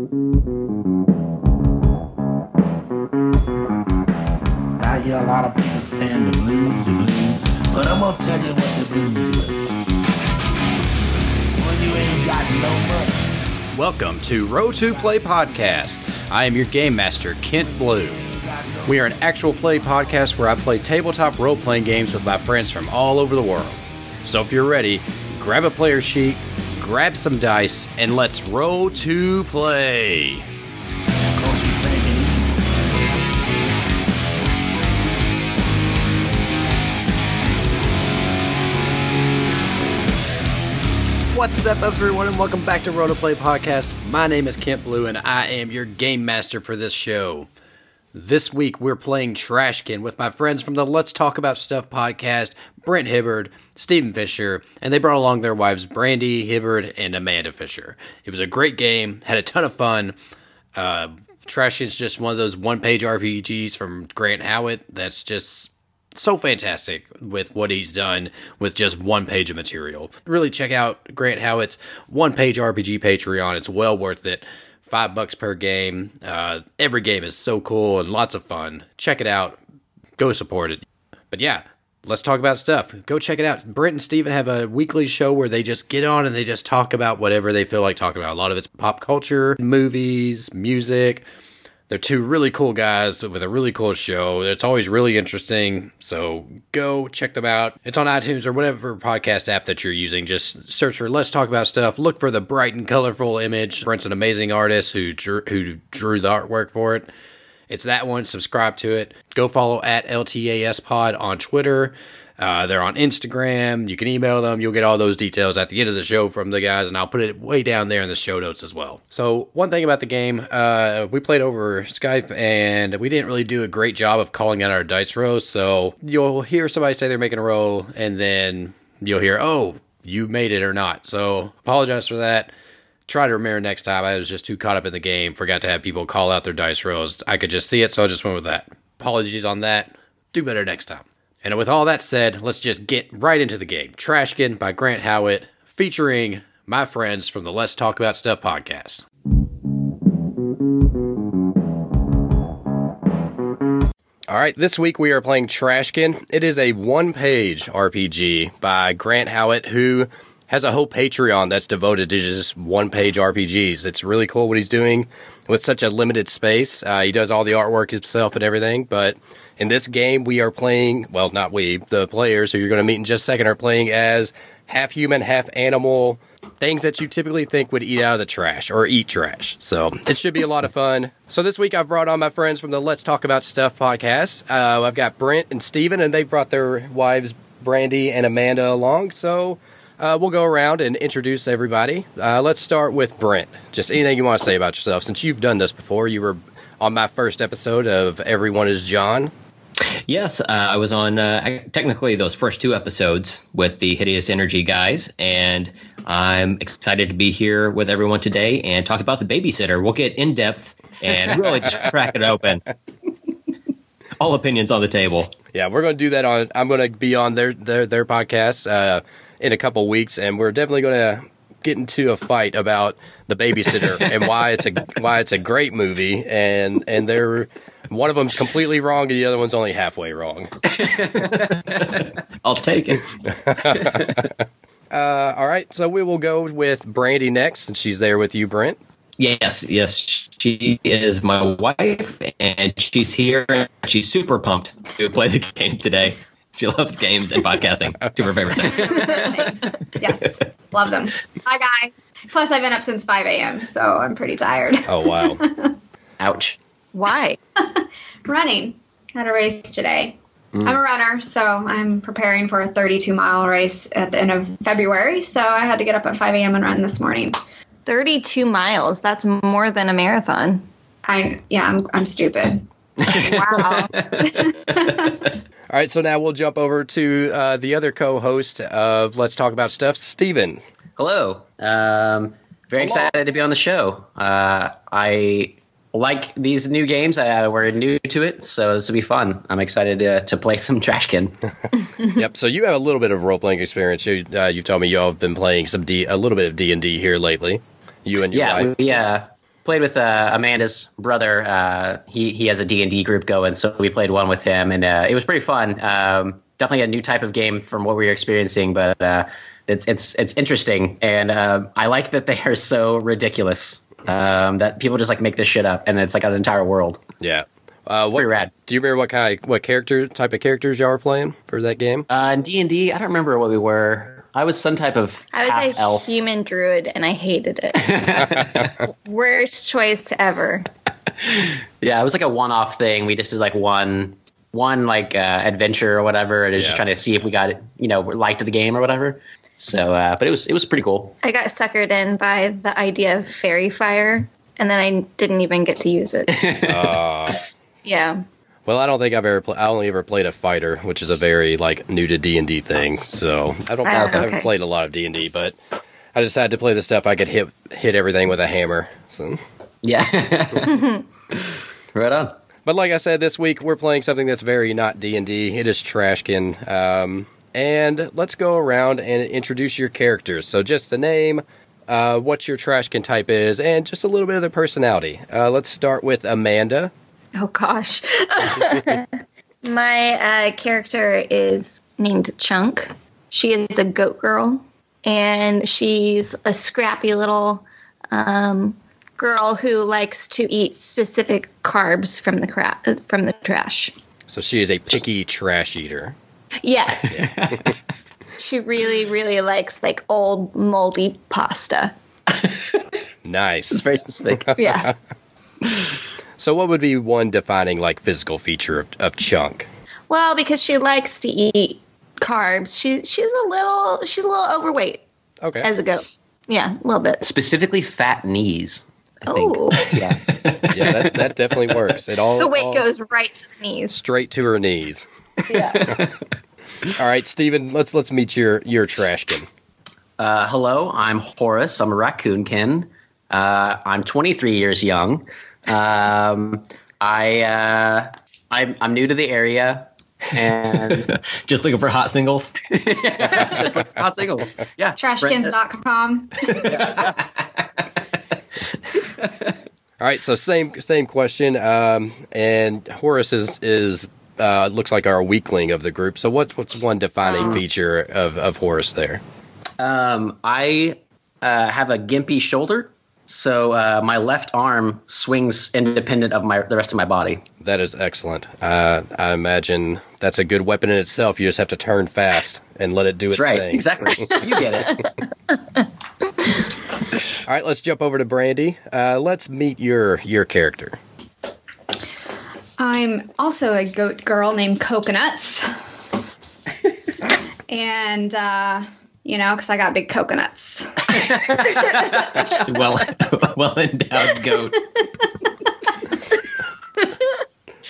A lot of people but I'm gonna tell you what. When you ain't got no money. Welcome to Roll to Play Podcast. I am your game master, Kent Blue. We are an actual play podcast where I play tabletop role playing games with my friends from all over the world. So if you're ready, grab a player sheet, grab some dice, and let's roll to play. What's up, everyone, and welcome back to Roll to Play Podcast. My name is Kent Blue, and I am your game master for this show. This week, we're playing Trashkin with my friends from the Let's Talk About Stuff podcast, Brent Hibbard, Stephen Fisher, and they brought along their wives, Brandy Hibbard and Amanda Fisher. It was a great game, had a ton of fun. Uh, Trashkin's just one of those one page RPGs from Grant Howitt that's just so fantastic with what he's done with just one page of material. Really check out Grant Howitt's one page RPG Patreon. It's well worth it. Five bucks per game. Uh, every game is so cool and lots of fun. Check it out. Go support it. But yeah, let's talk about stuff. Go check it out. Brent and Steven have a weekly show where they just get on and they just talk about whatever they feel like talking about. A lot of it's pop culture, movies, music. They're two really cool guys with a really cool show. It's always really interesting. So go check them out. It's on iTunes or whatever podcast app that you're using. Just search for Let's Talk About Stuff. Look for the bright and colorful image. Brent's an amazing artist who drew, who drew the artwork for it. It's that one. Subscribe to it. Go follow at LTAS Pod on Twitter. Uh, they're on Instagram. You can email them. You'll get all those details at the end of the show from the guys, and I'll put it way down there in the show notes as well. So, one thing about the game, uh, we played over Skype, and we didn't really do a great job of calling out our dice rolls. So, you'll hear somebody say they're making a roll, and then you'll hear, oh, you made it or not. So, apologize for that try to remember next time. I was just too caught up in the game, forgot to have people call out their dice rolls. I could just see it, so I just went with that. Apologies on that. Do better next time. And with all that said, let's just get right into the game. Trashkin by Grant Howitt, featuring my friends from the Let's Talk About Stuff podcast. All right, this week we are playing Trashkin. It is a one page RPG by Grant Howitt, who has a whole Patreon that's devoted to just one page RPGs. It's really cool what he's doing with such a limited space. Uh, he does all the artwork himself and everything, but in this game we are playing, well, not we, the players who you're going to meet in just a second are playing as half human, half animal things that you typically think would eat out of the trash or eat trash. So it should be a lot of fun. So this week I've brought on my friends from the Let's Talk About Stuff podcast. Uh, I've got Brent and Steven, and they brought their wives, Brandy and Amanda, along. So uh, we'll go around and introduce everybody. Uh, let's start with Brent. Just anything you want to say about yourself, since you've done this before. You were on my first episode of Everyone is John. Yes, uh, I was on uh, technically those first two episodes with the Hideous Energy guys, and I'm excited to be here with everyone today and talk about the babysitter. We'll get in depth and really just crack it open. All opinions on the table. Yeah, we're going to do that on. I'm going to be on their their their podcast uh, in a couple weeks, and we're definitely going to get into a fight about the babysitter and why it's a why it's a great movie, and and they're one of them's completely wrong and the other one's only halfway wrong. I'll take it. Uh, all right, so we will go with Brandy next, and she's there with you, Brent. Yes, yes, she is my wife, and she's here. and She's super pumped to play the game today. She loves games and podcasting. Two of her favorite things. Yes, love them. Hi guys. Plus, I've been up since 5 a.m., so I'm pretty tired. Oh wow, Ouch. Why? Running. Had a race today. I'm a runner, so I'm preparing for a 32 mile race at the end of February. So I had to get up at 5 a.m. and run this morning. 32 miles. That's more than a marathon. I yeah, I'm I'm stupid. Wow. all right. So now we'll jump over to uh, the other co-host of Let's Talk About Stuff, Steven. Hello. Um, very excited to be on the show. Uh, I like these new games. Uh, we're new to it, so this will be fun. I'm excited to, to play some Trashkin. yep. So you have a little bit of role playing experience. You uh, you told me you all have been playing some D, a little bit of D and D here lately. You and your yeah, wife. we uh, played with uh, Amanda's brother. Uh, he he has a D and D group going, so we played one with him, and uh, it was pretty fun. Um, definitely a new type of game from what we were experiencing, but uh, it's it's it's interesting, and uh, I like that they are so ridiculous um, that people just like make this shit up, and it's like an entire world. Yeah. Uh, what, Pretty rad. Do you remember what kind of what character type of characters y'all were playing for that game? Uh, in D and D, I don't remember what we were. I was some type of I was half a elf. human druid and I hated it. Worst choice ever. Yeah, it was like a one-off thing. We just did like one one like uh, adventure or whatever, and it was Yeah. just trying to see if we got you know, liked the game or whatever. So, uh, but it was it was pretty cool. I got suckered in by the idea of fairy fire and then I didn't even get to use it. Uh, Yeah. well, I don't think I've ever. Pl- I only ever played a fighter, which is a very like new to D and D thing. So I don't. I Ah, haven't played a lot of D and D, but I decided to play the stuff I could hit hit everything with a hammer. So. Yeah, right on. But like I said, this week we're playing something that's very not D and D. It is Trashkin. Um, and let's go around and introduce your characters. So just the name, uh, what your Trashkin type is, and just a little bit of their personality. Uh, let's start with Amanda. Oh gosh. My uh, character is named Chunk. She is a goat girl, and she's a scrappy little um, girl who likes to eat specific carbs from the cra- from the trash. So she is a picky trash eater. Yes. she really, really likes like old moldy pasta. Nice. It's very specific. Yeah. So what would be one defining like physical feature of, of Chunk? well, because she likes to eat carbs, she she's a little she's a little overweight Okay. as a goat. Yeah, a little bit. Specifically, fat knees. Oh, Yeah. yeah, that, that definitely works. It all the weight all goes right to the knees. straight to her knees. Yeah. All right, Steven, let's let's meet your your trash Trashkin. Uh, hello, I'm Horace. I'm a raccoonkin. Uh, I'm 23 years young. Um, I uh, I'm, I'm new to the area, and Just looking for hot singles. just like hot singles. Yeah, Trashkins.com. All right, so same same question. Um, and Horace is is uh, looks like our weakling of the group. So what what's one defining feature of of Horace there? Um, I uh, have a gimpy shoulder, so uh, my left arm swings independent of my the rest of my body. That is excellent. Uh, I imagine that's a good weapon in itself. You just have to turn fast and let it do its That's right, thing. exactly. You get it. All right, let's jump over to Brandy. Uh, let's meet your your character. I'm also a goat girl named Coconuts. and, uh, you know, because I got big coconuts. Well well endowed goat.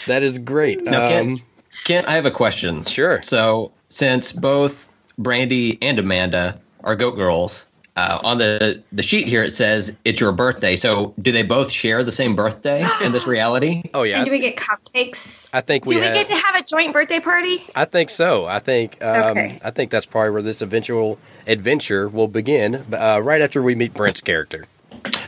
That is great. Now, Um, Kent, Kent, I have a question. Sure. So, since both Brandy and Amanda are goat girls, uh, on the the sheet here it says it's your birthday. So, do they both share the same birthday in this reality? oh yeah, And do we get cupcakes? I think we, Do we have, get to have a joint birthday party? I think so. I think um, Okay. I think that's probably where this eventual adventure will begin. Uh, right after we meet Brent's character.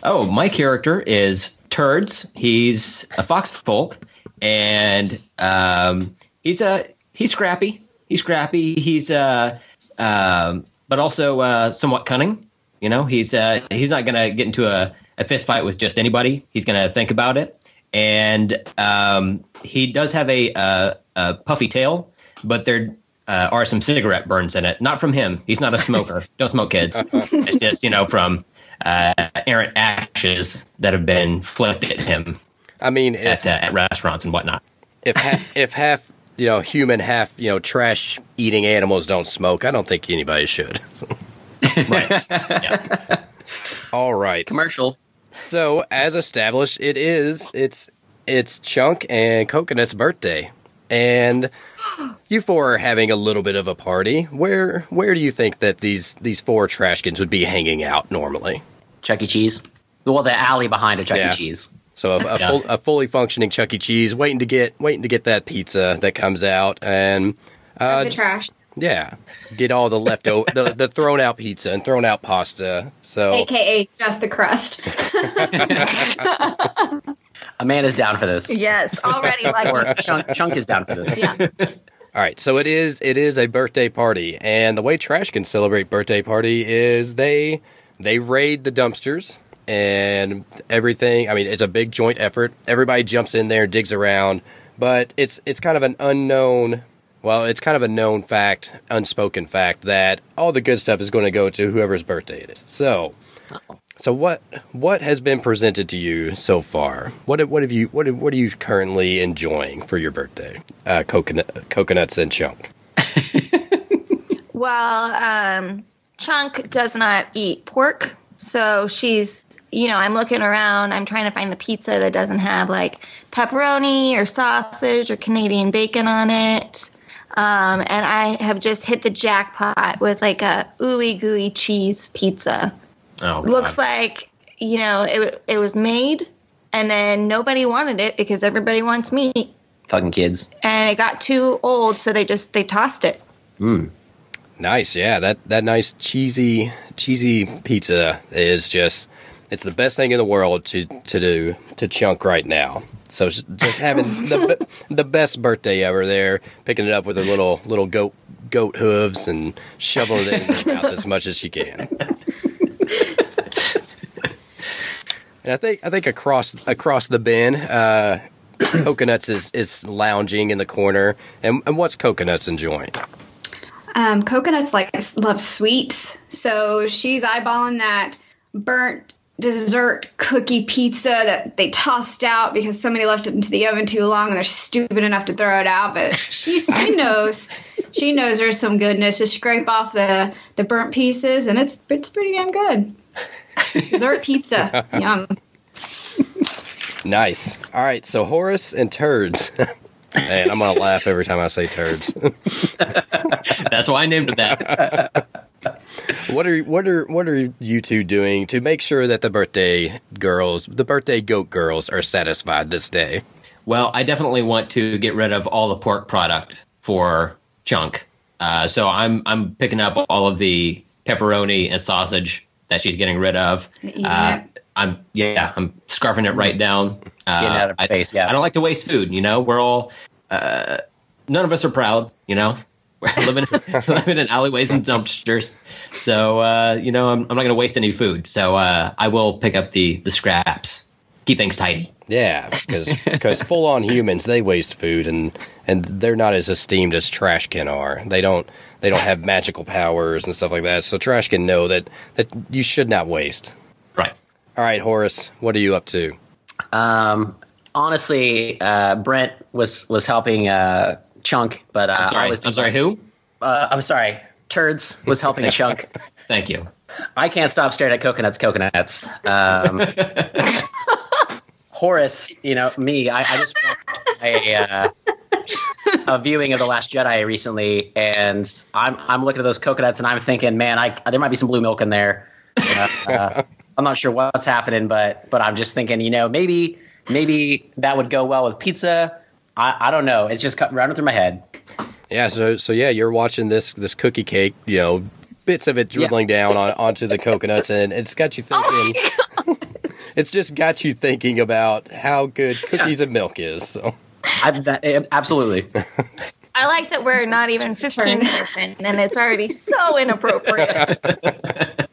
Oh, my character is Turds. He's a fox folk, and um, he's a he's scrappy. He's scrappy. He's uh, um, but also uh, somewhat cunning. You know, he's uh, he's not gonna get into a, a fist fight with just anybody. He's gonna think about it, and um, he does have a, uh, a puffy tail, but there uh, are some cigarette burns in it. Not from him. He's not a smoker. Don't smoke, kids. it's just you know from uh, errant ashes that have been flicked at him I mean, at, uh, at restaurants and whatnot. if ha- if half you know human, half you know trash eating animals don't smoke, I don't think anybody should. Right. yeah. All right, Commercial. So as established, it is it's it's Chunk and Coconut's birthday, and you four are having a little bit of a party. Where where do you think that these these four trashkins would be hanging out normally? Chuck E. Cheese. Well, the alley behind a Chuck Yeah. E. Cheese. So a, a, Yeah. full, a fully functioning Chuck E. Cheese, waiting to get waiting to get that pizza that comes out, and uh, the trash. Yeah, get all the leftover, the, the thrown out pizza and thrown out pasta. So AKA just the crust. Amanda's down for this. Yes, already Or like Chunk, Chunk is down for this. yeah. All right, so it is it is a birthday party, and the way Trashkin celebrate birthday party is they they raid the dumpsters and everything. I mean, it's a big joint effort. Everybody jumps in there, digs around, but it's it's kind of an unknown. Well, it's kind of a known fact, unspoken fact that all the good stuff is going to go to whoever's birthday it is. So, so what what has been presented to you so far? What what have you what what are you currently enjoying for your birthday? Uh, coconut coconuts and chunk. Well, um, Chunk does not eat pork, so she's, you know, I'm looking around. I'm trying to find the pizza that doesn't have like pepperoni or sausage or Canadian bacon on it. Um, and I have just hit the jackpot with like a ooey gooey cheese pizza. Oh, Looks like, you know, it, it was made and then nobody wanted it because everybody wants meat. Fucking kids. And it got too old, so they just, they tossed it. Mm. Nice, yeah. That that nice cheesy cheesy pizza is just it's the best thing in the world to to do to chunk right now. So just having the the best birthday ever there, picking it up with her little little goat goat hooves and shoveling it in her mouth as much as she can. And I think I think across across the bin, uh, coconuts is is lounging in the corner. And, and what's coconuts enjoying? Um, coconuts like love sweets, so she's eyeballing that burnt dessert cookie pizza that they tossed out because somebody left it into the oven too long and they're stupid enough to throw it out. But she she knows she knows there's some goodness. Just scrape off the the burnt pieces and it's it's pretty damn good. Dessert pizza, yum. Nice. All right, so Horace and turds. Man, I'm gonna laugh every time I say turds. That's why I named it that. What are what are what are you two doing to make sure that the birthday girls, the birthday goat girls, are satisfied this day? Well, I definitely want to get rid of all the pork product for Chunk. Uh, so I'm I'm picking up all of the pepperoni and sausage that she's getting rid of. Uh. I'm yeah, I'm scarfing it right down. Uh, Getting out of her I, face, yeah. I don't like to waste food. You know, we're all uh, none of us are proud. You know, we're living living in alleyways and dumpsters. So uh, you know, I'm, I'm not going to waste any food. So uh, I will pick up the the scraps, keep things tidy. Yeah, because full on humans they waste food and and they're not as esteemed as Trashkin are. They don't they don't have magical powers and stuff like that. So Trashkin know that that you should not waste. Right. All right, Horace, what are you up to? Um, honestly, uh, Brent was was helping uh, Chunk, but uh, I'm I sorry. was- I'm sorry. Who? Uh, I'm sorry. Turds was helping a Chunk. Thank you. I can't stop staring at coconuts. Coconuts. Um, Horace, you know me. I, I just watched a uh, a viewing of the Last Jedi recently, and I'm I'm looking at those coconuts and I'm thinking, man, I there might be some blue milk in there. Uh, uh, I'm not sure what's happening, but but I'm just thinking, you know, maybe maybe that would go well with pizza. I, I don't know. It's just cut running through my head. Yeah, so so yeah, you're watching this this cookie cake, you know, bits of it dribbling down on, onto the coconuts, and it's got you thinking. it's just got you thinking about how good cookies and milk is. So I, that, eh, absolutely. I like that we're not even 15 minutes in and it's already so inappropriate.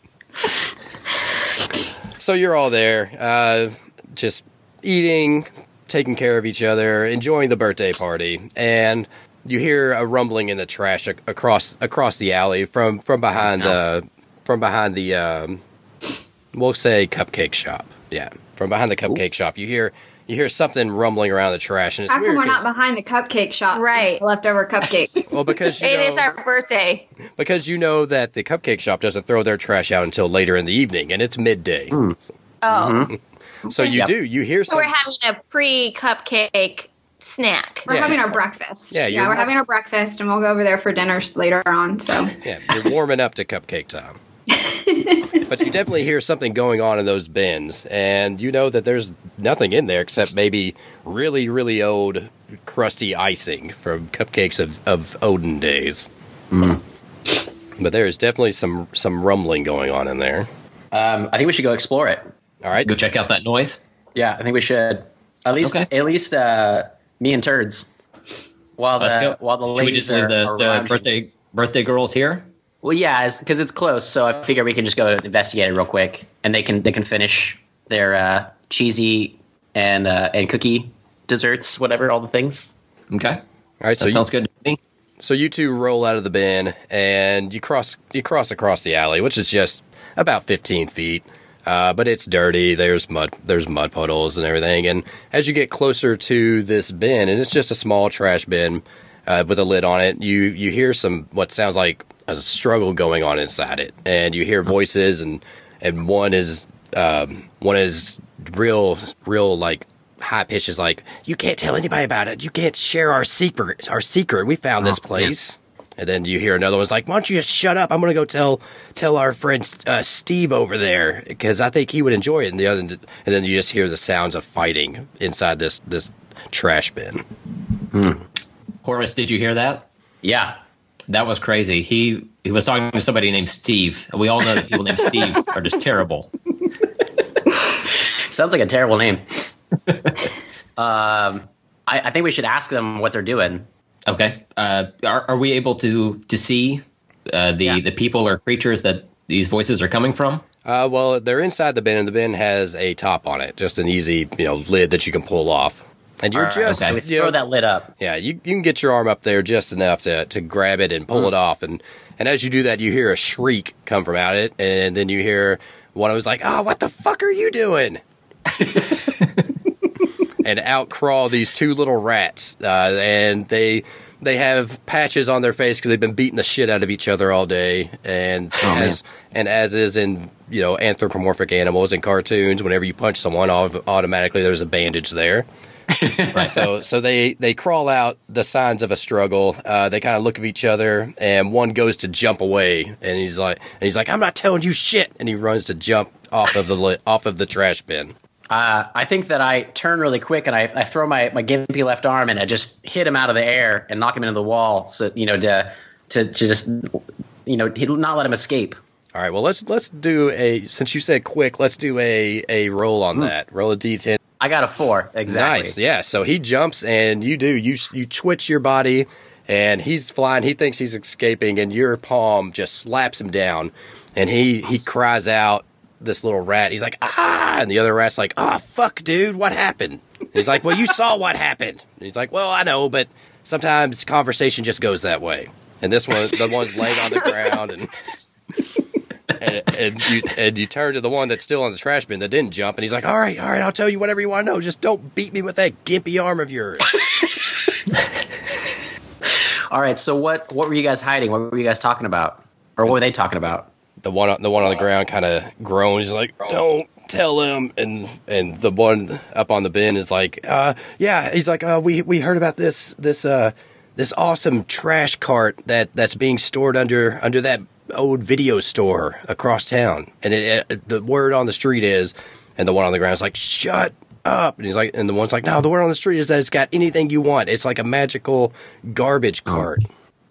so you're all there, uh, just eating, taking care of each other, enjoying the birthday party, and you hear a rumbling in the trash ac- across across the alley from from behind the from behind the um, we'll say cupcake shop. Yeah, from behind the cupcake shop, you hear you hear something rumbling around the trash, and it's How come we're not behind the cupcake shop? Right. Leftover cupcakes. well, because you It know, is our birthday. because you know that the cupcake shop doesn't throw their trash out until later in the evening, and it's midday. Oh, So you Yep. do. You hear so some. we're having a pre cupcake snack. We're Yeah. having our breakfast. Yeah, yeah, we're having our breakfast, and we'll go over there for dinner later on. So Yeah, you're warming up to cupcake time. but you definitely hear something going on in those bins, and you know that there's nothing in there except maybe really, really old, crusty icing from cupcakes of, of Odin days. But there is definitely some some rumbling going on in there. Um, I think we should go explore it. All right. Go check out that noise. Yeah, I think we should. At least, Okay. at least, uh, me and turds. While the Let's go. while the Should we ladies just leave are, the, are the lounging. birthday birthday girls here? Well, yeah, because it's, close, so I figure we can just go investigate it real quick, and they can they can finish their uh, cheesy and uh, and cookie desserts, whatever, all the things. Okay. All right. So That you, sounds good to me. so you two roll out of the bin and you cross you cross across the alley, which is just about 15 feet. Uh, but it's dirty. There's mud. There's mud puddles and everything. And as you get closer to this bin, and it's just a small trash bin uh, with a lid on it, you you hear some what sounds like a struggle going on inside it, and you hear voices, and and one is um, one is real real like high pitch is like you can't tell anybody about it. You can't share our secret. Our secret. We found this place. And then you hear another one's like, "Why don't you just shut up? I'm going to go tell tell our friend uh, Steve over there because I think he would enjoy it." And the other, and then you just hear the sounds of fighting inside this this trash bin. Horace, did you hear that? Yeah, That was crazy. He he was talking to somebody named Steve. And we all know that people named Steve are just terrible. sounds like a terrible name. um, I, I think we should ask them what they're doing. Okay. Uh, are, are we able to to see uh, the Yeah. the people or creatures that these voices are coming from? Uh, well, they're inside the bin, and the bin has a top on it, just an easy you know lid that you can pull off. And you're All right, just okay. we you throw that lid up. Yeah, you, you can get your arm up there just enough to, to grab it and pull it off. And, and as you do that, you hear a shriek come from out it. And then you hear one of them's like, oh, what the fuck are you doing? and out crawl these two little rats. Uh, and they they have patches on their face because they've been beating the shit out of each other all day. And as and as is in you know anthropomorphic animals in cartoons, whenever you punch someone, automatically there's a bandage there. So so they they crawl out the signs of a struggle. Uh, they kind of look at each other, and one goes to jump away, and he's like and he's like I'm not telling you shit, and he runs to jump off of the li- off of the trash bin. Uh, I think that I turn really quick and I, I throw my, my gimpy left arm and I just hit him out of the air and knock him into the wall. So you know to to, to just you know not let him escape. All right, well let's let's do a since you said quick, let's do a a roll on that. Roll a d10. I got a four exactly. Nice, yeah. So he jumps, and you do you you twitch your body, and he's flying. He thinks he's escaping, and your palm just slaps him down, and he he cries out. This little rat, he's like ah, and the other rat's like ah, fuck, dude, what happened? And he's like, well, you saw what happened. And he's like, well, I know, but sometimes conversation just goes that way. And this one, the one's laying on the ground, and and, and you and you turn to the one that's still on the trash bin that didn't jump, and he's like, "All right, all right, I'll tell you whatever you want to know. Just don't beat me with that gimpy arm of yours." All right. So what what were you guys hiding? What were you guys talking about? Or what were they talking about? The one on- the one on the ground kind of groans, he's like, "Don't tell him." And and the one up on the bin is like, uh, "Yeah." He's like, uh, "We we heard about this this uh this awesome trash cart that that's being stored under under that old video store across town." And it, it the word on the street is, and the one on the ground is like, "Shut." Up and he's like, and the one's like, no, the word on the street is that it's got anything you want. It's like a magical garbage cart.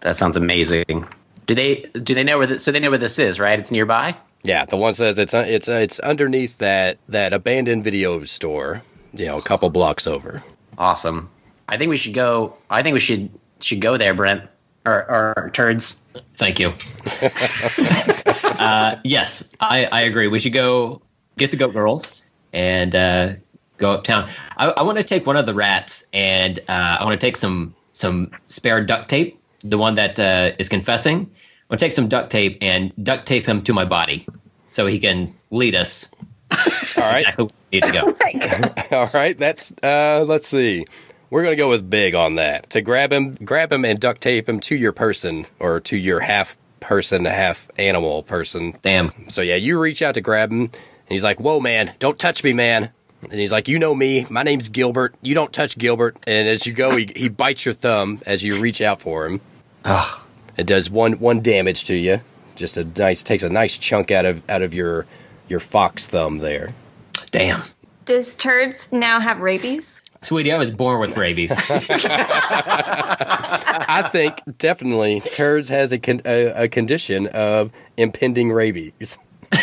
That sounds amazing. Do they do they know where this, so they know where this is, right? It's nearby. Yeah, the one says it's it's it's underneath that that abandoned video store. You know, a couple blocks over. Awesome. I think we should go. I think we should should go there, Brent. Or, or turds. Thank you. uh, yes, I, I agree. We should go get the goat girls and uh, go uptown. I, I want to take one of the rats and uh, I want to take some some spare duct tape. The one that uh, is confessing. I want to take some duct tape and duct tape him to my body so he can lead us All right, exactly where we need to go. all right. That's uh, let's see. We're gonna go with big on that. To grab him, grab him, and duct tape him to your person or to your half person, half animal person. Damn. So yeah, you reach out to grab him, and he's like, "Whoa, man! Don't touch me, man!" And he's like, "You know me. My name's Gilbert. You don't touch Gilbert." And as you go, he, he bites your thumb as you reach out for him. Ugh. It does one one damage to you. Just a nice takes a nice chunk out of out of your your fox thumb there. Damn. Does turds now have rabies? Sweetie, I was born with rabies. I think definitely Turds has a, con- a, a condition of impending rabies.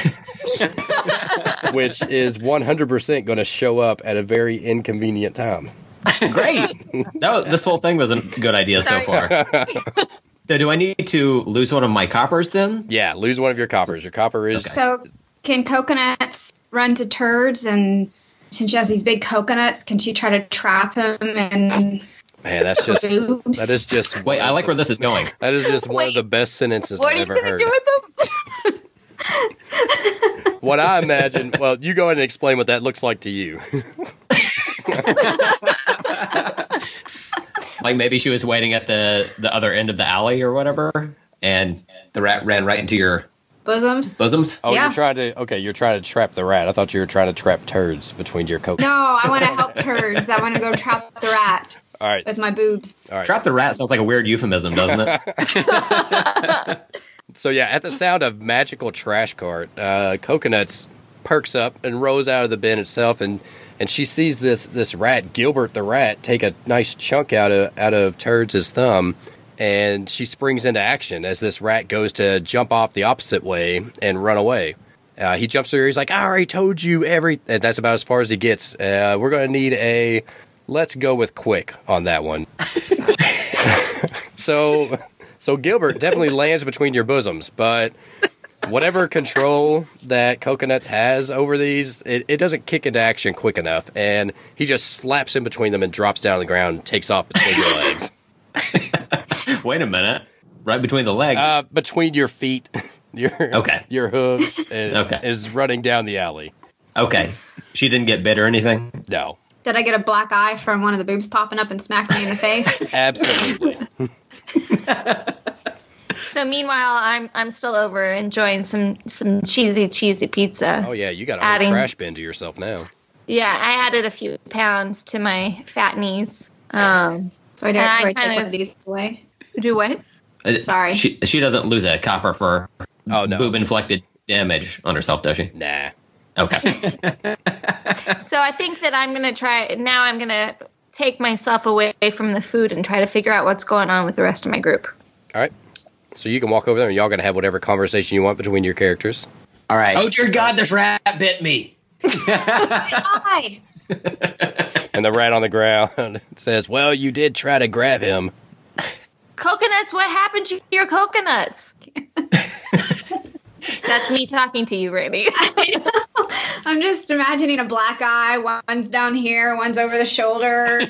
Which is 100% going to show up at a very inconvenient time. Great. No, this whole thing was a good idea so far. So, do I need to lose one of my coppers then? Yeah, lose one of your coppers. Your copper is. So can coconuts run to turds and since she has these big coconuts, can she try to trap him and Man, that's just. boobs? That is just. Wait, I like where this is going. That is just one of the best sentences What are I've you ever gonna heard. do with them? What I imagine. Well, you go ahead and explain what that looks like to you. Like maybe she was waiting at the the other end of the alley or whatever, and the rat ran right into your bosoms? bosoms. Oh, Yeah. you're trying to. Okay, you're trying to trap the rat. I thought you were trying to trap turds between your coconuts. No, I want to help turds. I want to go trap the rat All right. with my boobs. All right. Trap the rat sounds like a weird euphemism, doesn't it? So yeah, at the sound of magical trash cart, uh, coconuts perks up and rows out of the bin itself, and and she sees this this rat Gilbert the rat take a nice chunk out of out of Turds' thumb, and she springs into action as this rat goes to jump off the opposite way and run away. Uh, he jumps through. He's like, "I already told you every." And that's about as far as he gets. Uh, we're gonna need a. Let's go with quick on that one. so, so Gilbert definitely lands between your bosoms, but whatever control that Coconuts has over these, it, it doesn't kick into action quick enough, and he just slaps in between them and drops down on the ground, and takes off between your legs, Wait a minute. Right between the legs. uh, between your feet, your Okay. your hooves, and Okay. is running down the alley. okay. She didn't get bit or anything. No, Did I get a black eye from one of the boobs popping up and smacking me in the face? absolutely. So meanwhile, I'm I'm still over enjoying some some cheesy cheesy pizza. Oh yeah, you got a whole Adding- trash bin to yourself now. Yeah, I added a few pounds to my fat knees. Um, Do I, do, And I do I take kind of- of these away? do what? Uh, Sorry. She she doesn't lose a copper for Oh no, boob inflicted damage on herself, does she? nah. Okay. So I think that I'm gonna try now. I'm gonna take myself away from the food and try to figure out what's going on with the rest of my group. All right. So you can walk over there, and y'all gonna have whatever conversation you want between your characters. All right. oh dear God, this rat bit me. Hi. And the rat on the ground says, "Well, you did try to grab him." Coconuts, what happened to your coconuts? That's me talking to you, Randy. I'm just imagining a black eye. One's down here, one's over the shoulder.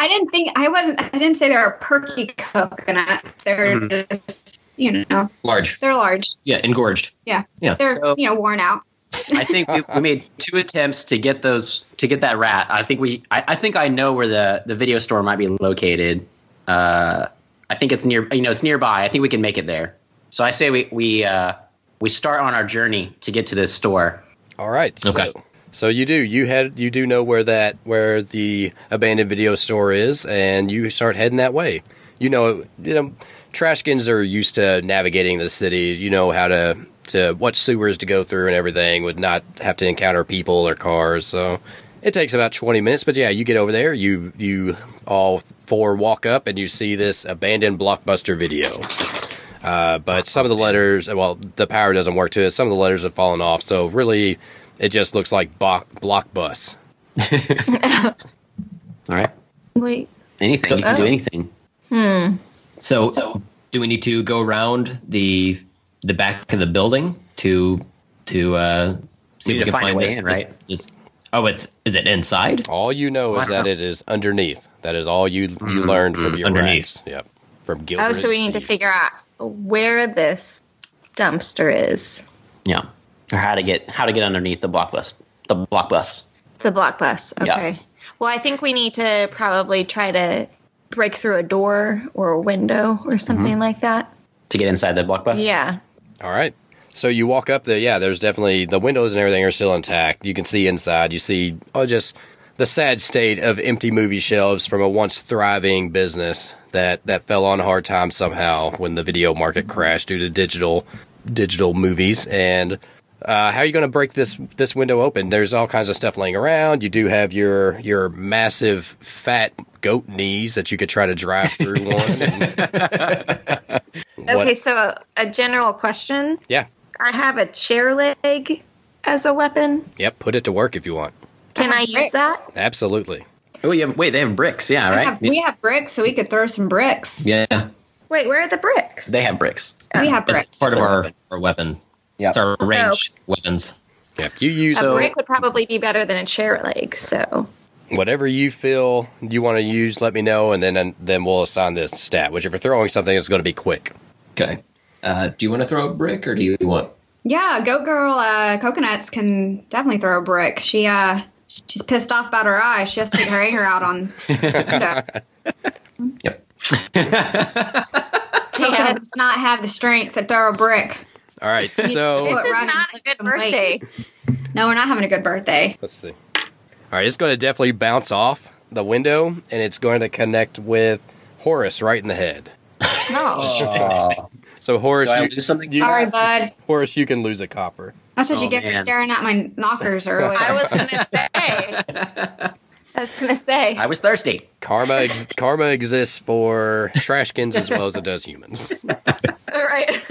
I didn't think I wasn't. I didn't say they were perky coconuts. They're just, you know, Large. they're large. Yeah, engorged. Yeah, Yeah. they're So- you know worn out. I think we, we made two attempts to get those to get that rat. I think we. I, I think I know where the the video store might be located. Uh, I think it's near. You know, it's nearby. I think we can make it there. So I say we we uh, we start on our journey to get to this store. All right. Okay. So, so you do you had you do know where that where the abandoned video store is, and you start heading that way. You know, you know, Trashkins are used to navigating the city. You know how to to what sewers to go through and everything. Would not have to encounter people or cars. So it takes about twenty minutes. But yeah, you get over there. You you all four walk up, and you see this abandoned blockbuster video. Uh, but some of the letters, well, the power doesn't work to it. Some of the letters have fallen off, so really, it just looks like block, block bus. All right. Wait, Anything So- you can do Oh. anything. So, so, do we need to go around the the back of the building to to uh, see if we can find a find way this, in, right? this, this- Oh, it's is it inside? All you know is Wow. that it is underneath. That is all you you hmm. learned from hmm. your underneath. rats. Yep, from Gilbert. oh, so we and need to figure out where this dumpster is. Yeah. Or how to get how to get underneath the block bus. The block bus. The block bus. Yeah. Okay. Well, I think we need to probably try to break through a door or a window or something Mm-hmm. like that. To get inside the block bus. Yeah. All right. So you walk up there. Yeah, there's definitely the windows and everything are still intact. You can see inside. You see oh, just the sad state of empty movie shelves from a once thriving business that that fell on hard times somehow when the video market crashed due to digital digital movies. And uh, how are you going to break this this window open? There's all kinds of stuff laying around. You do have your your massive fat goat knees that you could try to drive through one. and- What- Okay, so a general question. Yeah. I have a chair leg as a weapon. Yep. Put it to work if you want. Can I use that? Absolutely. Oh, yeah. Wait, they have bricks. Yeah, We right. have, we have bricks, so we could throw some bricks. Yeah, Wait, where are the bricks? they have bricks. We have bricks. it's part of our, our weapon. Yeah. It's our range weapons. Yep. You use a So- brick would probably be better than a chair leg. So whatever you feel you want to use. Let me know, and then and then we'll assign this stat. Which, if you're throwing something, it's going to be quick. Okay. Uh, do you want to throw a brick or do you want? Yeah, Goat Girl uh, Coconuts can definitely throw a brick. She uh she's pissed off about her eye. She has to take her anger out on. Yep. Coconut does not have the strength to throw a brick. All right. So this is not a good birthday. No, we're not having a good birthday. let's see. All right. It's going to definitely bounce off the window, and it's going to connect with Horace right in the head. No. Oh, So Horace, do I you, lose something? you- Sorry, bud. Horace, you can lose a copper. That's what Oh, you get for staring at my knockers earlier. I was gonna say. I was gonna say. I was thirsty. Karma, ex- karma exists for trashkins as well as it does humans. right.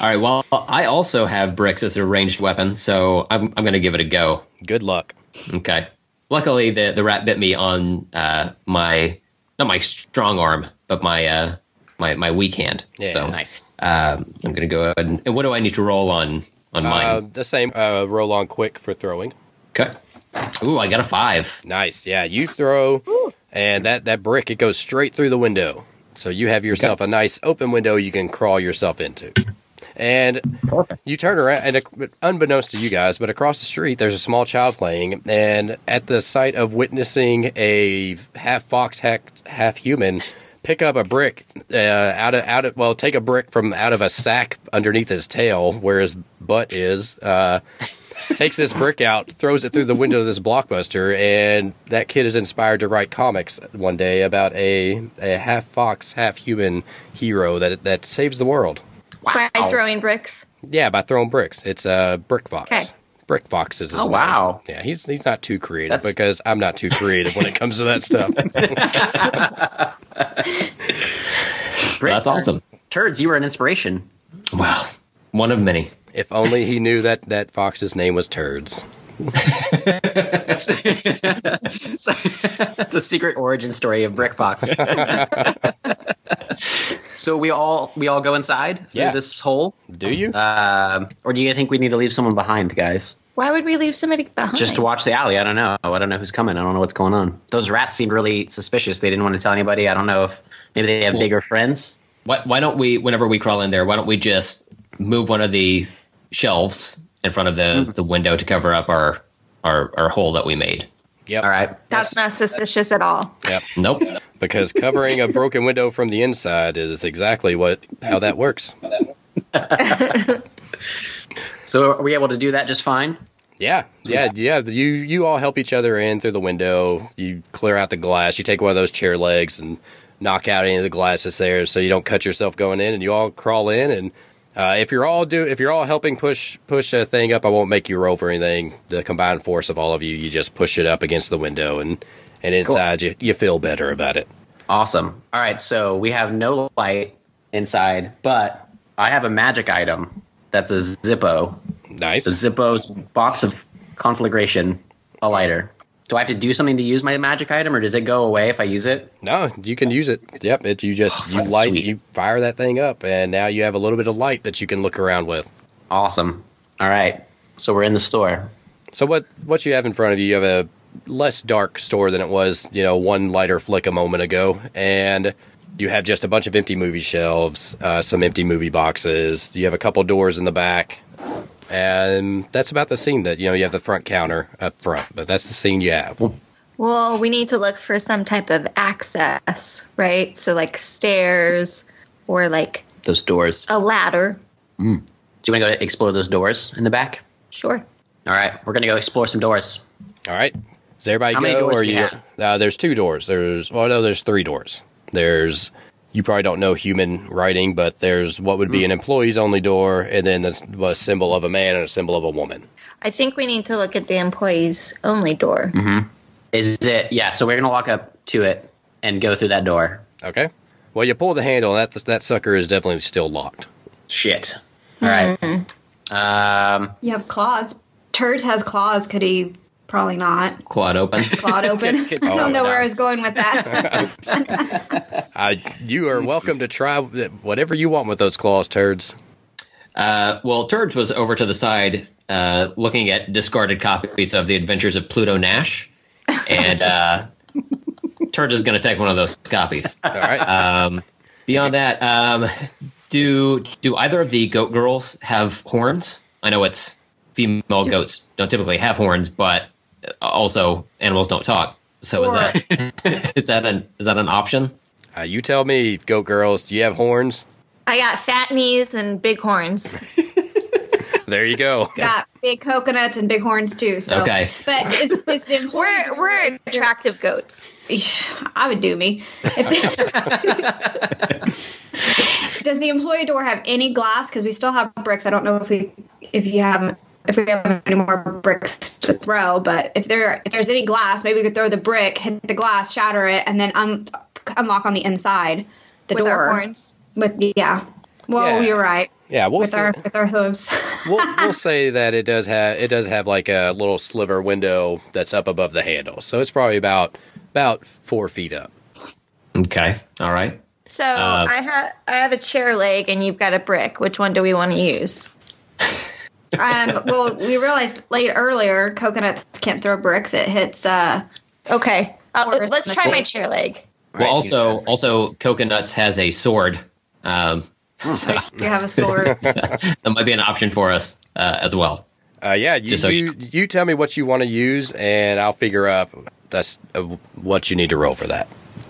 All right. Well, I also have bricks as a ranged weapon, so I'm I'm going to give it a go. Good luck. Okay. Luckily, the the rat bit me on uh, my not my strong arm, but my uh, my my weak hand. Yeah. So Nice. Um, I'm going to go ahead and, and what do I need to roll on on Uh, mine? the same. Uh, roll on quick for throwing. Okay. Ooh, I got a five. Nice. Yeah, you throw, and that that brick it goes straight through the window. So you have yourself a nice open window you can crawl yourself into. And Perfect. you turn around, and uh, unbeknownst to you guys, but across the street there's a small child playing, and at the sight of witnessing a half fox, half, half human pick up a brick uh, out of out of well, take a brick from out of a sack underneath his tail where his butt is. Uh, takes this brick out, throws it through the window of this blockbuster, and that kid is inspired to write comics one day about a, a half fox, half human hero that that saves the world. Wow. By throwing bricks. Yeah, by throwing bricks. It's a uh, brick fox. Okay. Brick fox is his Oh, name. wow. Yeah, he's he's not too creative That's- because I'm not too creative when it comes to that stuff. Brick. That's awesome. Turds, you were an inspiration. Wow. One of many. If only he knew that that fox's name was Turds. the secret origin story of Brick Fox. so we all we all go inside through Yeah. this hole, Do you? um, or do you think we need to leave someone behind, guys? Why would we leave somebody behind? Just to watch the alley. I don't know. I don't know who's coming. I don't know what's going on. Those rats seemed really suspicious. They didn't want to tell anybody. I don't know if maybe they have Well- bigger friends. Why, why don't we, whenever we crawl in there, why don't we just move one of the shelves in front of the, mm-hmm. the window to cover up our, our our hole that we made? Yep. All right. That's not suspicious at all. Yep. Nope. Because covering a broken window from the inside is exactly what how that works. So are we able to do that just fine? Yeah, yeah, yeah. You you all help each other in through the window. You clear out the glass. You take one of those chair legs and knock out any of the glass that's there, so you don't cut yourself going in. And you all crawl in. And uh, if you're all do if you're all helping push push a thing up, I won't make you roll for anything. The combined force of all of you, you just push it up against the window, and and inside you you feel better about it. Awesome. All right, so we have no light inside, but I have a magic item that's a Zippo. Nice. The Zippo's box of conflagration, a lighter. Do I have to do something to use my magic item, or does it go away if I use it? No, you can use it. Yep, it you just you light sweet. you fire that thing up, and now you have a little bit of light that you can look around with. Awesome. All right, so we're in the store. So what what you have in front of you? You have a less dark store than it was, you know, one lighter flick a moment ago, and you have just a bunch of empty movie shelves, uh, some empty movie boxes. You have a couple doors in the back, and that's about the scene. That you know, you have the front counter up front, but that's the scene you have. Well, we need to look for some type of access, right? So, like stairs or like Those doors. a ladder. Do you want to go explore those doors in the back? Sure. All right, we're gonna go explore some doors. All right, does everybody How go? many doors or do you? have? Uh, there's two doors. There's well, no, there's three doors. There's you probably don't know human writing, but there's what would be mm. an employees only door, and then there's a symbol of a man and a symbol of a woman. I think we need to look at the employees only door. Mm-hmm. Is it? Yeah. So we're gonna walk up to it and go through that door. Okay. Well, you pull the handle, and that that sucker is definitely still locked. Shit. All right. Mm-hmm. Um, You have claws. Turd has claws. Could he? Probably not. Clawed open. Clawed open. I Oh, don't know no. where I was going with that. Uh, you are welcome to try whatever you want with those claws, turds. Uh, well, Turds was over to the side uh, looking at discarded copies of The Adventures of Pluto Nash, and uh, Turds is going to take one of those copies. All right. Um, beyond that, um, do do either of the goat girls have horns? I know it's female goats don't typically have horns, but also animals don't talk. So is that is that an is that an option? Uh, you tell me, goat girls, do you have horns? I got fat knees and big horns. There you go. Got big coconuts and big horns too. So. Okay. But is, is the employee We're we're attractive goats. I would do me. Does the employee door have any glass? Because we still have bricks. I don't know if we if you have if we have any more bricks to throw, but if there if there's any glass, maybe we could throw the brick, hit the glass, shatter it, and then un- unlock on the inside the door with door our horns. With yeah. Well, Yeah. you're right. Yeah, we'll with say, our with our hooves. we'll, we'll say that it does have it does have like a little sliver window that's up above the handle, so it's probably about about four feet up. Okay, all right. So Uh, I have I have a chair leg and you've got a brick. Which one do we want to use? um, well, we realized late earlier, coconuts can't throw bricks. It hits. uh Okay, uh, let's try my chair leg. Well, Right, also, also, Coconuts has a sword. Um, so You have a sword. that might be an option for us uh, as well. Uh, yeah, you, Just so you you tell me what you want to use, and I'll figure out that's uh, what you need to roll for that.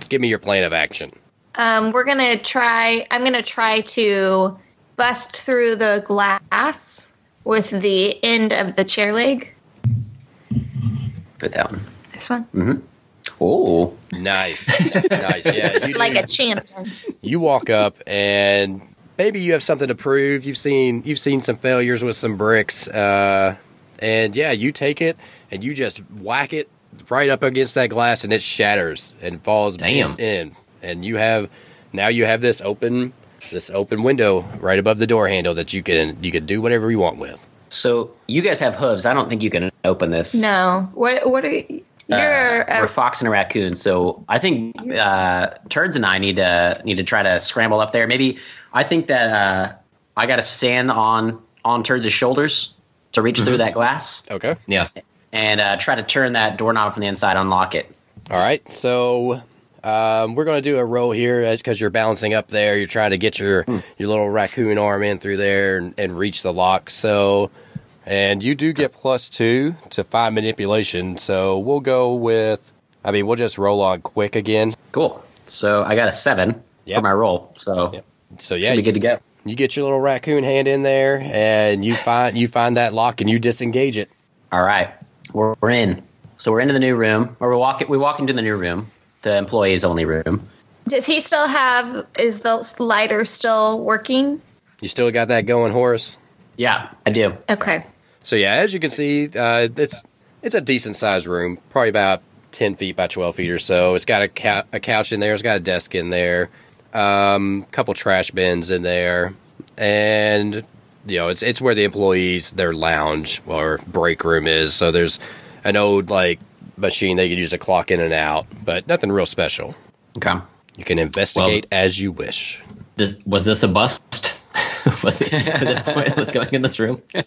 Give me your plan of action. Um, we're gonna try. I'm gonna try to bust through the glass with the end of the chair leg. put that one. This one, Oh, Nice, nice. Yeah, you, like do- a champion. you walk up, and maybe you have something to prove. You've seen you've seen some failures with some bricks, uh, and yeah, you take it and you just whack it right up against that glass, and it shatters and falls Damn. in. And you have now you have this open this open window right above the door handle that you can you can do whatever you want with. so you guys have hooves. I don't think you can open this. No, what what are you? You're Uh, a, we're fox and a raccoon, so I think uh, Turds and I need to need to try to scramble up there. Maybe I think that uh, I got to stand on on Turds' shoulders to reach through that glass Okay. Yeah. and uh, try to turn that doorknob from the inside, unlock it. All right, so um, we're going to do a roll here because you're balancing up there. You're trying to get your your little raccoon arm in through there and, and reach the lock. So, and you do get plus two to find manipulation. So we'll go with. I mean, we'll just roll on quick again. Cool. So I got a seven Yep. for my roll. So Yep. So should yeah, be you, good to go. you get your little raccoon hand in there, and you find you find that lock, and you disengage it. All right, we're, we're in. So we're into the new room, or we walk we walk into the new room, the employees only room. does he still have? Is the lighter still working? You still got that going, Horace? Yeah, I do. Okay. So yeah, as you can see, uh, it's it's a decent sized room, probably about ten feet by twelve feet or so. It's got a, cou- a couch in there. It's got a desk in there, um, a couple trash bins in there, and you know it's it's where the employees their lounge or break room is. So there's an old like machine they could use to clock in and out, but nothing real special. Okay. You can investigate as you wish. This, was this a bust? was it, was it pointless going in this room?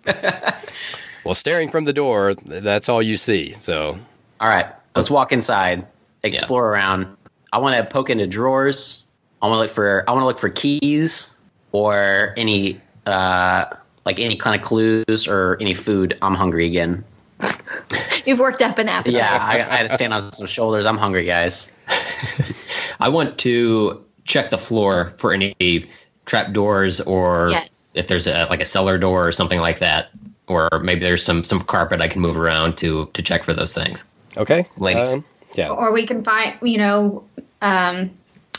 Well, staring from the door, that's all you see. So All right, let's walk inside, explore around. I want to poke into drawers. I want to look for. I want to look for keys or any uh, like any kind of clues or any food. I'm hungry again. You've worked up an appetite. Yeah, I, I had to stand on some shoulders. I'm hungry, guys. I want to check the floor for any trap doors or Yes. if there's a, like a cellar door or something like that, or maybe there's some some carpet I can move around to to check for those things. okay, Ladies. Um, yeah. or we can find, you know, um,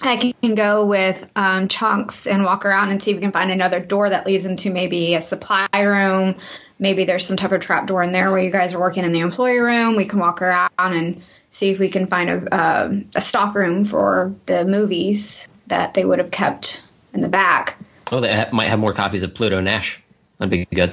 I can go with um, chunks and walk around and see if we can find another door that leads into maybe a supply room. Maybe there's some type of trap door in there where you guys are working in the employee room. We can walk around and see if we can find a, um a stock room for the movies that they would have kept in the back. Oh, they ha- might have more copies of Pluto Nash. That'd be good.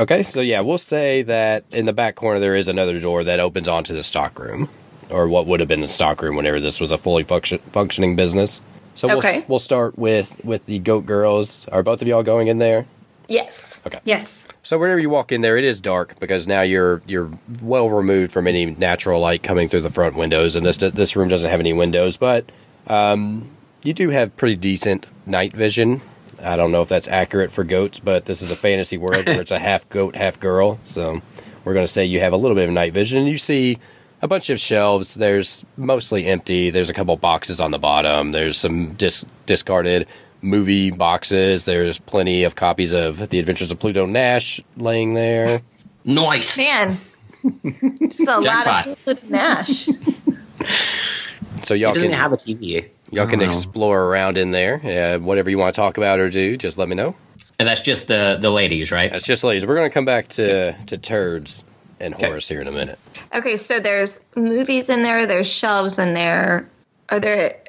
Okay, so yeah, we'll say that in the back corner there is another door that opens onto the stock room, or what would have been the stock room whenever this was a fully function- functioning business. So Okay. we'll we'll start with with the goat girls. Are both of y'all going in there? Yes. Okay. Yes. So whenever you walk in there, it is dark because now you're you're well removed from any natural light coming through the front windows, and this this room doesn't have any windows, but um, you do have pretty decent night vision. I don't know if that's accurate for goats, but this is a fantasy world where it's a half goat, half girl. So we're going to say you have a little bit of night vision. And you see a bunch of shelves. There's mostly empty. There's a couple boxes on the bottom. There's some dis- discarded movie boxes. There's plenty of copies of The Adventures of Pluto Nash laying there. Nice. Man. Just a lot of food with Nash. So y'all doesn't can have a TV. y'all can Oh. explore around in there. Uh, whatever you want to talk about or do, just let me know. And that's just the the ladies, right? That's just ladies. We're going to come back to to turds and Horace here in a minute. Okay, so there's movies in there, there's shelves in there. Are there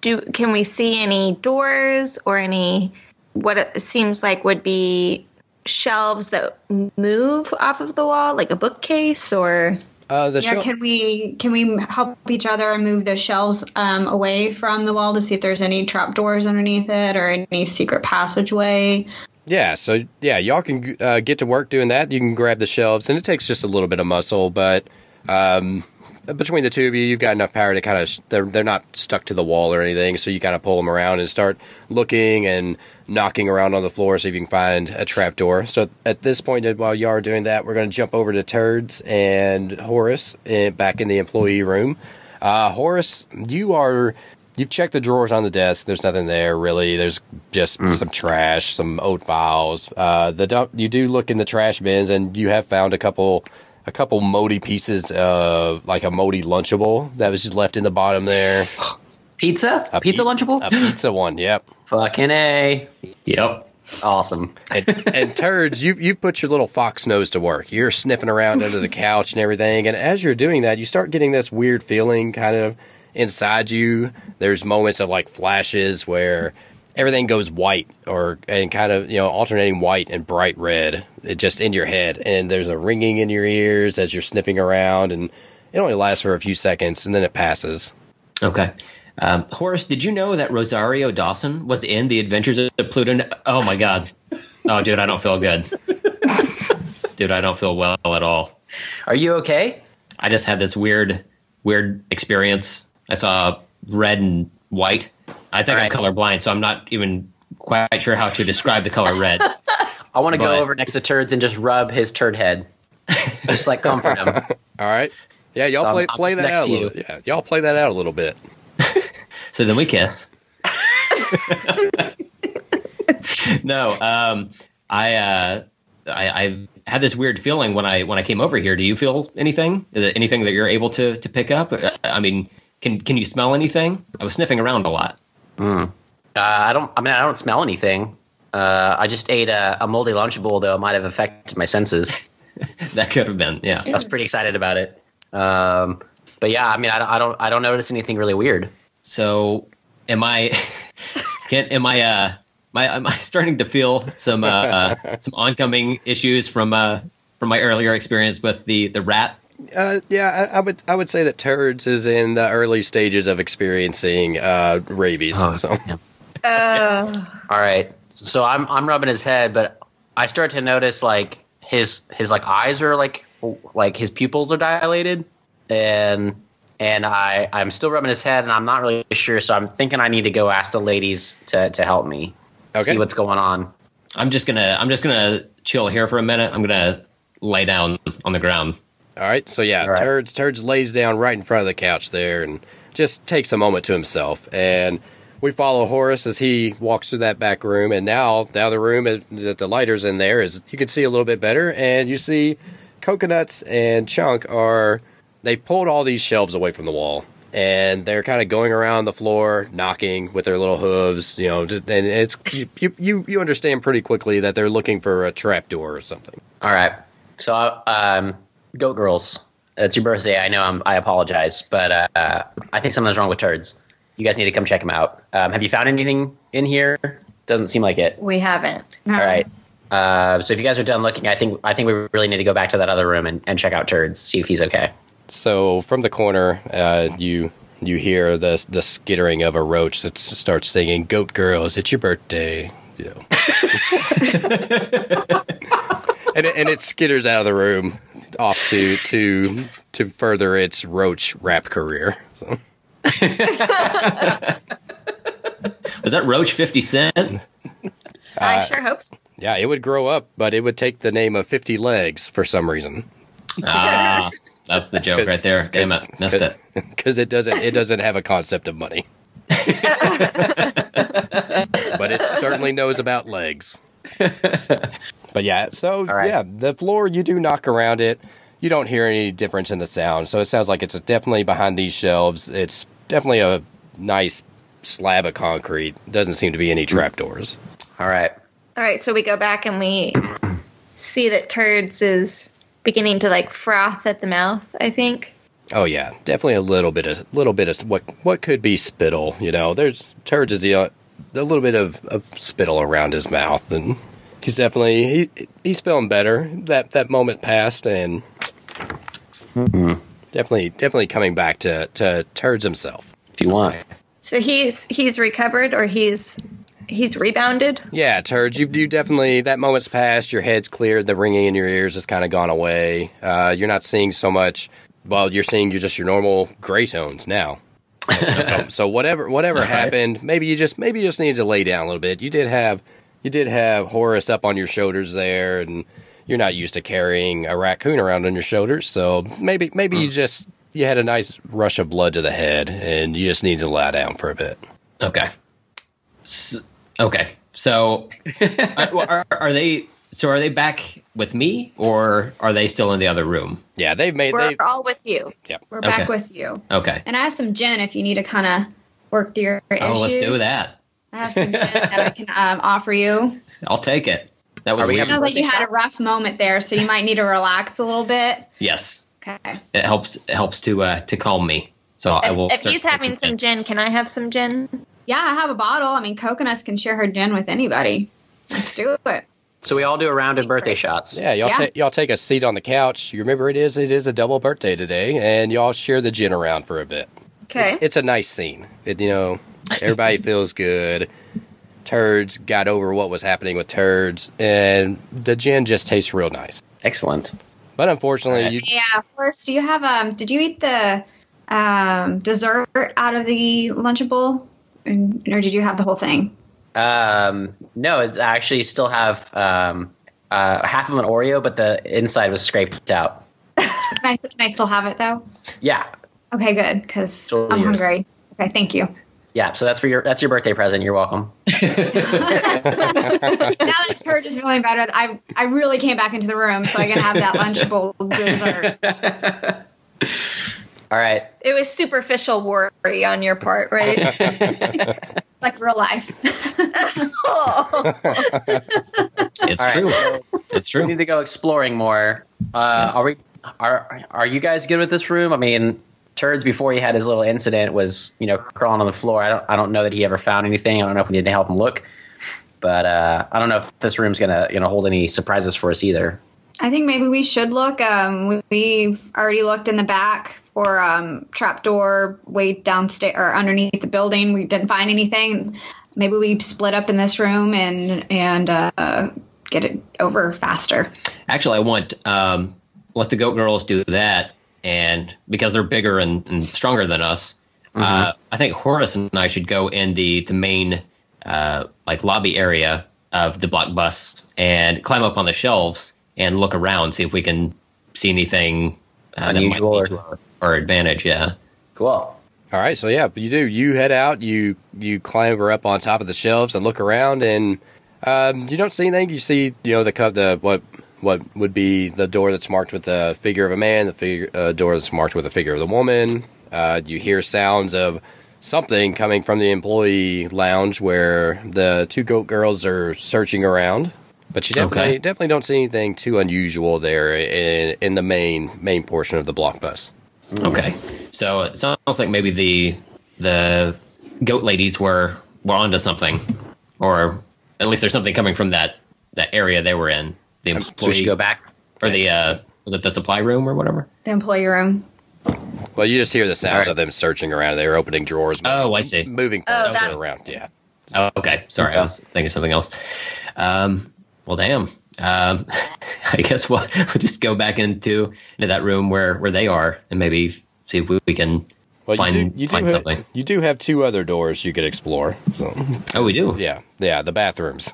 do can we see any doors or any what it seems like would be shelves that move off of the wall like a bookcase or Uh, the Yeah, show- can we can we help each other and move the shelves um, away from the wall to see if there's any trap doors underneath it or any secret passageway? Yeah, so yeah, y'all can uh, get to work doing that. You can grab the shelves, and it takes just a little bit of muscle, but um, between the two of you, you've got enough power to kind of they're they're not stuck to the wall or anything, so you kind of pull them around and start looking and knocking around on the floor, see if you can find a trap door. So at this point, while y'all are doing that, we're going to jump over to Turds and Horace uh, back in the employee room. Uh, Horace, you are. You've checked the drawers on the desk. There's nothing there really. There's just some trash, some oat files. Uh, the dump. You do look in the trash bins, and you have found a couple, a couple moldy pieces of like a moldy Lunchable that was just left in the bottom there. Pizza? A pizza pi- Lunchable? A pizza one. Yep. Fucking A. Yep. Awesome. And, and turds, you've you've put your little fox nose to work. You're sniffing around under the couch and everything. And as you're doing that, you start getting this weird feeling kind of inside you. There's moments of like flashes where everything goes white or and kind of you know alternating white and bright red. It just in your head, and there's a ringing in your ears as you're sniffing around, and it only lasts for a few seconds, and then it passes. Okay. Um, Horace, did you know that Rosario Dawson was in The Adventures of Pluto? Na- Oh my God. Oh, dude, I don't feel good. dude, I don't feel well at all. Are you okay? I just had this weird, weird experience. I saw red and white. I think All right. I'm colorblind, so I'm not even quite sure how to describe the color red. I want to go over next to Turds and just rub his turd head. just like comfort him. All right. Yeah, y'all So I'm- play I'm play that next out. A to you. little, yeah, y'all play that out a little bit. So then we kiss. no, um, I, uh, I I had this weird feeling when I when I came over here. Do you feel anything? Is it anything that you're able to to pick up? Uh, I mean, can can you smell anything? I was sniffing around a lot. Uh, I don't. I mean, I don't smell anything. Uh, I just ate a, a moldy Lunchable, though it might have affected my senses. that could have been, yeah. I was pretty excited about it. Um, but yeah, I mean, I, don't- I don't. I don't notice anything really weird. So, am I? Can am I? Uh, my am I starting to feel some uh, uh, some oncoming issues from uh from my earlier experience with the the rat? Uh, yeah, I, I would I would say that Turds is in the early stages of experiencing uh, rabies. so uh, All right. So I'm I'm rubbing his head, but I start to notice like his his like eyes are like like his pupils are dilated, and and I I'm still rubbing his head, and I'm not really sure. So I'm thinking I need to go ask the ladies to to help me Okay. see what's going on. I'm just gonna I'm just gonna chill here for a minute. I'm gonna lay down on the ground. All right, so yeah, right. Turds Turds lays down right in front of the couch there and just takes a moment to himself. And we follow Horace as he walks through that back room. And now now the room that the lighters in there is you can see a little bit better, and you see coconuts and chunk are they've pulled all these shelves away from the wall and they're kind of going around the floor, knocking with their little hooves. You know, and it's you you you understand pretty quickly that they're looking for a trap door or something. All right. So, um, Goat Girls, it's your birthday. I know I'm, I apologize, but uh, I think something's wrong with turds. You guys need to come check them out. Um, have you found anything in here? Doesn't seem like it. We haven't. All right. Uh, so if you guys are done looking, I think I think we really need to go back to that other room and, and check out turds, see if he's okay. So from the corner, uh, you you hear the the skittering of a roach that starts singing "Goat Girls, it's your birthday." You know. and it, and it skitters out of the room off to to to further its roach rap career. So. Was that Roach 50 Cent? I sure hope so. Yeah, it would grow up, but it would take the name of Fifty Legs for some reason Ah, that's the joke right there. Damn it. Missed it. because it doesn't it doesn't have a concept of money. but it certainly knows about legs. But yeah, so right. yeah, the floor you do knock around it. You don't hear any difference in the sound, so it sounds like it's definitely behind these shelves. It's definitely a nice slab of concrete. Doesn't seem to be any trapdoors. All right. All right, so we go back and we see that Turds is beginning to like froth at the mouth. I think. Oh yeah, definitely a little bit of little bit of what what could be spittle. You know, there's turds is the uh, a little bit of, of spittle around his mouth, and he's definitely he he's feeling better. That that moment passed, and definitely definitely coming back to to turds himself. If you want. So he's he's recovered or he's he's rebounded. Yeah, turds, you you definitely that moment's passed. Your head's cleared. The ringing in your ears has kind of gone away. Uh, you're not seeing so much. Well, you're seeing you're just your normal gray tones now. so, so whatever whatever happened, maybe you just maybe you just needed to lay down a little bit. You did have you did have Horace up on your shoulders there, and you're not used to carrying a raccoon around on your shoulders. So maybe maybe you hmm. just you had a nice rush of blood to the head, and you just needed to lie down for a bit. Okay. S- okay. So, are, are they? So are they back with me, or are they still in the other room? Yeah, they've made We're they all with you. yep. We're back with you. Okay. And I have some gin if you need to kind of work through your issues. Oh, let's do that. I have some gin that I can um, offer you. I'll take it. That was Are we weird. Sounds like you Birthday had a rough moment there, so you might need to relax a little bit. Yes, Okay. it helps. It helps to uh, to calm me. So I will. if he's having some gin, can I have some gin? Yeah, I have a bottle. I mean, Coconuts can share her gin with anybody. Let's do it. So we all do a round of birthday shots. Yeah, y'all, Yeah. Ta- y'all take a seat on the couch. You remember it is it is a double birthday today, and y'all share the gin around for a bit. Okay. It's a nice scene. It, you know, everybody feels good. Turds got over what was happening with turds, and the gin just tastes real nice. Excellent. But unfortunately, Alright. you, Yeah. First, do you have um? Did you eat the um dessert out of the Lunchable, and, or did you have the whole thing? Um, no, it's I actually still have um, uh, half of an Oreo, but the inside was scraped out. Can I, can I still have it though? Yeah, Okay, good, because I'm yours. hungry. Okay, thank you. Yeah. So that's for your that's your birthday present. You're welcome. now that turd is feeling better, I I really came back into the room so I can have that Lunchable dessert. All right. It was superficial worry on your part, right? like real life. oh. It's All right. true. so It's we need to go exploring more. Uh, Yes. Are we? Are are you guys good with this room? I mean, turds before he had his little incident was you know crawling on the floor. I don't I don't know that he ever found anything. I don't know if we need to help him look, but uh, I don't know if this room's gonna you know hold any surprises for us either. I think maybe we should look. Um, we, we've already looked in the back for um, trapdoor way downstairs or underneath the building. We didn't find anything. Maybe we split up in this room and and uh, get it over faster. Actually, I want um, let the goat girls do that, and because they're bigger and, and stronger than us, uh, I think Horace and I should go in the the main uh, like lobby area of the block bus and climb up on the shelves and look around, see if we can see anything uh, Unusual that might be or- our, our advantage. Yeah. Cool. all right. So yeah, you do. You head out. You you clamber up on top of the shelves and look around, and um, you don't see anything. You see, you know, the co- the what what would be the door that's marked with the figure of a man, the figure uh, door that's marked with the figure of the woman. Uh, you hear sounds of something coming from the employee lounge where the two goat girls are searching around. But you definitely Okay. definitely don't see anything too unusual there in, in the main main portion of the block bus. Okay, so it sounds like maybe the the goat ladies were were onto something, or at least there's something coming from that that area they were in. The So employee should go back. or the uh, was it the supply room or whatever? The employee room. Well, you just hear the sounds All right. of them searching around. They're opening drawers, Oh, I see. moving Oh, that- around. Yeah. Oh, okay. Sorry, I was thinking something else. Um, well, damn. Um, I guess we'll, we'll just go back into into that room where where they are and maybe see if we, we can Well, find you do, you find ha- something. You do have two other doors you could explore. So Oh, we do. yeah, yeah, the bathrooms.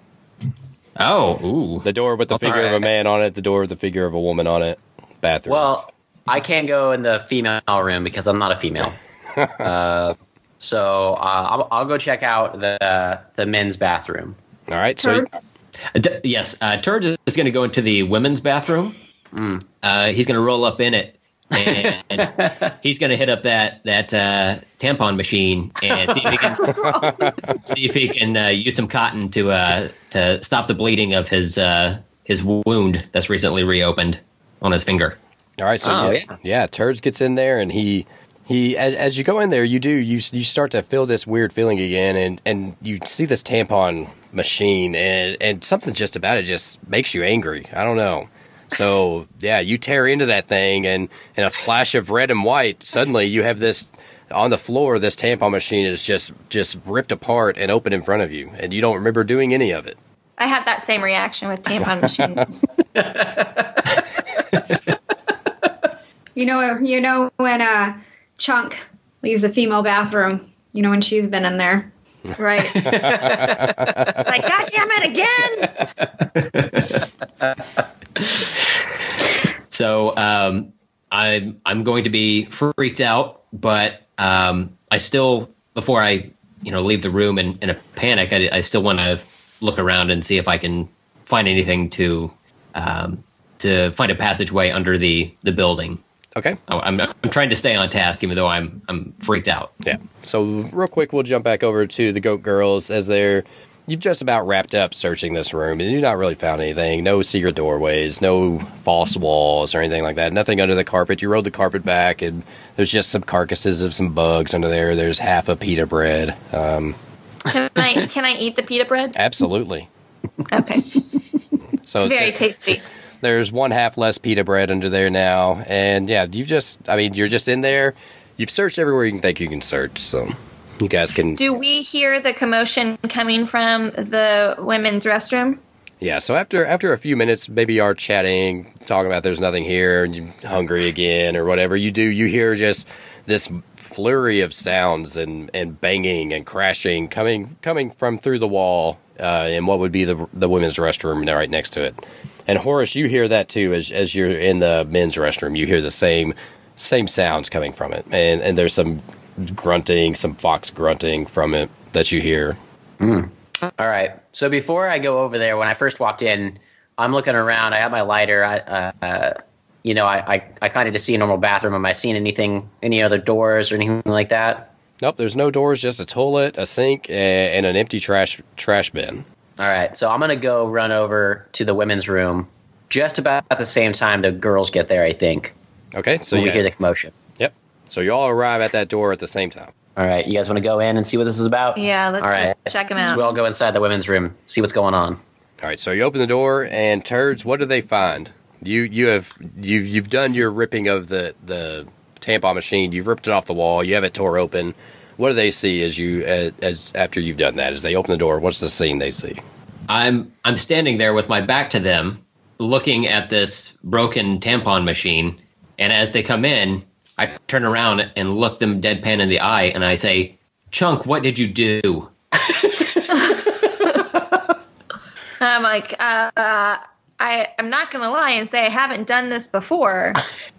Oh, ooh. The door with the Well, figure of a man on it. The door with the figure of a woman on it. Bathrooms. Well, I can't go in the female room because I'm not a female. uh, so uh, I'll, I'll go check out the the men's bathroom. all right. So Turds. Uh, d- yes, uh, Turds is going to go into the women's bathroom. Uh, he's going to roll up in it, and he's going to hit up that that uh, tampon machine and see if he can see if he can uh, use some cotton to uh, to stop the bleeding of his uh, his wound that's recently reopened on his finger. All right, so Oh, yeah, yeah. yeah, Turds gets in there, and he he as, as you go in there, you do you you start to feel this weird feeling again, and and you see this tampon machine, and and something just about it just makes you angry. I don't know. So yeah, you tear into that thing, and in a flash of red and white, suddenly you have this on the floor. This tampon machine is just just ripped apart and open in front of you, and you don't remember doing any of it. I have that same reaction with tampon machines. You know, you know when uh, Chunk leaves a female bathroom. You know when she's been in there. right. it's like, God damn it again. So um, I'm I'm going to be freaked out, but um, I still before I you know leave the room in, in a panic, I, I still want to look around and see if I can find anything to um, to find a passageway under the the building. Okay. I'm I'm trying to stay on task, even though I'm I'm freaked out. Yeah. So real quick, we'll jump back over to the Goat Girls as they're. You've just about wrapped up searching this room, and you've not really found anything. No secret doorways, no false walls or anything like that. Nothing under the carpet. You rolled the carpet back, and there's just some carcasses of some bugs under there. There's half a pita bread. Um, Can I can I eat the pita bread? absolutely. Okay. So It's very tasty. there's one half less pita bread under there now, and yeah, you've just. I mean, you're just in there. You've searched everywhere you can think you can search, so you guys can. Do we hear the commotion coming from the women's restroom? Yeah, so after after a few minutes, maybe you are chatting, talking about there's nothing here, and you're hungry again or whatever you do, you hear just this flurry of sounds and, and banging and crashing coming coming from through the wall uh, in what would be the the women's restroom right next to it. And Horace, you hear that too as as you're in the men's restroom. You hear the same same sounds coming from it, and and there's some grunting, some fox grunting from it that you hear. All right. So before I go over there, when I first walked in, I'm looking around. I have my lighter. I, uh, you know, I, I, I kind of just see a normal bathroom. Am I seeing anything, any other doors or anything like that? Nope, there's no doors, just a toilet, a sink, and an empty trash trash bin. All right. So I'm gonna go run over to the women's room just about at the same time the girls get there. I think. Okay, so we yeah, hear the commotion. Yep. So you all arrive at that door at the same time. All right. You guys want to go in and see what this is about? Yeah, let's All right. check them So we all go inside the women's room, see what's going on. All right, so you open the door, and turds, what do they find? You you have you've you've done your ripping of the the tampon machine. You've ripped it off the wall. You have it tore open. What do they see as you as, as after you've done that? As they open the door, what's the scene they see? I'm I'm standing there with my back to them, looking at this broken tampon machine, and as they come in, I turn around and look them deadpan in the eye, and I say, "Chunk, what did you do?" I'm like, uh, uh, I I'm not gonna lie and say I haven't done this before,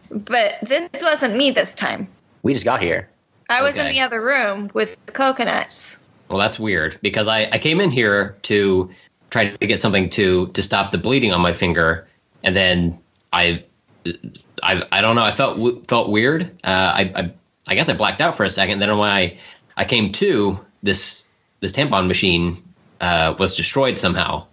but this wasn't me this time. We just got here. I was in the other room with the coconuts. Well, that's weird because I, I came in here to try to get something to to stop the bleeding on my finger, and then I I, I don't know. I felt felt weird. Uh, I, I I guess I blacked out for a second. Then when I I came to, this this tampon machine uh, was destroyed somehow.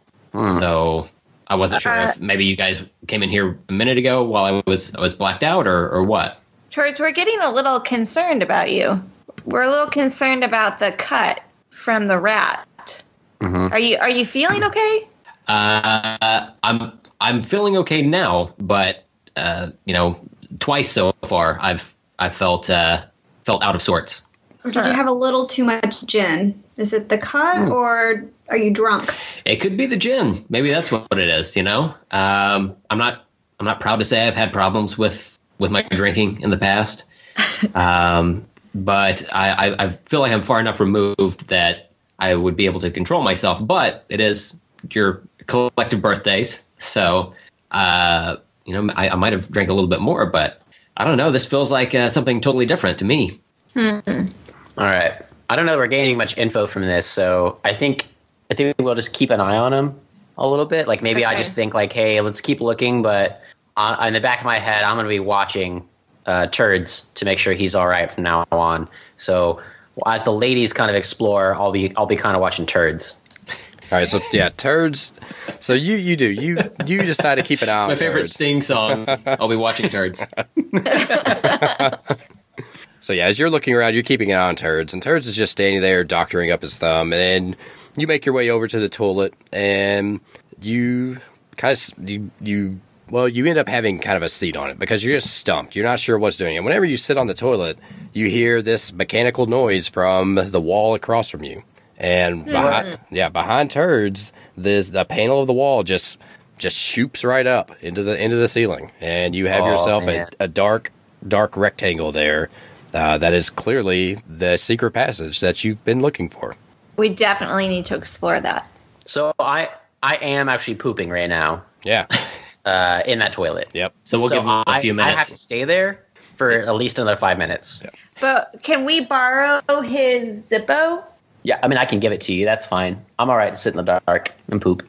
So I wasn't sure if maybe you guys came in here a minute ago while I was I was blacked out or or what. Turds, we're getting a little concerned about you. We're a little concerned about the cut from the rat. Are you are you feeling okay? Uh, I'm I'm feeling okay now, but uh, you know, twice so far I've I've felt uh, felt out of sorts. Or did you have a little too much gin? Is it the cut or are you drunk? It could be the gin. Maybe that's what it is. You know, um, I'm not I'm not proud to say I've had problems with with my drinking in the past, um, but I, I, I feel like I'm far enough removed that I would be able to control myself. But it is your collective birthdays, so uh, you know I, I might have drank a little bit more, but I don't know. This feels like uh, something totally different to me. All right. I don't know. if We're gaining much info from this, so I think I think we'll just keep an eye on him a little bit. Like maybe I just think like, hey, let's keep looking, but uh, in the back of my head, I'm going to be watching uh, turds to make sure he's all right from now on. So as the ladies kind of explore, I'll be I'll be kind of watching turds. All right, so yeah, turds. So you you do you you decide to keep it on My favorite turds. Sting song. I'll be watching turds. So yeah, as you're looking around, you're keeping an eye on Turds, and Turds is just standing there doctoring up his thumb, and then you make your way over to the toilet, and you kind of you you well, you end up having kind of a seat on it because you're just stumped. You're not sure what's doing, it. whenever you sit on the toilet, you hear this mechanical noise from the wall across from you, and behind, yeah, behind Turds, this the panel of the wall just just shoots right up into the into the ceiling, and you have Oh, yourself a, a dark dark rectangle there uh, that is clearly the secret passage that you've been looking for. We definitely need to explore that. So I I am actually pooping right now Yeah. uh, in that toilet. Yep. So we'll So give him a few minutes. I have to stay there for at least another five minutes. Yeah. But can we borrow his Zippo? I mean I can give it to you. That's fine. I'm all right to sit in the dark and poop.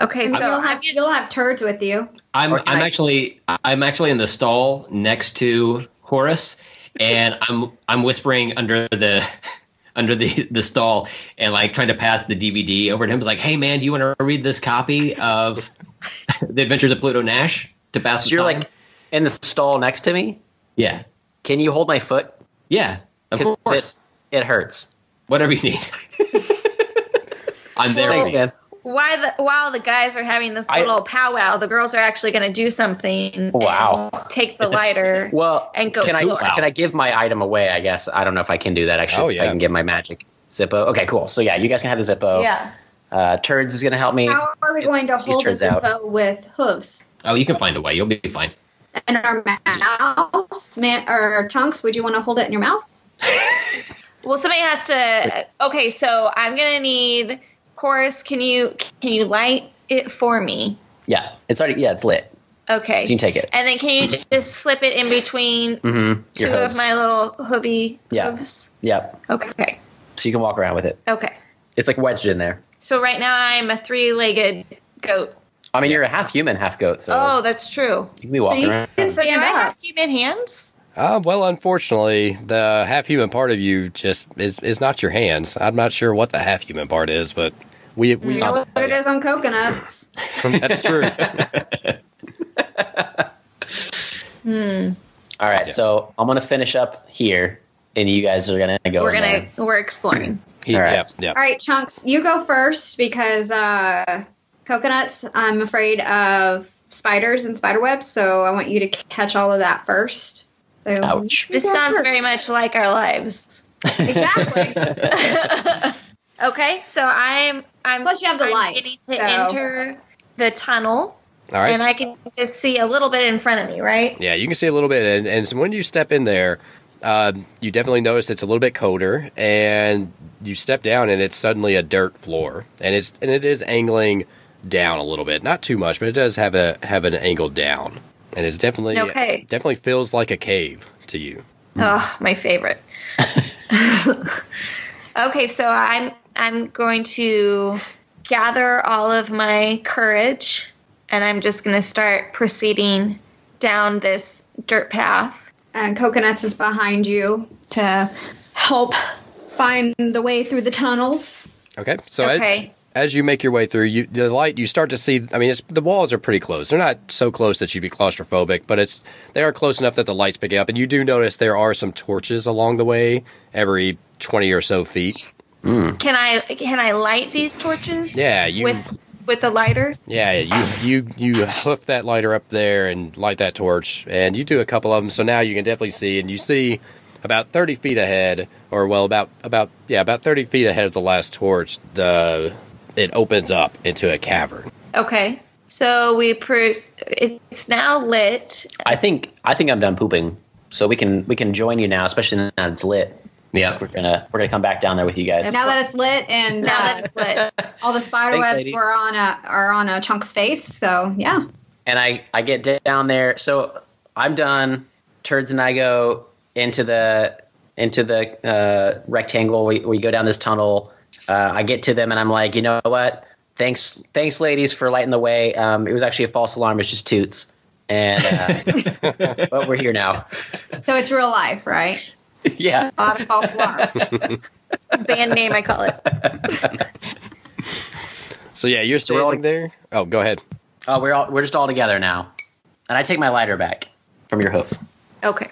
Okay, so you'll I'm have you'll have turds with you. I'm I'm actually I'm actually in the stall next to Horace, and I'm I'm whispering under the under the the stall and like trying to pass the DVD over to him. It's like, hey man, do you want to read this copy of The Adventures of Pluto Nash to pass? So the you're time? like in the stall next to me. yeah, Can you hold my foot? yeah, of 'Cause course, It, it hurts. Whatever you need. I'm there. Thanks, for man. Why the, while the guys are having this I- little powwow, the girls are actually going to do something. Wow. and take the lighter. Well, And go can I explore. can I give my item away? I guess I don't know if I can do that. Actually, Oh, if yeah. I can give my magic Zippo. Okay, cool. So yeah, you guys can have the Zippo. yeah. Uh, Turds is gonna help me. How are we going to These hold turds this out. with hooves? Oh, you can find a way. You'll be fine. And our mouths, man, or chunks? Would you want to hold it in your mouth? Well, somebody has to. Okay, so I'm going to need Horace. Can you can you light it for me? Yeah, it's already yeah, it's lit. Okay. You can take it. And then can you just slip it in between Mm-hmm. two of my little hoovy Yeah. hooves? Yep. Okay. So you can walk around with it. Okay. It's like wedged in there. So right now I'm a three-legged goat. I mean, you're a half human, half goat, so Oh, that's true. you can be walking you around. can So do stand I have human hands? Uh, well, unfortunately, the half human part of you just is is not your hands. I'm not sure what the half human part is, but we we You know what it is on coconuts. That's true. hmm. All right, Yeah. so I'm gonna finish up here, and you guys are gonna go. We're gonna there. we're exploring. He, All right. Yeah, yeah. All right, chunks, you go first because uh, coconuts. I'm afraid of spiders and spider webs, so I want you to catch all of that first. So Ouch. This go sounds first. very much like our lives. exactly. Okay, so I'm I'm Plus you have the I'm light, getting to so- enter the tunnel, All right. and I can just see a little bit in front of me, right? Yeah, you can see a little bit, and, and so when you step in there, uh, you definitely notice it's a little bit colder, and you step down, and it's suddenly a dirt floor, and it's and it is angling down a little bit, not too much, but it does have a have an angle down, and it's definitely uh, Okay. definitely feels like a cave to you. Oh, my favorite. okay, so I'm I'm going to gather all of my courage and I'm just going to start proceeding down this dirt path and Coconuts is behind you to help find the way through the tunnels. Okay, so as- Okay. As, you make your way through, you the light you start to see. I mean, it's, the walls are pretty close. They're not so close that you'd be claustrophobic, but it's they are close enough that the lights pick up, and you do notice there are some torches along the way every twenty or so feet. Hmm. Can I can I light these torches? Yeah, you- with with the lighter. Yeah, you you you hoof that lighter up there and light that torch, and you do a couple of them. So now you can definitely see, and you see about thirty feet ahead, or well, about about yeah, about thirty feet ahead of the last torch. The it opens up into a cavern. Okay. So we pers- it's now lit. I think I think I'm done pooping, so we can we can join you now, especially now that it's lit. Yeah. We're gonna we're gonna come back down there with you guys. And Now that it's lit and Now that it's lit. all the spider Thanks, webs ladies. were on a are on a chunk's face, so yeah. and I I get down there. So I'm done. Turds and I go into the into the uh, rectangle. We we go down this tunnel. Uh, I get to them and I'm like, you know what? Thanks thanks ladies for lighting the way. Um, it was actually a false alarm. It's just toots. And uh, but we're here now. So it's real life, right? yeah. A lot of false alarms. Band name, I call it. So yeah, you're we're all- there. Oh, go ahead. Oh, we're all we're just all together now. And I take my lighter back from your hoof. Okay.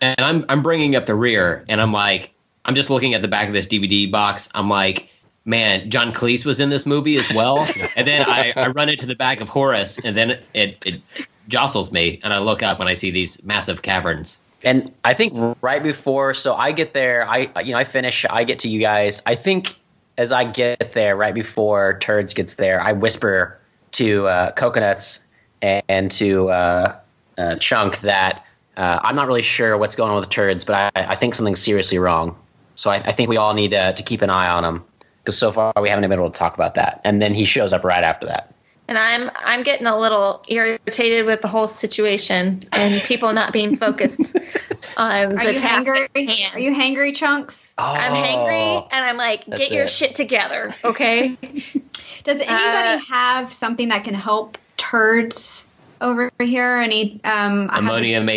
and I'm I'm bringing up the rear, and I'm like, I'm just looking at the back of this DVD box. I'm like, man, John Cleese was in this movie as well. and then I, I run into the back of Horace, and then it, it jostles me, and I look up and I see these massive caverns. And I think right before, so I get there, I you know I finish, I get to you guys. I think as I get there, right before Turds gets there, I whisper to uh, Coconuts and to uh, uh, Chunk that uh, I'm not really sure what's going on with Turds, but I, I think something's seriously wrong. So I, I think we all need to, to keep an eye on him because so far we haven't been able to talk about that. And then he shows up right after that. And I'm I'm getting a little irritated with the whole situation and people not being focused on Are the you task hangry? at hand. Are you hangry, chunks? I'm Oh. hangry and I'm like, get your it. shit together, okay? Does anybody Uh, have something that can help turds over here? Any um I have- Imodium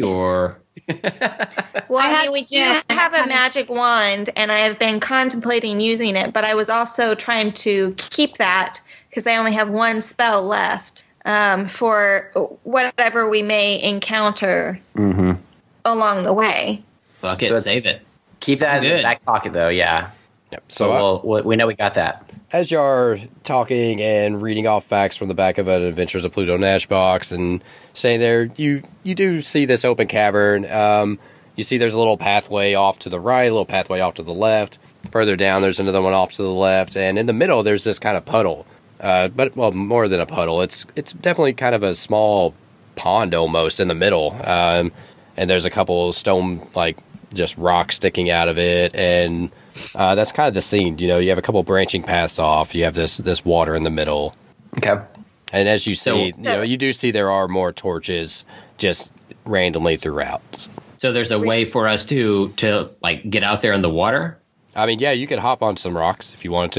AD or Well, I I, mean, we do yeah, have a magic wand, and I have been contemplating using it, but I was also trying to keep that because I only have one spell left um, for whatever we may encounter Mm-hmm. along the way. fuck it, So it's- save it. Keep that in the back pocket, though. Yeah. Yep. So So we'll, we'll, we know we got that. As you are talking and reading off facts from the back of an Adventures of Pluto Nash box and saying there, you you do see this open cavern. Um, you see there's a little pathway off to the right, a little pathway off to the left. Further down, there's another one off to the left, and in the middle, there's this kind of puddle. Uh, but well, more than a puddle. It's it's definitely kind of a small pond almost in the middle. Um, and there's a couple stone like just rocks sticking out of it, and uh, that's kind of the scene. You know, you have a couple branching paths off. You have this this water in the middle, Okay. and as you see, So- you know, you do see there are more torches just randomly throughout. So there's a way for us to to like get out there in the water. I mean, yeah, you could hop on some rocks if you wanted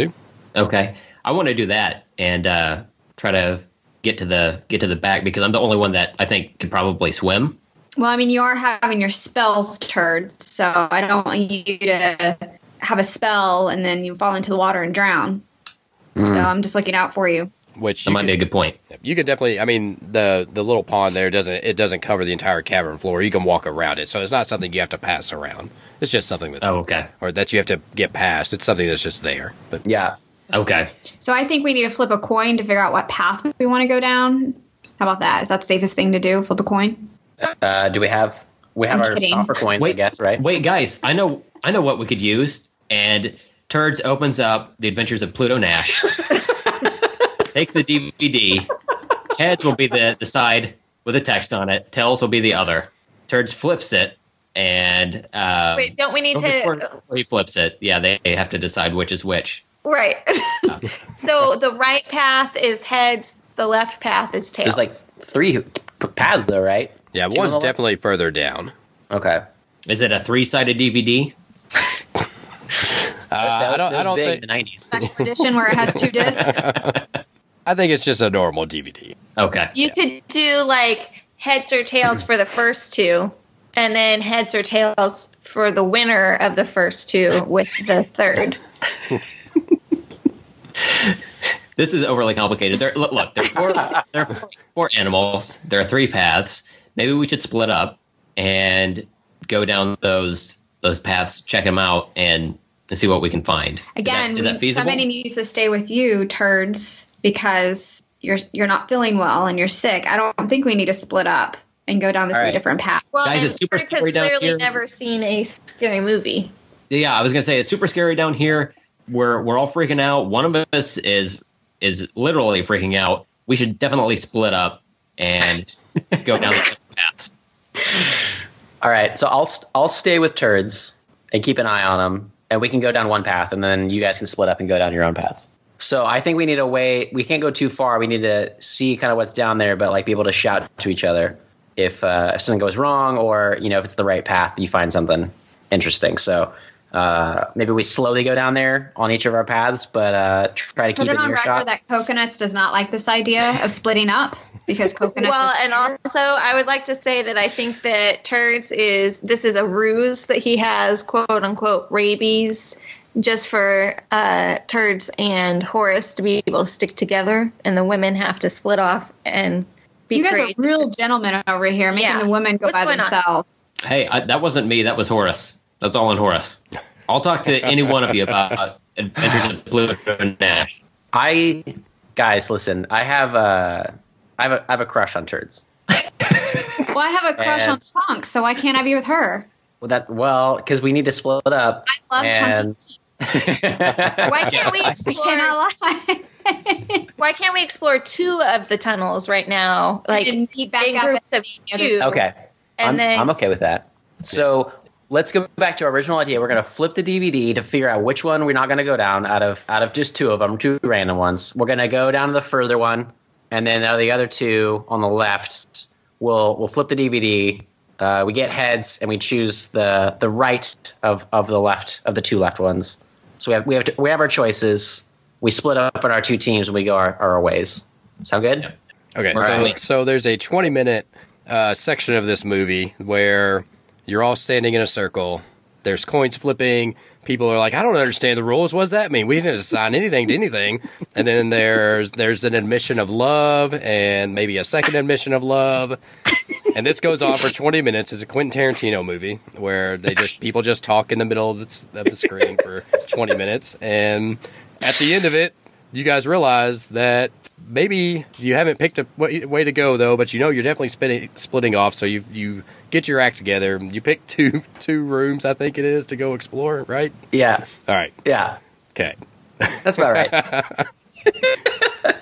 to. Okay, I want to do that and uh, try to get to the get to the back because I'm the only one that I think could probably swim. Well, I mean, you are having your spells turned, so I don't want you to have a spell and then you fall into the water and drown. So I'm just looking out for you. Which That you might be a good point. you could definitely. I mean, the the little pond there doesn't it doesn't cover the entire cavern floor. You can walk around it, so it's not something you have to pass around. It's just something that's Oh, okay, or that you have to get past. It's something that's just there. But Yeah. okay. So I think we need to flip a coin to figure out what path we want to go down. How about that? Is that the safest thing to do? Flip a coin? Uh, do we have we have I'm our kidding. stopper coins? I Wait. guess right. Wait, guys, I know I know what we could use. And Turds opens up the Adventures of Pluto Nash. takes the DVD. Heads will be the the side with the text on it. Tails will be the other. Turds flips it, and um, Wait, don't we need to? before he flips it, yeah, they, they have to decide which is which. Right. so the right path is heads, the left path is tails. There's like three paths though, right? yeah, Two one's definitely further down. Okay. Is it a three sided DVD? Uh, I don't. I don't think. in the nineties. Special edition where it has two discs. I think it's just a normal DVD. Okay. you could do like heads or tails for the first two, and then heads or tails for the winner of the first two with the third. This is overly complicated. There, look, look, there are four, there are four animals. There are three paths. Maybe we should split up and go down those those paths, check them out, and, and see what we can find. Again, is that, is that we- feasible? somebody needs to stay with you, turds, because you're you're not feeling well and you're sick. I don't think we need to split up and go down the All three right. different paths. Well, Guys, it's super Turk has scary down clearly here. never seen a scary movie. Yeah, I was gonna say it's super scary down here. We're we're all freaking out. One of us is is literally freaking out. We should definitely split up and go down the paths. All right, so I'll I'll stay with turds and keep an eye on them, and we can go down one path, and then you guys can split up and go down your own paths. So I think we need a way. We can't go too far. We need to see kind of what's down there, but like be able to shout to each other if uh, if something goes wrong, or you know if it's the right path, you find something interesting. So uh, maybe we slowly go down there on each of our paths, but uh, try to Put keep it it on in record that Coconuts does not like this idea of splitting up because Coconuts. Well, is- and also I would like to say that I think that Turds is this is a ruse that he has quote unquote rabies just for uh, Turds and Horace to be able to stick together, and the women have to split off and be you guys creative. are real gentlemen over here, making Yeah. the women go What's by going on? themselves. Hey, I, that wasn't me. That was Horace. That's all on Horace. I'll talk to any one of you about Adventures of Pluto and Nash. I guys, listen. I have a I have a I have a crush on turds. Well, I have a crush on And- Chunk, so why can't I be with her? Well, that well, because we need to split up. I love and Why can't we explore? cannot. Why can't we explore two of the tunnels right now, like And meet back in up groups of the other two? okay, and I'm, then I'm okay with that. So let's go back to our original idea. We're going to flip the DVD to figure out which one we're not going to go down out of out of just two of them, two random ones. We're going to go down to the further one, and then out of the other two on the left, we'll we'll flip the DVD. Uh, we get heads, and we choose the the right of, of the left of the two left ones. So we have we have to, we have our choices. We split up in our two teams, and we go our, our ways. Sound good? Okay, Right. so so there's a 20 minute uh, section of this movie where you're all standing in a circle. There's coins flipping. People are like, I don't understand the rules. What does that mean? We didn't assign anything to anything. And then there's there's an admission of love and maybe a second admission of love. And this goes on for 20 minutes. It's a Quentin Tarantino movie where they just people just talk in the middle of the, of the screen for 20 minutes. And at the end of it, you guys realize that maybe you haven't picked a way, to go though, but you know you're definitely splitting off. So you you get your act together. You pick two two rooms, I think it is, to go explore. Right? Yeah, All right. yeah. Okay. That's about right.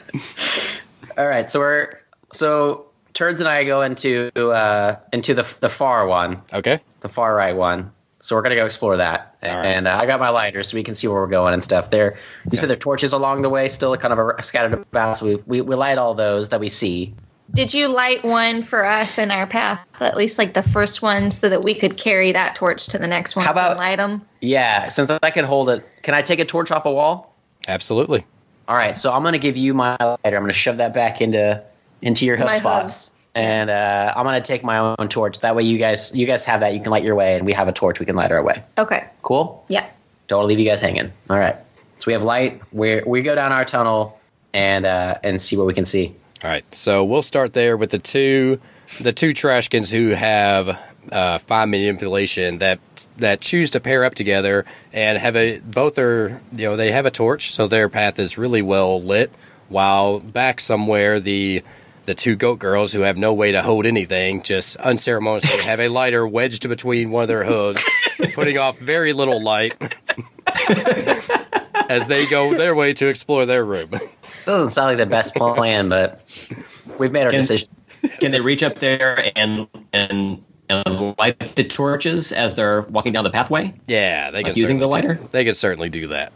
All right, so we're so Turds and I go into uh, into the the far one, Okay. the far right one. So we're gonna go explore that, right. and uh, I got my lighter so we can see where we're going and stuff. There, you said there are torches along the way, still kind of a, scattered about. So we, we we light all those that we see. Did you light one for us in our path, at least like the first one, so that we could carry that torch to the next one How about- and light them? Yeah, since I can hold it, can I take a torch off a wall? Absolutely. All right, so I'm gonna give you my lighter. I'm gonna shove that back into into your hoof My spot. hooves. And uh, I'm gonna take my own torch. That way, you guys you guys have that. You can light your way, and we have a torch. We can light our way. Okay. Cool. Yeah. Don't leave you guys hanging. All right. So we have light. We we go down our tunnel and uh, and see what we can see. All right. So we'll start there with the two the two trashkins who have uh, fine manipulation that that choose to pair up together and have a both are you know they have a torch so their path is really well lit while back somewhere the the two goat girls who have no way to hold anything just unceremoniously have a lighter wedged between one of their hooves putting off very little light as they go their way to explore their room This doesn't sound like the best plan, but we've made our Can- decision. Can they reach up there and and and light the torches as they're walking down the pathway? Yeah, they can Like using the lighter? they could certainly do that.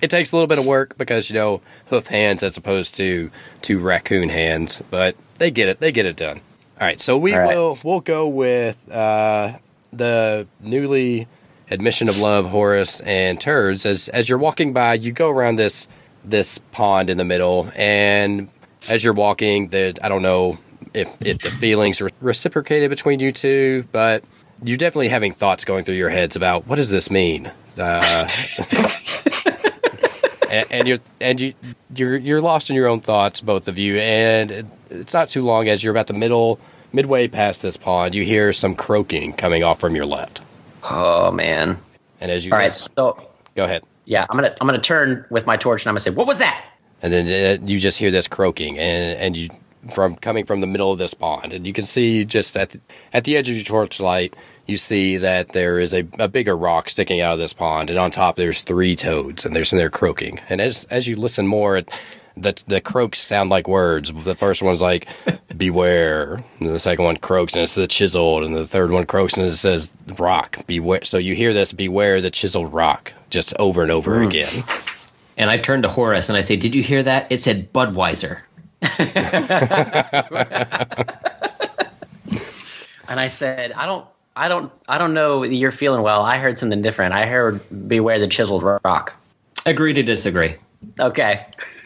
It takes a little bit of work because you know hoof hands as opposed to to raccoon hands, but they get it. They get it done. All right, so we All right. will we'll go with uh, the newly admission of love, Horace and turds. As as you're walking by, you go around this this pond in the middle, and as you're walking, the I don't know if if the feelings are reciprocated between you two, but you're definitely having thoughts going through your heads about what does this mean, uh, and, you're and you you're you're lost in your own thoughts, both of you. And it, it's not too long as you're about the middle midway past this pond, you hear some croaking coming off from your left. Oh man! And as you All right, listen- so go ahead. yeah, I'm gonna I'm gonna turn with my torch and I'm gonna say, "What was that?" and then uh, you just hear this croaking and and you from coming from the middle of this pond and you can see just at the, at the edge of your torchlight you see that there is a, a bigger rock sticking out of this pond and on top there's three toads and they're sitting there croaking and as as you listen more it, the the croaks sound like words the first one's like beware and the second one croaks and it's the chiseled and the third one croaks and it says rock beware so you hear this beware the chiseled rock just over and over hmm. again And I turned to Horace and I say, "Did you hear that? It said Budweiser." And I said, "I don't, I don't, I don't know. You're feeling well. I heard something different. I heard beware the chiseled rock." Agree to disagree. Okay,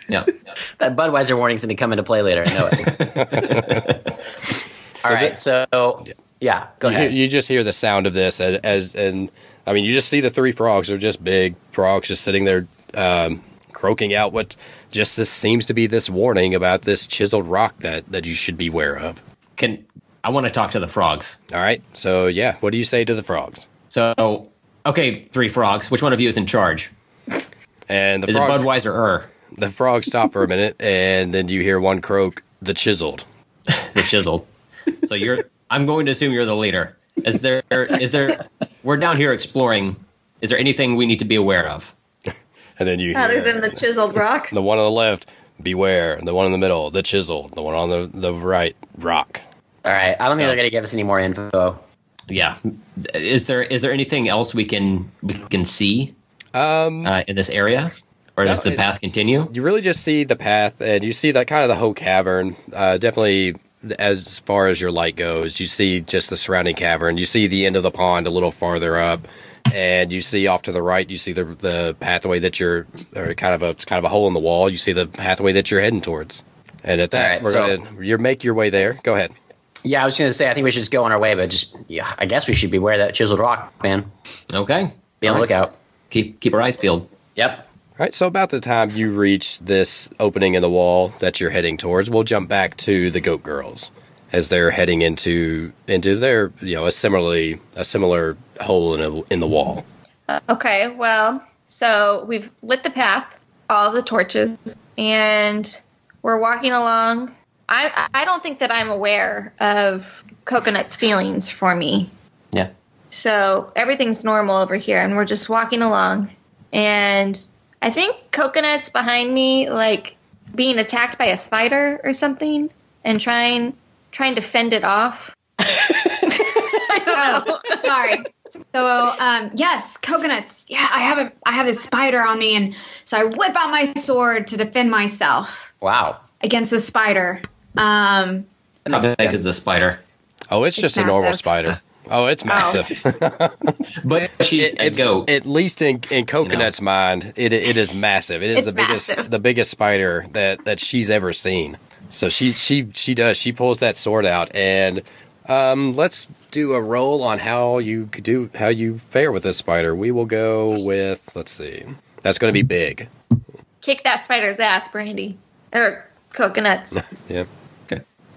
Yeah. that Budweiser warning's going to come into play later. I know it. All right, so yeah, go you, hear- ahead. you just hear the sound of this as, as and I mean you just see the three frogs they're just big frogs just sitting there um, croaking out what just this seems to be this warning about this chiseled rock that that you should beware of. Can I want to talk to the frogs? All right, so yeah, what do you say to the frogs? So, okay, three frogs. Which one of you is in charge? And the Is frog, it Budweiser or the frogs stop for a minute, and then you hear one croak, the chiseled. the chiseled? so you're. I'm going to assume you're the leader. Is there? Is there? We're down here exploring. Is there anything we need to be aware of? And then you Other hear than the chiseled rock. the one on the left, beware. The one in the middle, the chiseled. The one on the, the right, rock. All right, I don't think they're going to give us any more info. Yeah. Is there? Is there anything else we can we can see Um, uh, in this area, or does No, the path continue? you really just see the path and you see that kind of the whole cavern uh, definitely as far as your light goes you see just the surrounding cavern you see the end of the pond a little farther up and you see off to the right you see the the pathway that you're or kind of a it's kind of a hole in the wall you see the pathway that you're heading towards and at that right, we're so- gonna you make your way there go ahead Yeah, I was going to say I think we should just go on our way, but just yeah, I guess we should beware that chiseled rock, man. Okay. Be on the right. lookout. Keep keep our eyes peeled. Yep. All right, so about the time you reach this opening in the wall that you're heading towards, we'll jump back to the Goat Girls as they're heading into into their you know a similarly a similar hole in a, in the wall. Uh, okay, well, so we've lit the path, all the torches, and we're walking along. I I don't think that I'm aware of Coconut's feelings for me. Yeah. So everything's normal over here, and we're just walking along. And I think Coconut's behind me, like being attacked by a spider or something, and trying trying to fend it off. I don't know. Oh, sorry. So, um, yes, coconuts. Yeah, I have a, I have this spider on me, and so I whip out my sword to defend myself Wow. against the spider. Um, How big is the spider? Oh, it's, just a normal spider. Oh, it's massive. But she's a goat. At least in in Coconut's mind, it it is massive. It is It's the biggest the biggest spider that that she's ever seen. So she she she does. She pulls that sword out and um, let's do a roll on how you could do how you fare with this spider. We will go with let's see. That's going to be big. Kick that spider's ass, Brandy. Or Coconuts. Yeah.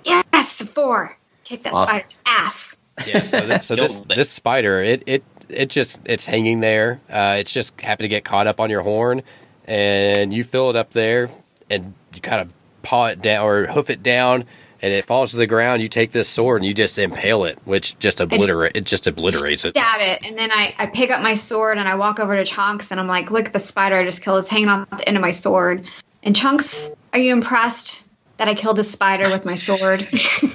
yes, four. Kick that Awesome. spider's ass. Yeah, so, that, so this this spider, it it it just it's hanging there. Uh, it's just happened to get caught up on your horn, and you fill it up there, and you kind of paw it down or hoof it down, and it falls to the ground. You take this sword and you just impale it, which just obliterate it just obliterates it. Stab it, and then I, I pick up my sword and I walk over to Chunks and I'm like, look at the spider I just killed. is hanging off the end of my sword. And Chunks, are you impressed that I killed a spider with my sword?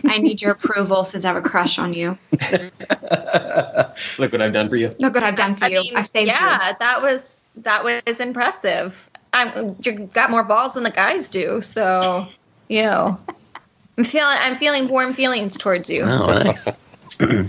I need your approval since I have a crush on you. Look what I've done for you. Look what I've done for I you. mean, I've saved yeah, you. that was that was impressive. I'm you got more balls than the guys do, so you know. I'm feeling I'm feeling warm feelings towards you. Oh, nice.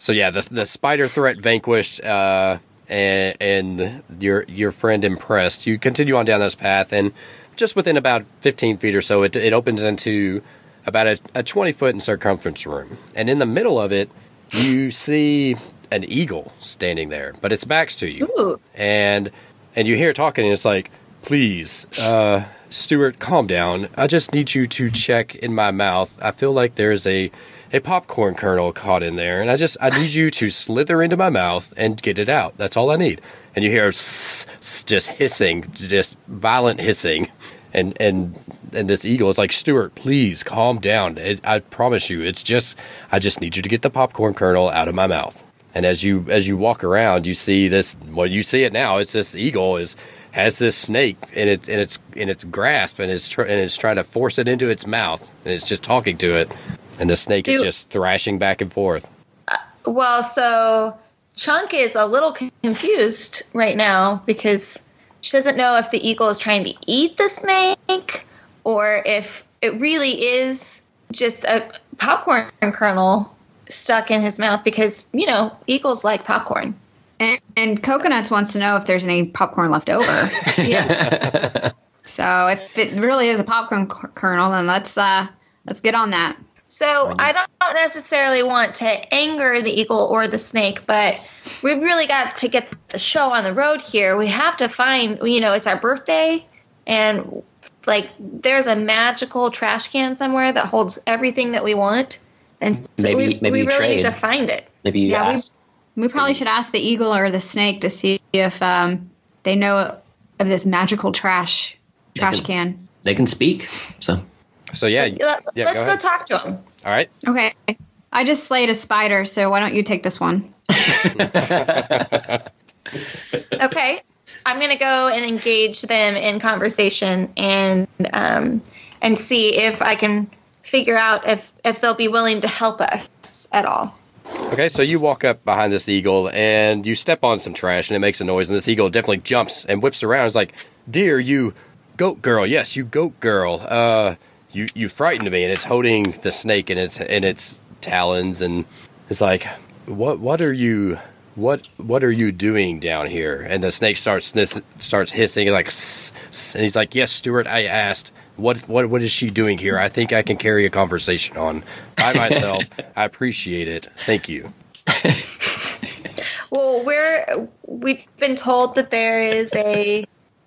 So yeah, the the spider threat vanquished, uh, and, and your your friend impressed. You continue on down this path, and just within about fifteen feet or so, it it opens into about a, a twenty foot in circumference room, and in the middle of it, you see an eagle standing there, but its back's to you, Ooh. and and you hear it talking, and it's like, "Please, uh, Stuart, calm down. I just need you to check in my mouth. I feel like there's a a popcorn kernel caught in there, and I just I need you to slither into my mouth and get it out. That's all I need." And you hear s- s- just hissing, just violent hissing, and and and this eagle is like, Stuart, please calm down. It, I promise you, it's just I just need you to get the popcorn kernel out of my mouth. And as you as you walk around, you see this. Well, you see it now. It's this eagle is has this snake in its in its in its grasp, and it's tr- and it's trying to force it into its mouth, and it's just talking to it, and the snake is just thrashing back and forth. Uh, well, so Chunk is a little confused right now because she doesn't know if the eagle is trying to eat the snake or if it really is just a popcorn kernel stuck in his mouth because, you know, eagles like popcorn. And, and Coconuts wants to know if there's any popcorn left over. Yeah. so if it really is a popcorn kernel, then let's uh let's get on that. So I don't necessarily want to anger the eagle or the snake, but we've really got to get the show on the road here. We have to find, you know, it's our birthday, and like there's a magical trash can somewhere that holds everything that we want, and so Maybe- we, maybe we you really need to find it. Maybe you Yeah, we- ask. We probably should ask the eagle or the snake to see if um they know of this magical trash trash can- can. They can speak. So So yeah, Let, yeah. let's go go, talk to him. All right. Okay. I just slayed a spider, so why don't you take this one? Okay. I'm going to go and engage them in conversation and um, and see if I can figure out if if they'll be willing to help us at all. Okay, so you walk up behind this eagle and you step on some trash and it makes a noise, and this eagle definitely jumps and whips around. It's like, "Dear, you goat girl, yes, you goat girl. Uh, you you frightened me." And it's holding the snake in its in its talons, and it's like, "What what are you?" What what are you doing down here? And the snake starts sniss, starts hissing like, "Sss, sss," and he's like, "Yes, Stuart, I asked. What what what is she doing here? I think I can carry a conversation on by myself. I appreciate it. Thank you." Well, we're we've been told that there is a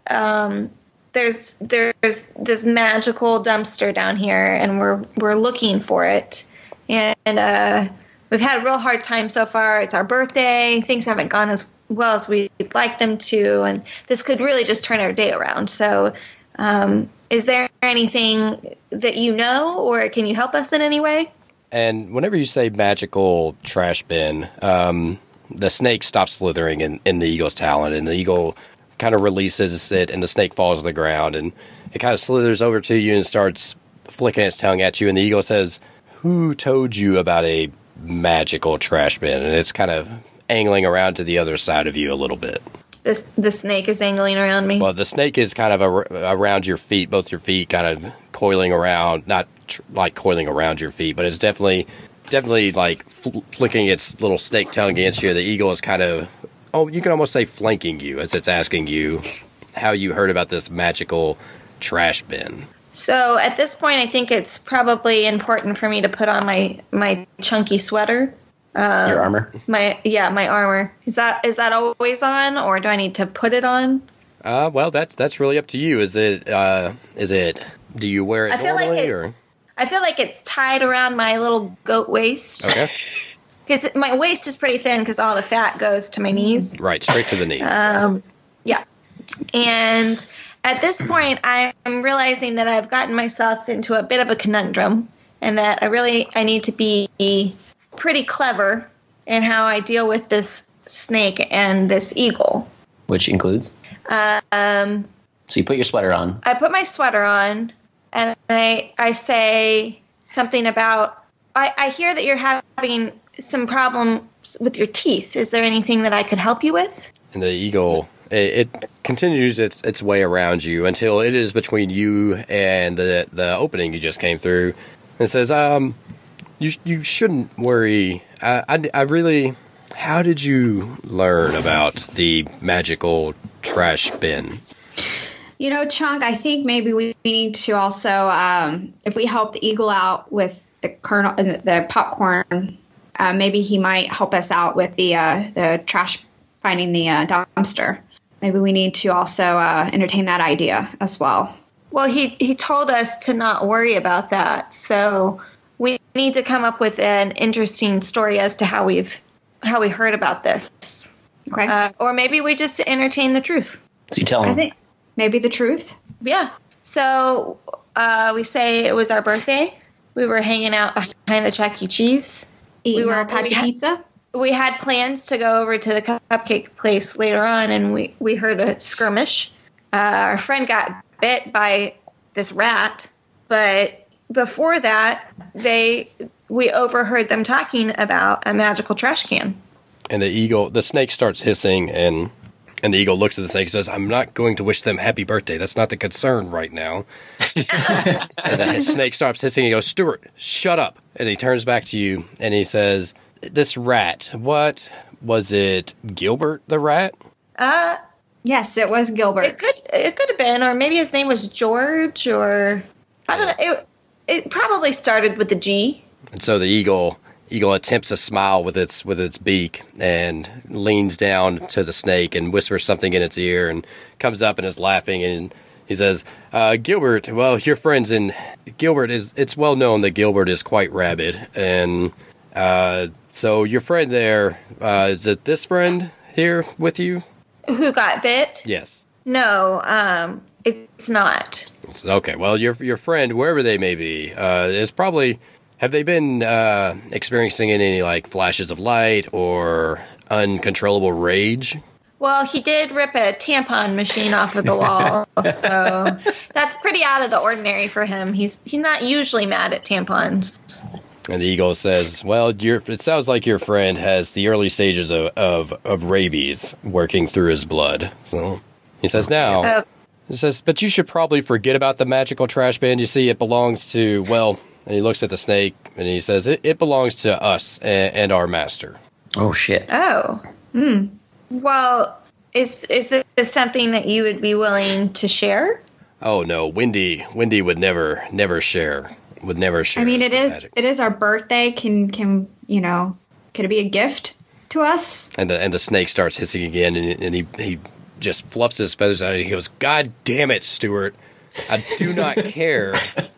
um, there's there's this magical dumpster down here, and we're we're looking for it, and uh, we've had a real hard time so far. It's our birthday; things haven't gone as well as we'd like them to, and this could really just turn our day around. So, um, is there anything that you know, or can you help us in any way? And whenever you say magical trash bin, um, the snake stops slithering in, in the eagle's talon, and the eagle kind of releases it, and the snake falls to the ground, and it kind of slithers over to you and starts flicking its tongue at you. And the eagle says, "Who told you about a magical trash bin?" And it's kind of angling around to the other side of you a little bit. This the snake is angling around me. Well, the snake is kind of ar- around your feet, both your feet, kind of coiling around, not tr- like coiling around your feet, but it's definitely, definitely like fl- flicking its little snake tongue against you. The eagle is kind of, oh, you can almost say flanking you as it's asking you how you heard about this magical trash bin. So at this point, I think it's probably important for me to put on my my chunky sweater. Your armor. My yeah, my armor. Is that is that always on, or do I need to put it on? Uh, well, that's that's really up to you. Is it, uh, is it? Do you wear it I feel like normally it- or I feel like it's tied around my little goat waist okay? because my waist is pretty thin because all the fat goes to my knees. right, straight to the knees. Um, yeah. And at this point, I'm realizing that I've gotten myself into a bit of a conundrum, and that I really I need to be pretty clever in how I deal with this snake and this eagle. Which includes. Um, So you put your sweater on. I put my sweater on, and I I say something about I, I hear that you're having some problems with your teeth. Is there anything that I could help you with? and the eagle it, it continues its its way around you until it is between you and the the opening you just came through and says um you you shouldn't worry I, I, I really how did you learn about the magical trash bin You know, Chunk, I think maybe we need to also, um, if we help the eagle out with the kernel, uh, the popcorn uh, maybe he might help us out with the uh, the trash finding the uh, dumpster. Maybe we need to also uh, entertain that idea as well. Well, he he told us to not worry about that. So we need to come up with an interesting story as to how we've how we heard about this. Okay, Uh, or maybe we just entertain the truth. So you tell I think maybe the truth. Yeah. So uh, we say it was our birthday. We were hanging out behind the Chuck E. Cheese. Eating were- all types we of had- pizza. We had plans to go over to the cupcake place later on, and we, we heard a skirmish. Uh, our friend got bit by this rat, but before that, they we overheard them talking about a magical trash can. And the eagle, the snake starts hissing, and and the eagle looks at the snake and says, "I'm not going to wish them happy birthday. That's not the concern right now." and the snake stops hissing. and he goes, "Stuart, shut up!" And he turns back to you, and he says, "This rat, what was it? Gilbert the rat?" Uh, Yes, it was Gilbert. It could it could have been, or maybe his name was George, or I don't know. It, it probably started with the G. And so the eagle eagle attempts to smile with its with its beak and leans down to the snake and whispers something in its ear and comes up and is laughing and he says, uh, "Gilbert, well, your friends in Gilbert is it's well known that Gilbert is quite rabid and uh, so your friend there uh, is it this friend here with you? Who got bit? Yes." No, um, it's not. Okay, well, your your friend, wherever they may be, uh, is probably. Have they been uh, experiencing any like flashes of light or uncontrollable rage? Well, he did rip a tampon machine off of the wall, so that's pretty out of the ordinary for him. He's he's not usually mad at tampons. And the eagle says, "Well, your it sounds like your friend has the early stages of of, of rabies working through his blood." So he says, "Now." Uh, He says, but you should probably forget about the magical trash bin. You see, it belongs to, well, and he looks at the snake and he says, it, it belongs to us and, and our master. Oh shit. oh, hmm. Well, is is this something that you would be willing to share? Oh no, Wendy, Wendy would never, never share, would never share. I mean, it is magic. it is our birthday. Can can you know? Could it be a gift to us? And the and the snake starts hissing again, and, and he he just fluffs his feathers out. And he goes, "God damn it, Stuart! I do not care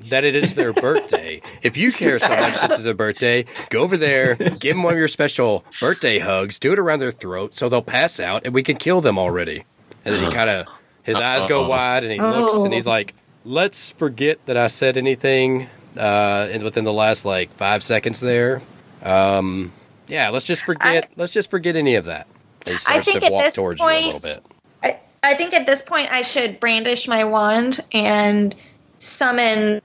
that it is their birthday. If you care so much that it's their birthday, go over there, give them one of your special birthday hugs, do it around their throat so they'll pass out, and we can kill them already." And then he kind of his eyes go wide, and he looks, and he's like, "Let's forget that I said anything." Uh, within the last like five seconds there, um, yeah, let's just forget. let's just forget any of that. And he starts think to at walk this towards you a little bit. I, I think at this point I should brandish my wand and summon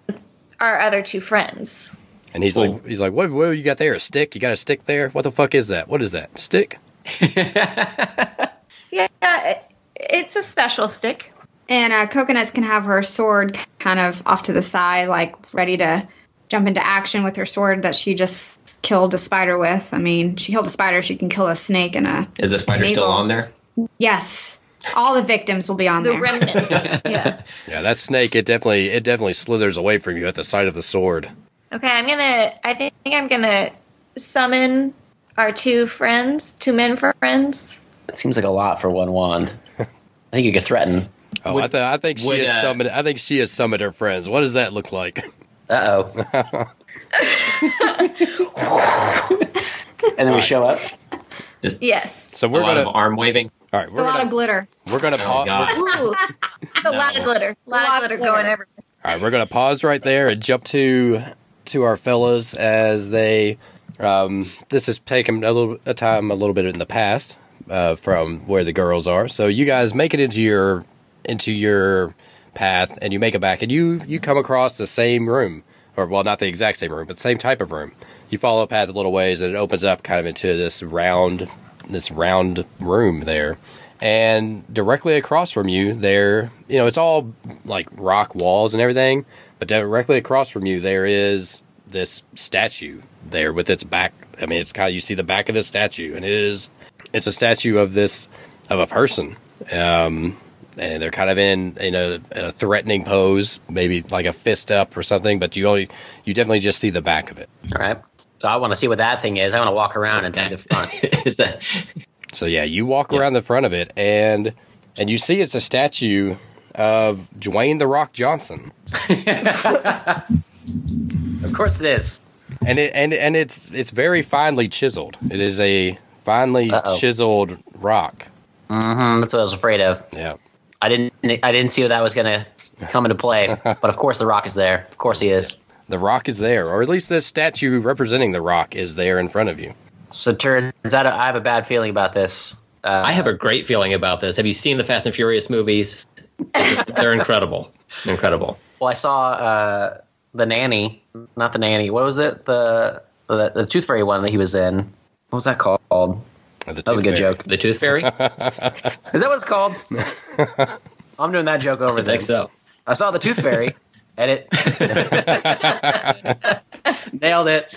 our other two friends. And he's like, he's like, what, what you got there? A stick? You got a stick there? What the fuck is that? What is that? Stick? Yeah, it, it's a special stick. And uh, Coconuts can have her sword kind of off to the side, like ready to jump into action with her sword that she just killed a spider with. I mean, she killed a spider. She can kill a snake and a Is the spider still on there? yes. All the victims will be on The there. remnants. yeah. Yeah, that snake. It definitely, it definitely slithers away from you at the sight of the sword. Okay, I'm gonna. I think I'm gonna summon our two friends, two men friends. That seems like a lot for one wand. I think you could threaten. Oh, Would- I, th- I think she would, has uh, summoned. I think she has summoned her friends. What does that look like? Uh oh. and then we show up. Just Yes. So we're lot gonna. of arm waving. All right, It's a we're lot of gonna. glitter. We're gonna Oh, pause. God. Ooh, it's a lot of glitter. A lot, lot of of glitter glitter. going everywhere. All right, we're gonna pause right there and jump to to our fellas as they. Um, this has taken a little a time, a little bit in the past uh, from where the girls are. So you guys make it into your into your path, and you make it back, and you you come across the same room, or well, not the exact same room, but the same type of room. You follow a path a little ways, and it opens up kind of into this round this round room there. And directly across from you, there, you know, it's all like rock walls and everything, but directly across from you, there is this statue there with its back. I mean, it's kind of, you see the back of the statue, and it is, it's a statue of this, of a person. Um, and they're kind of in, in a, in a threatening pose, maybe like a fist up or something, but you only, you definitely just see the back of it. All right. So I want to see what that thing is. I want to walk around and see the front. Is that So yeah, you walk around the front of it, and and you see it's a statue of Dwayne the Rock Johnson, of course it is. and it and and it's it's very finely chiseled. It is a finely Uh-oh. chiseled rock. hmm that's what I was afraid of. Yeah. I didn't. I didn't see that was going to come into play. but of course, the Rock is there. Of course, he is. The rock is there, or at least the statue representing the rock is there in front of you. So turns out I have a bad feeling about this. Uh, I have a great feeling about this. Have you seen the Fast and Furious movies? They're incredible. Incredible. well, I saw uh, the nanny, not the nanny. What was it? The the, the Tooth Fairy one that he was in. What was that called? The That was a good fairy. joke. The Tooth Fairy? Is that what it's called? I'm doing that joke over there. think so. I saw the Tooth Fairy. Edit. Nailed it.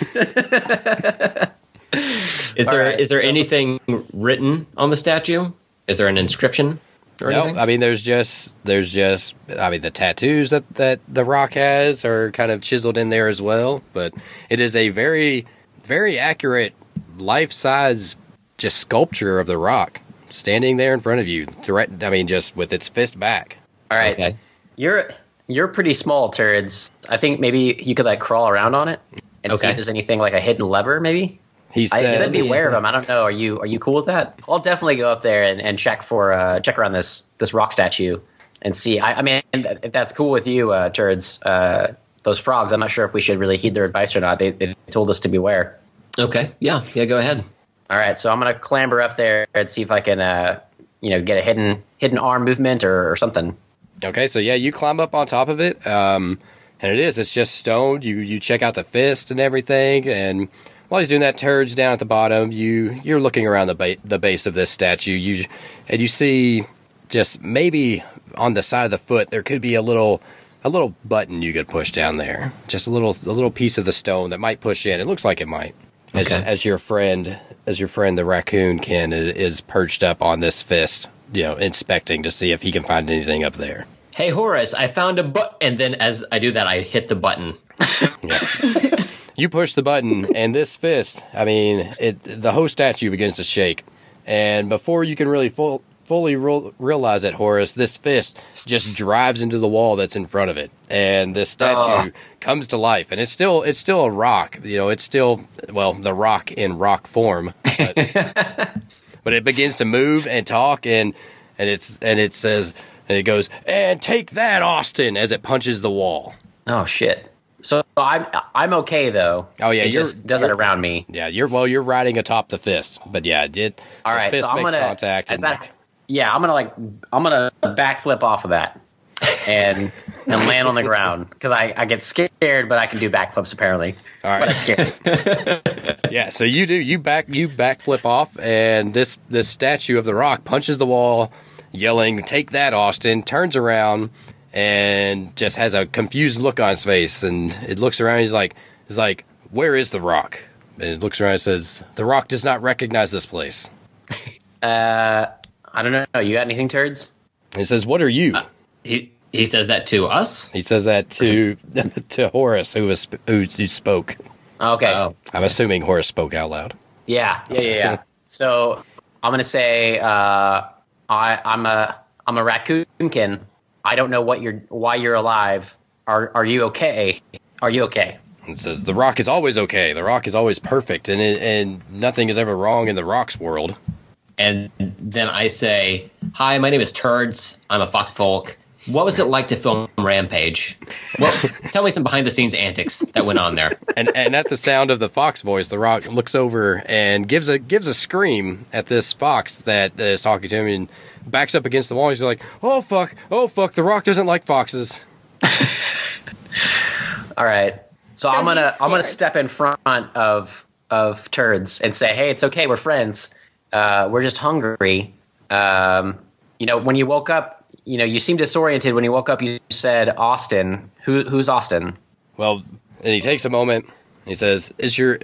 Is All there right. is there anything written on the statue? Is there an inscription No, anything? I mean there's just there's just I mean the tattoos that that the rock has are kind of chiseled in there as well, but it is a very very accurate life size just sculpture of the rock standing there in front of you. Direct, I mean just with its fist back. All right. Okay. You're you're pretty small, turds. I think maybe you could like crawl around on it and see if there's anything like a hidden lever, maybe. He I said, said beware of them. I don't know. Are you are you cool with that? I'll definitely go up there and, and check for uh, check around this this rock statue and see. I, I mean, if that's cool with you, uh, turds, uh, those frogs. I'm not sure if we should really heed their advice or not. They, they told us to beware. Okay. Yeah. Yeah. Go ahead. All right, so I'm gonna clamber up there and see if I can, uh, you know, get a hidden hidden arm movement or, or something. Okay, so yeah, you climb up on top of it, um, and it is. It's just stoned. You you check out the fist and everything, and while he's doing that, turds down at the bottom. You you're looking around the ba- the base of this statue. You and you see just maybe on the side of the foot there could be a little a little button you could push down there. Just a little a little piece of the stone that might push in. It looks like it might. As, Okay. as your friend, as your friend, the raccoonkin is, is perched up on this fist, you know, inspecting to see if he can find anything up there. Hey Horace, I found a but and then as I do that I hit the button. You push the button, and this fist, I mean, it the whole statue begins to shake. And before you can really full, fully real, realize it, Horace, this fist just drives into the wall that's in front of it. And this statue Oh. comes to life. And it's still it's still a rock. You know, it's still, well, the rock in rock form. But, but it begins to move and talk, and, and, it's, and it says, and it goes, and take that, Austin, as it punches the wall. Oh shit! So I'm I'm okay though. Oh, yeah, it just does it around me. Yeah, you're well. You're riding atop the fist, but yeah, it did. All fist so makes gonna contact. and- that- yeah, I'm gonna like I'm gonna backflip off of that and and land on the ground because I I get scared, but I can do backflips apparently. all But I'm scared. yeah. So you do you back you backflip off, and this this statue of the rock punches the wall, yelling, "Take that, Austin!" Turns around and just has a confused look on his face, and it looks around. He's like, he's like, "Where is the rock?" And it looks around and says, "The rock does not recognize this place." uh, I don't know. You got anything, turds? And he says, "What are you?" He he says that to us. he says that to to Horace, who was who, who spoke. Okay. Oh. I'm assuming Horace spoke out loud. Yeah, yeah, yeah, yeah. so I'm gonna say uh, I, I'm a I'm a raccoonkin. I don't know what you're why you're alive. Are are you okay? Are you okay? It says the Rock is always okay. The Rock is always perfect, and it, and nothing is ever wrong in the Rock's world. And then I say, "Hi, my name is Turds. I'm a Fox Folk. What was it like to film Rampage? Well, tell me some behind the scenes antics that went on there." And and at the sound of the Fox voice, the Rock looks over and gives a gives a scream at this fox that, that is talking to him, and backs up against the wall. He's like, "Oh fuck! Oh fuck! The Rock doesn't like foxes." All right. So, So I'm gonna he's I'm gonna step in front of of turds and say, hey, it's okay. We're friends. Uh, we're just hungry. Um, you know, when you woke up, you know, you seemed disoriented. When you woke up, you said Austin. Who who's Austin? Well, and he takes a moment. He says, "Is your?"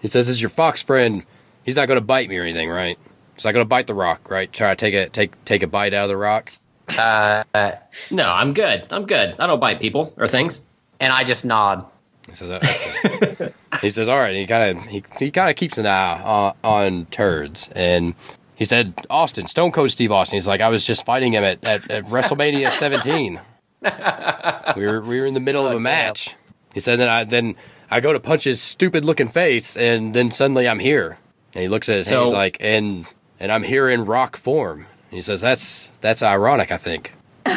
He says, "Is your fox friend? He's not going to bite me or anything, right? He's not going to bite the rock, right? Try to take a take take a bite out of the rock." Uh, No, I'm good. I'm good. I don't bite people or things. and I just nod. He says, he says, "All right." And he kind of he, he kind of keeps an eye on, on turds, and he said, "Austin, Stone Cold Steve Austin." He's like, "I was just fighting him at, at, at WrestleMania 17. we were we were in the middle of a oh, damn. match." He said, "Then I then I go to punch his stupid looking face, and then suddenly I'm here." And he looks at his hand. He's like, "And and I'm here in rock form." He says, "That's that's ironic, I think."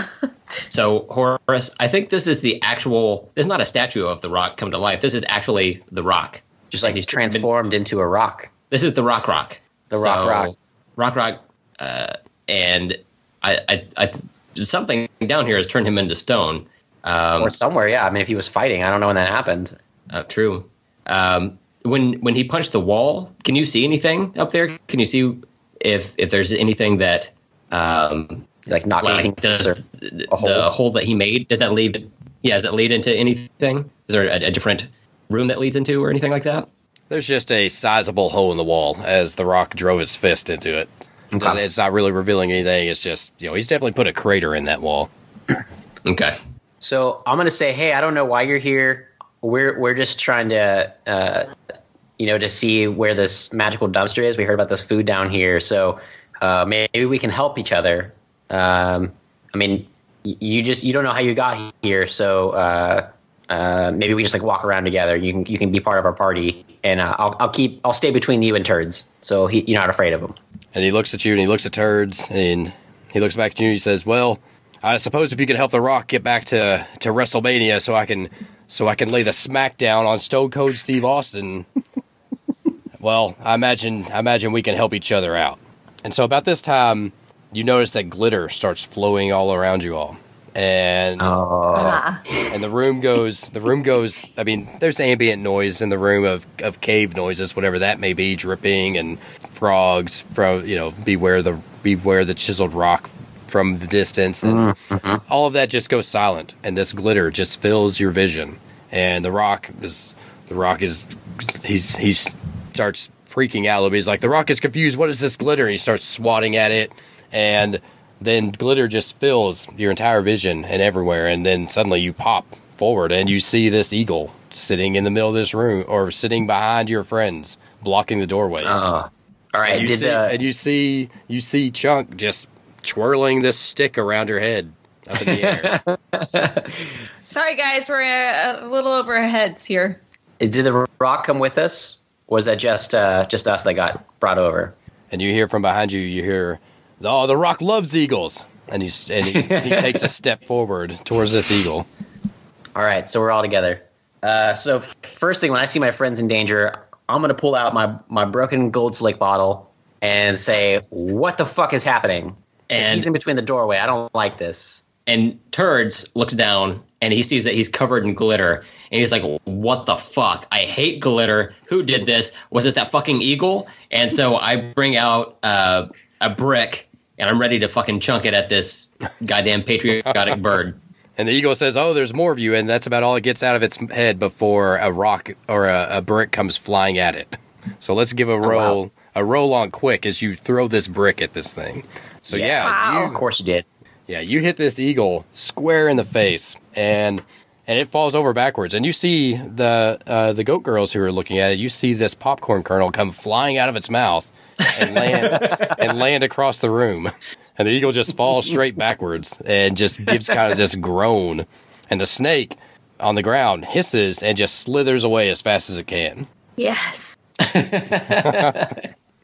So Horace, I think this is the actual. This is not a statue of the Rock come to life. This is actually the Rock. Just like he's transformed into a rock. This is the Rock Rock. The Rock Rock. Rock Rock. Uh, and I, I, I, something down here has turned him into stone. Um, Or somewhere, yeah. I mean, if he was fighting, I don't know when that happened. uh, true. Um, when when he punched the wall, can you see anything up there? Can you see if if there's anything that um, Like knocking like does the hole? hole that he made does that lead? Yeah, does it lead into anything? Is there a, a different room that leads into or anything like that? There's just a sizable hole in the wall as The Rock drove his fist into it. Doesn't- It's not really revealing anything. It's just, you know, he's definitely put a crater in that wall. Okay. So I'm gonna say, hey, I don't know why you're here. We're we're just trying to, uh, you know, to see where this magical dumpster is. We heard about this food down here, so uh, maybe we can help each other. Um, I mean, you just you don't know how you got here, so uh, uh, maybe we just like walk around together. You can you can be part of our party, and uh, I'll I'll keep I'll stay between you and turds, so he, you're not afraid of him. And he looks at you and he looks at turds and he looks back at you and he says, "Well, I suppose if you could help The Rock get back to to WrestleMania, so I can so I can lay the smackdown on Stone Cold Steve Austin. well, I imagine I imagine we can help each other out." And so about this time, you notice that glitter starts flowing all around you all, and Ah. and the room goes the room goes i mean there's ambient noise in the room of, of cave noises whatever that may be dripping and frogs from you know beware the beware the chiseled rock from the distance. And all of that just goes silent and this glitter just fills your vision. And the rock is the rock is he's he starts freaking out a little bit. He's like the rock is confused. What is this glitter? And he starts swatting at it. And then glitter just fills your entire vision and everywhere and then suddenly you pop forward and you see this eagle sitting in the middle of this room or sitting behind your friends blocking the doorway all right, and you did see uh, and you see you see chunk just twirling this stick around her head up in the air Sorry, guys, we're a, a little over our heads here. did the rock come with us? Or was that just uh, just us that got brought over? and you hear from behind you you hear oh the rock loves eagles and he's and he, he takes a step forward towards this eagle All right, so we're all together. Uh, so first thing, when I see my friends in danger, I'm gonna pull out my my broken gold slick bottle and say, "What the fuck is happening?" And he's in between the doorway. I don't like this. And Turds looks down and he sees that he's covered in glitter. And he's like, What the fuck? I hate glitter. Who did this? Was it that fucking eagle? And so I bring out uh, a brick and I'm ready to fucking chunk it at this goddamn patriotic bird. And the eagle says, "Oh, there's more of you," and that's about all it gets out of its head before a rock or a, a brick comes flying at it. So let's give a roll, a roll on quick as you throw this brick at this thing. So yeah, Wow. Of course you did. yeah, you hit this eagle square in the face, and and it falls over backwards. And you see the uh, the goat girls who are looking at it. You see this popcorn kernel come flying out of its mouth and land and land across the room. And the eagle just falls straight backwards and just gives kind of this groan. And the snake on the ground hisses and just slithers away as fast as it can. Yes.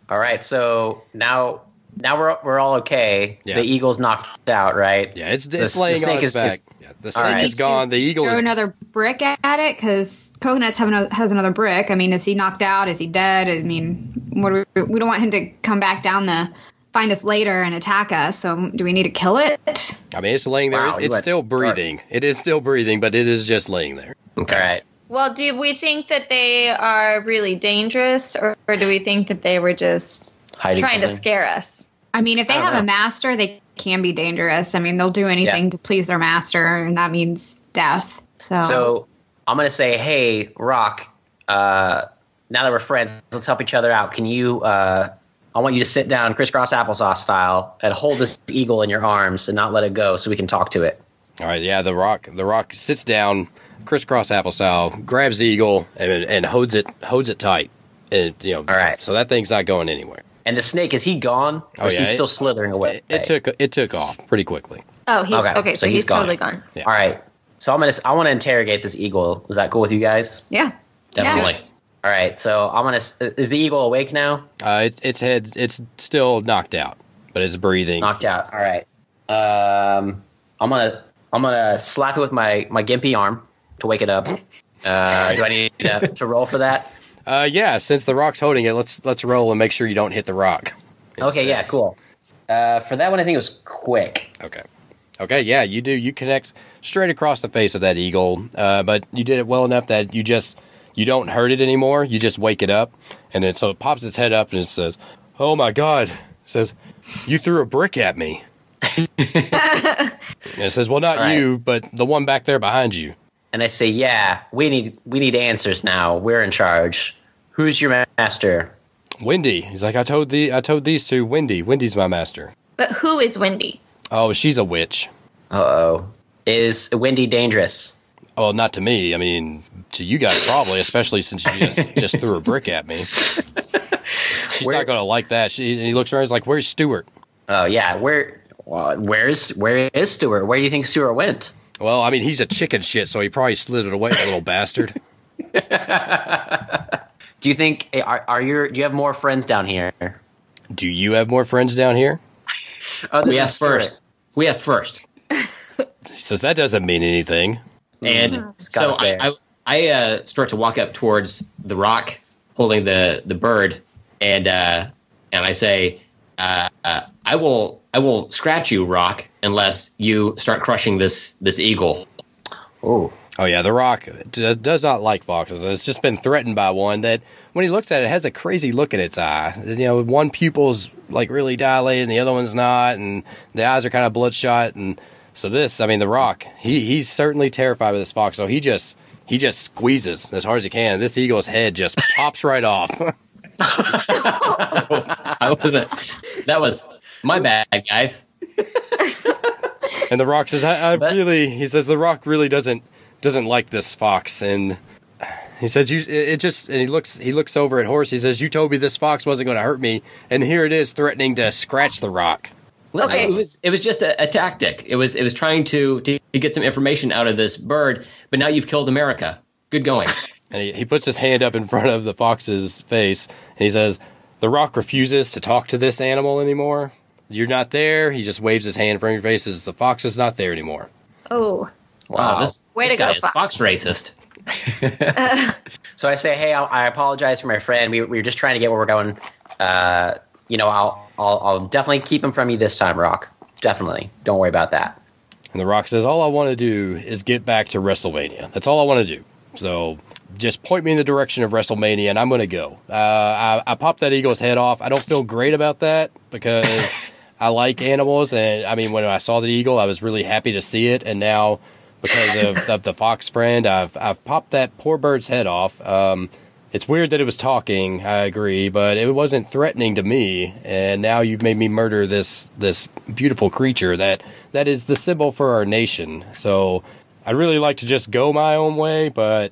All right, so now now we're we're all okay. Yeah. The eagle's knocked out, right? Yeah, it's, The- it's the laying snake on its is- back. is- yeah, the snake right. is gone. The eagle Throw is another brick at it because coconuts have another, has another brick. I mean, is he knocked out? Is he dead? I mean, what do we, we don't want him to come back down the find us later and attack us. So do we need to kill it? I mean, it's laying there. Wow, It- it's went still dark. breathing. It is still breathing, but it is just laying there. All right. Well, do we think that they are really dangerous, or, or do we think that they were just Hiding trying to scare us? I mean, if they have know. a master, they can be dangerous. I mean, they'll do anything Yeah. to please their master, and that means death. So, So I'm gonna say, hey, Rock. Uh, now that we're friends, let's help each other out. Can you? Uh, I want you to sit down, crisscross applesauce style, and hold this eagle in your arms and not let it go, so we can talk to it. All right, yeah, the rock the rock sits down crisscross applesauce, grabs the eagle and and holds it holds it tight. And you know, All right. So that thing's not going anywhere. And the snake is he gone? Or Oh, is yeah, he it- still slithering away? It, it took it took off pretty quickly. Oh, he's Okay, okay. so so, he's he's, gone. totally gone. Yeah. All right. So I'm gonna I want to interrogate this eagle. Is that cool with you guys? Yeah. Definitely. All right. So I'm gonna. Is the eagle awake now? Uh, it, its head it's still knocked out, but it's breathing. Knocked out. All right. Um, I'm gonna I'm gonna slap it with my my gimpy arm to wake it up. Uh, do I need to, to roll for that? Uh, yeah, since the rock's holding it, let's let's roll and make sure you don't hit the rock. Okay. Yeah. Cool. Uh, for that one, I think it was quick. Okay. Okay, yeah, you do. You connect straight across the face of that eagle, uh, but you did it well enough that you just you don't hurt it anymore. You just wake it up, and then so it pops its head up and it says, "Oh my god!" It says, "You threw a brick at me." and it says, "Well, not All right. you, but the one back there behind you." And I say, yeah, we need we need answers now. We're in charge. Who's your master? Wendy. He's like, "I told the I told these two. Wendy. Wendy's my master." But who is Wendy? Oh, she's a witch. Uh oh. Is Wendy dangerous? Oh, not to me. I mean, to you guys probably, especially since you just just threw a brick at me. She's Where- not going to like that. She, and he looks around. He's like, "Where's Stuart?" Oh yeah. Where? Well, where's where is Stuart? Where do you think Stuart went? Well, I mean, he's a chicken shit, so he probably slid it away, little bastard. Do you think are, are your do you have more friends down here? Do you have more friends down here? Other We asked Stuart? first. We asked first. He says that doesn't mean anything. And It's got so I. I, I uh, start to walk up towards the rock, holding the, the bird, and uh, and I say, uh, uh, "I will I will scratch you, rock, unless you start crushing this this eagle." Oh, Oh yeah, the Rock does not like foxes, and it's just been threatened by one that, when he looks at it, has a crazy look in its eye. You know, one pupil's like really dilated, and the other one's not, and the eyes are kind of bloodshot. And so this, I mean, the Rock, he he's certainly terrified of this fox, so he just he just squeezes as hard as he can. And this eagle's head just pops right off. I wasn't. That was my bad, guys. And the Rock says, I, I really, he says, the Rock really doesn't doesn't like this fox, and he says, you, it it just, and he looks, he looks over at Horace. He says, you told me this fox wasn't going to hurt me, and here it is threatening to scratch the Rock. Okay. It was it was just a, a tactic. It was it was trying to, to to get some information out of this bird. But now you've killed America. Good going. And he, he puts his hand up in front of the fox's face, and he says, the Rock refuses to talk to this animal anymore. You're not there. He just waves his hand in front of your face. Says, the fox is not there anymore. Oh, Wow, this, Way this to go, guy is Fox. fox so I say, hey, I, I apologize for my friend. We, we were just trying to get where we're going. Uh, you know, I'll, I'll I'll definitely keep him from you this time, Rock. Definitely. Don't worry about that. And The Rock says, All I want to do is get back to WrestleMania. That's all I want to do. So just point me in the direction of WrestleMania and I'm going to go. Uh, I, I popped that eagle's head off. I don't feel great about that because I like animals. And I mean, when I saw the eagle, I was really happy to see it. And now, because of, of the fox friend, I've, I've popped that poor bird's head off. Um, it's weird that it was talking, I agree, but it wasn't threatening to me. And now you've made me murder this this beautiful creature that that is the symbol for our nation. So I'd really like to just go my own way, but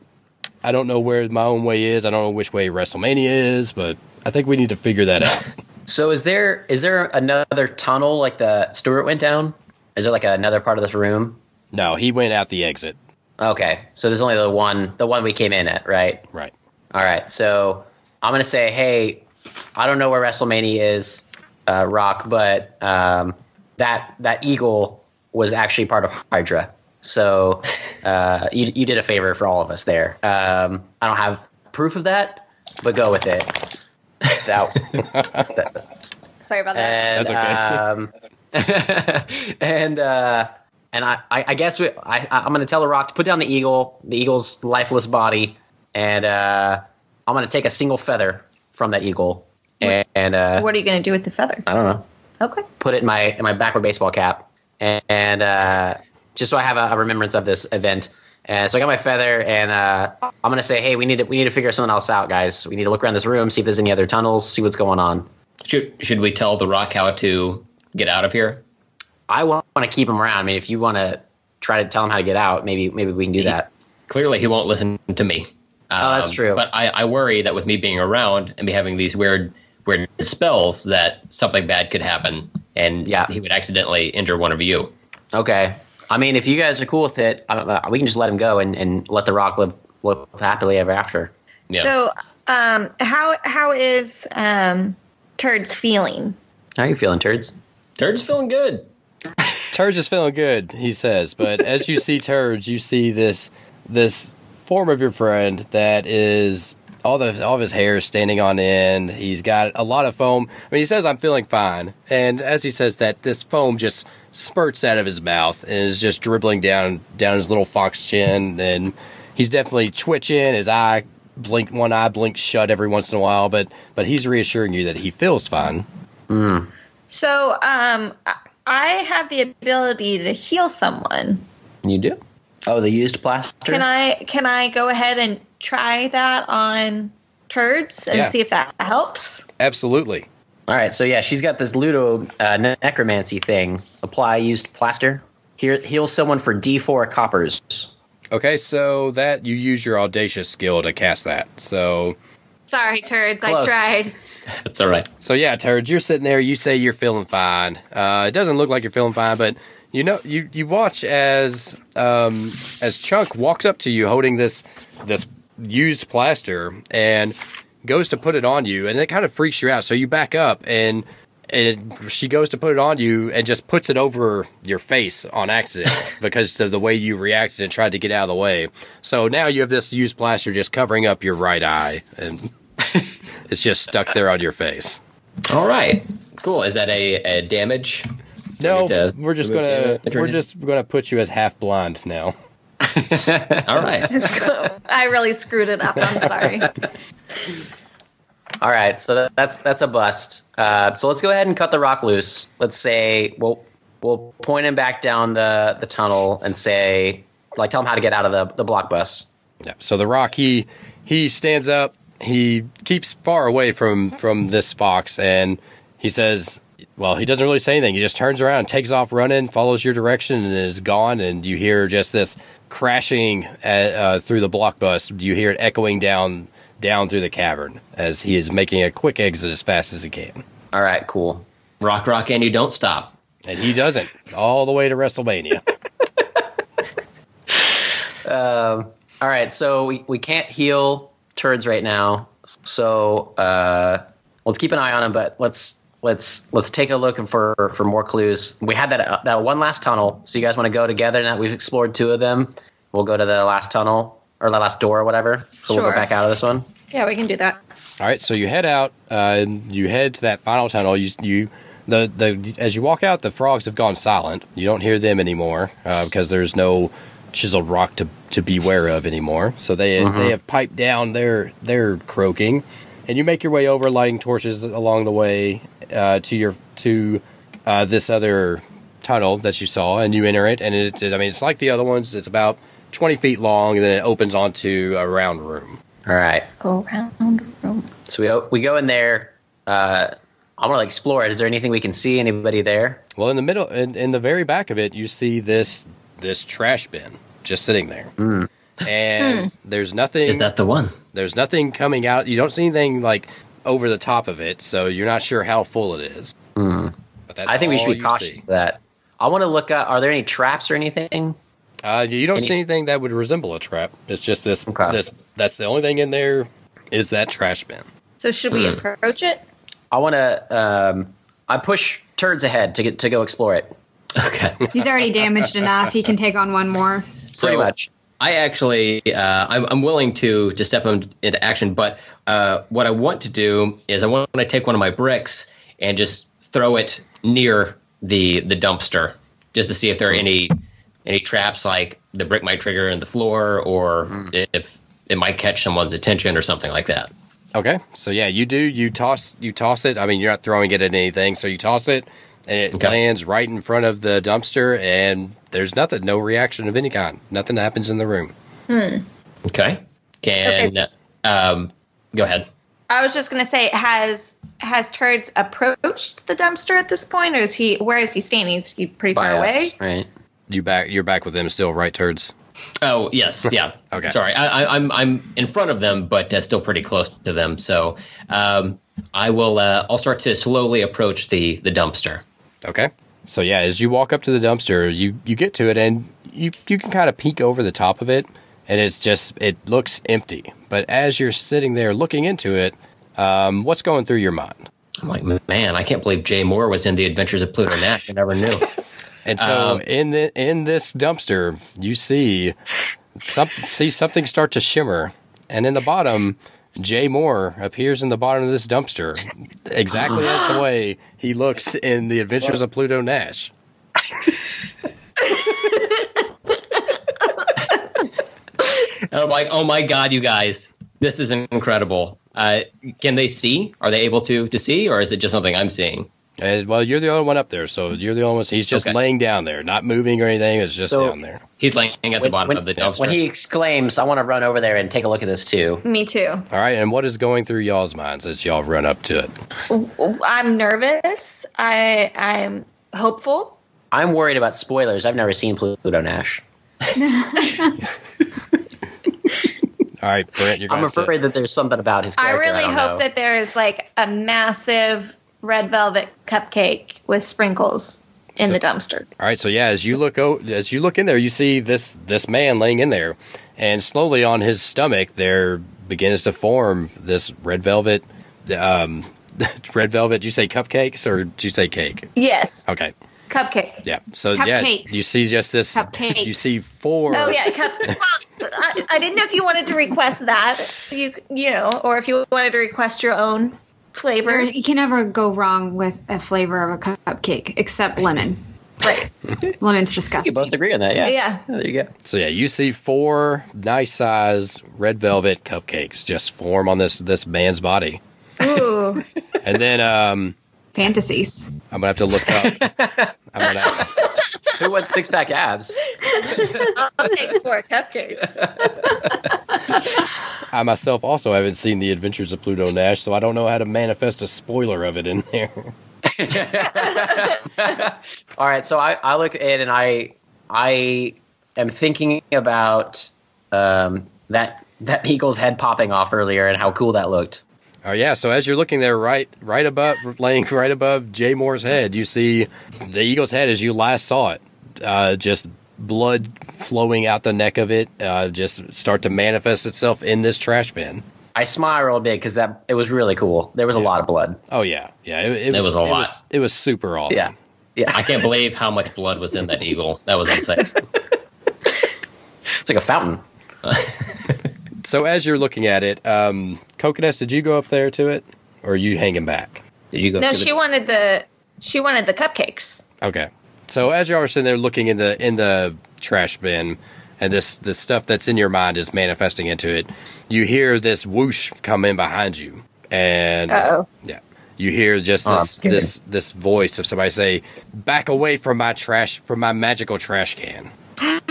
I don't know where my own way is. I don't know which way WrestleMania is, but I think we need to figure that out. So is there is there another tunnel like the Stuart went down? Is there like another part of this room? No, he went out the exit. Okay, so there's only the one the one we came in at, right? Right. All right, so I'm gonna say, hey, I don't know where WrestleMania is, uh, Rock, but um, that that eagle was actually part of Hydra. So uh, you you did a favor for all of us there. Um, I don't have proof of that, but go with it. that, Sorry about that. and That's um, and uh, and I, I I guess we, I I'm gonna tell the Rock to put down the eagle, the eagle's lifeless body, and uh, I'm gonna take a single feather from that eagle, and, and uh, what are you going to do with the feather? I don't know, Okay. put it in my in my backward baseball cap, and, and uh, just so I have a, a remembrance of this event. And so I got my feather, and uh, I'm gonna say, hey, we need to we need to figure something else out, guys. We need to look around this room, see if there's any other tunnels, see what's going on. Should should we tell the rock how to get out of here? I want to keep him around. I mean, if you want to try to tell him how to get out, maybe maybe we can do that. clearly he won't listen to me. Oh, that's Um, true. But I, I worry that with me being around and me having these weird weird spells, that something bad could happen, and Yeah. he would accidentally injure one of you. Okay. I mean, if you guys are cool with it, I don't know, we can just let him go and, and let the rock live, live happily ever after. Yeah. So, um, how how is um, Turds feeling? How are you feeling, turds? Turd's feeling good. Turge is feeling good, he says, but as you see Turge, you see this this form of your friend that is all the all of his hair is standing on end. He's got a lot of foam. I mean, he says I'm feeling fine, and as he says that, this foam just spurts out of his mouth and is just dribbling down down his little fox chin, and he's definitely twitching. His eye blink, one eye blinks shut every once in a while, but but he's reassuring you that he feels fine. So, um, I- I have the ability to heal someone. You do? Oh, the used plaster? Can I can I go ahead and try that on Turds and Yeah. see if that helps? Absolutely. All right, so yeah, she's got this Ludo uh, ne- necromancy thing. Apply used plaster. Here, heal someone for D4 coppers. Okay, so that you use your audacious skill to cast that. So Sorry, Turds, I tried. That's all right. So yeah, Turd, you're sitting there. You say you're feeling fine. Uh, it doesn't look like you're feeling fine, but you know, you you watch as um, as Chunk walks up to you holding this this used plaster and goes to put it on you, and it kind of freaks you out. So you back up, and and she goes to put it on you and just puts it over your face on accident because of the way you reacted and tried to get out of the way. So now you have this used plaster just covering up your right eye, and it's just stuck there on your face. All right. Cool. Is that a, a damage? No, to we're just gonna damage we're just gonna put you as half blind now. All right. So I really screwed it up. I'm sorry. All right, so that, that's that's a bust. Uh, so let's go ahead and cut the rock loose. Let's say we'll we'll point him back down the the tunnel and say like tell him how to get out of the the block bus. Yeah. So the rock he he stands up. He keeps far away from from this fox, and he says, "Well, he doesn't really say anything. He just turns around, takes off running, follows your direction, and is gone." And you hear just this crashing at, uh, through the block bus. You hear it echoing down down through the cavern as he is making a quick exit as fast as he can. All right, cool. Rock, rock, and you don't stop. And he doesn't all the way to WrestleMania. Um, all right, so we, we can't heal turds right now. So uh, let's keep an eye on them, but let's let's let's take a look for for more clues. We had that uh, that one last tunnel. So you guys want to go together? Now that we've explored two of them, we'll go to the last tunnel or the last door or whatever. So we'll go back out of this one. Yeah, we can do that. All right, so you head out. Uh, you head to that final tunnel. You, you, the the as you walk out, the frogs have gone silent. You don't hear them anymore uh, because there's no chiseled rock to to beware of anymore. So they they have piped down their their croaking, and you make your way over, lighting torches along the way uh, to your to uh, this other tunnel that you saw, and you enter it. And it, I mean, it's like the other ones. It's about twenty feet long, and then it opens onto a round room. All right. Go around the room. So we we go in there. Uh, I want to explore it. Is there anything we can see? Anybody there? Well, in the middle, in, in the very back of it, you see this this trash bin just sitting there, and there's nothing. Is that the one? there's nothing coming out. You don't see anything like over the top of it, so you're not sure how full it is. But that's I think we should be cautious see. of that. I want to look at. Are there any traps or anything? Uh, you don't Any- see anything that would resemble a trap. It's just this. Okay. This. That's the only thing in there. Is that trash bin? So should we approach it? I want to. Um, I push turds ahead to get to go explore it. Okay. He's already damaged enough. He can take on one more. Pretty much. I actually, uh, I'm, I'm willing to to step in- into action, but uh, what I want to do is I want to take one of my bricks and just throw it near the the dumpster, just to see if there are any any traps like the brick might trigger in the floor, or if it might catch someone's attention or something like that. Okay, so yeah, you do. You toss. You toss it. I mean, you're not throwing it at anything, so you toss it, and it Okay. lands right in front of the dumpster, and there's nothing. No reaction of any kind. Nothing happens in the room. Okay. Can um, go ahead. I was just gonna say, has has Turds approached the dumpster at this point, or is he? Where is he standing? Is he pretty By far us, away? right? You back. You're back with them still, right? Turds. Oh yes, yeah. Okay. Sorry, I, I, I'm I'm in front of them, but uh, still pretty close to them. So um, I will. Uh, I'll start to slowly approach the the dumpster. Okay. So yeah, as you walk up to the dumpster, you you get to it and you you can kind of peek over the top of it, and it's just it looks empty. But as you're sitting there looking into it, um, what's going through your mind? I'm like, man, I can't believe Jay Mohr was in the Adventures of Pluto Nash. I never knew. And so Um, in the in this dumpster, you see some see something start to shimmer, and in the bottom, Jay Mohr appears in the bottom of this dumpster, exactly as the way he looks in the Adventures of Pluto Nash. And I'm like, oh my god, you guys, this is incredible. Uh, can they see? Are they able to to see, or is it just something I'm seeing? And, well, you're the only one up there, so mm-hmm. you're the only one. He's just Okay. laying down there, not moving or anything. It's just So- down there. He's laying at the bottom when- of the dumpster. when he exclaims, "I want to run over there and take a look at this too." Me too. All right, and what is going through y'all's minds as y'all run up to it? I'm nervous. I I'm hopeful. I'm worried about spoilers. I've never seen Pluto Nash. All right, Brent, you're I'm afraid that there's something about his I character. really don't hope know. that there is like a massive red velvet cupcake with sprinkles in the dumpster. All right, so yeah, as you look o- as you look in there, you see this this man laying in there, and slowly on his stomach there begins to form this red velvet, um, red velvet. Did you say cupcakes or did you say cake? Yes, Okay, cupcake. yeah. So yeah, you see just this. Cupcakes. You see four. Oh yeah, cup. I, I didn't know if you wanted to request that. You you know, or if you wanted to request your own flavor. There- You can never go wrong with a flavor of a cupcake except lemon. Right. Lemon's You disgusting. both agree on that, yeah? Yeah. There you go. So yeah, you see four nice size red velvet cupcakes just form on this this man's body, Ooh. and then um, Fantasies. I'm gonna have to look up. I'm gonna. Who wants six pack abs? I'll take four cupcakes. I myself also haven't seen The Adventures of Pluto Nash, so I don't know how to manifest a spoiler of it in there. All right, so I, I look at it and I I am thinking about um, that that eagle's head popping off earlier and how cool that looked. Oh yeah, so as you're looking there, right, right above, laying right above Jay Mohr's head, you see the eagle's head as you last saw it. Uh, just blood flowing out the neck of it, uh, just start to manifest itself in this trash bin. I smile real big because that it was really cool. There was a lot of blood. Oh yeah, yeah, it, it There was, was a it lot. was- it was super awesome. Yeah, yeah. I can't believe how much blood was in that eagle. That was insane. It's like a fountain. So as you're looking at it, um, Coconuts, did you go up there to it, or are you hanging back? Did you go? No, through the- she wanted the she wanted the cupcakes. Okay. So as y'all are sitting there looking in the in the trash bin, and this the stuff that's in your mind is manifesting into it, you hear this whoosh come in behind you, and Uh-oh. yeah, you hear just Oh, this scared. this this voice of somebody say, "Back away from my trash from my magical trash can."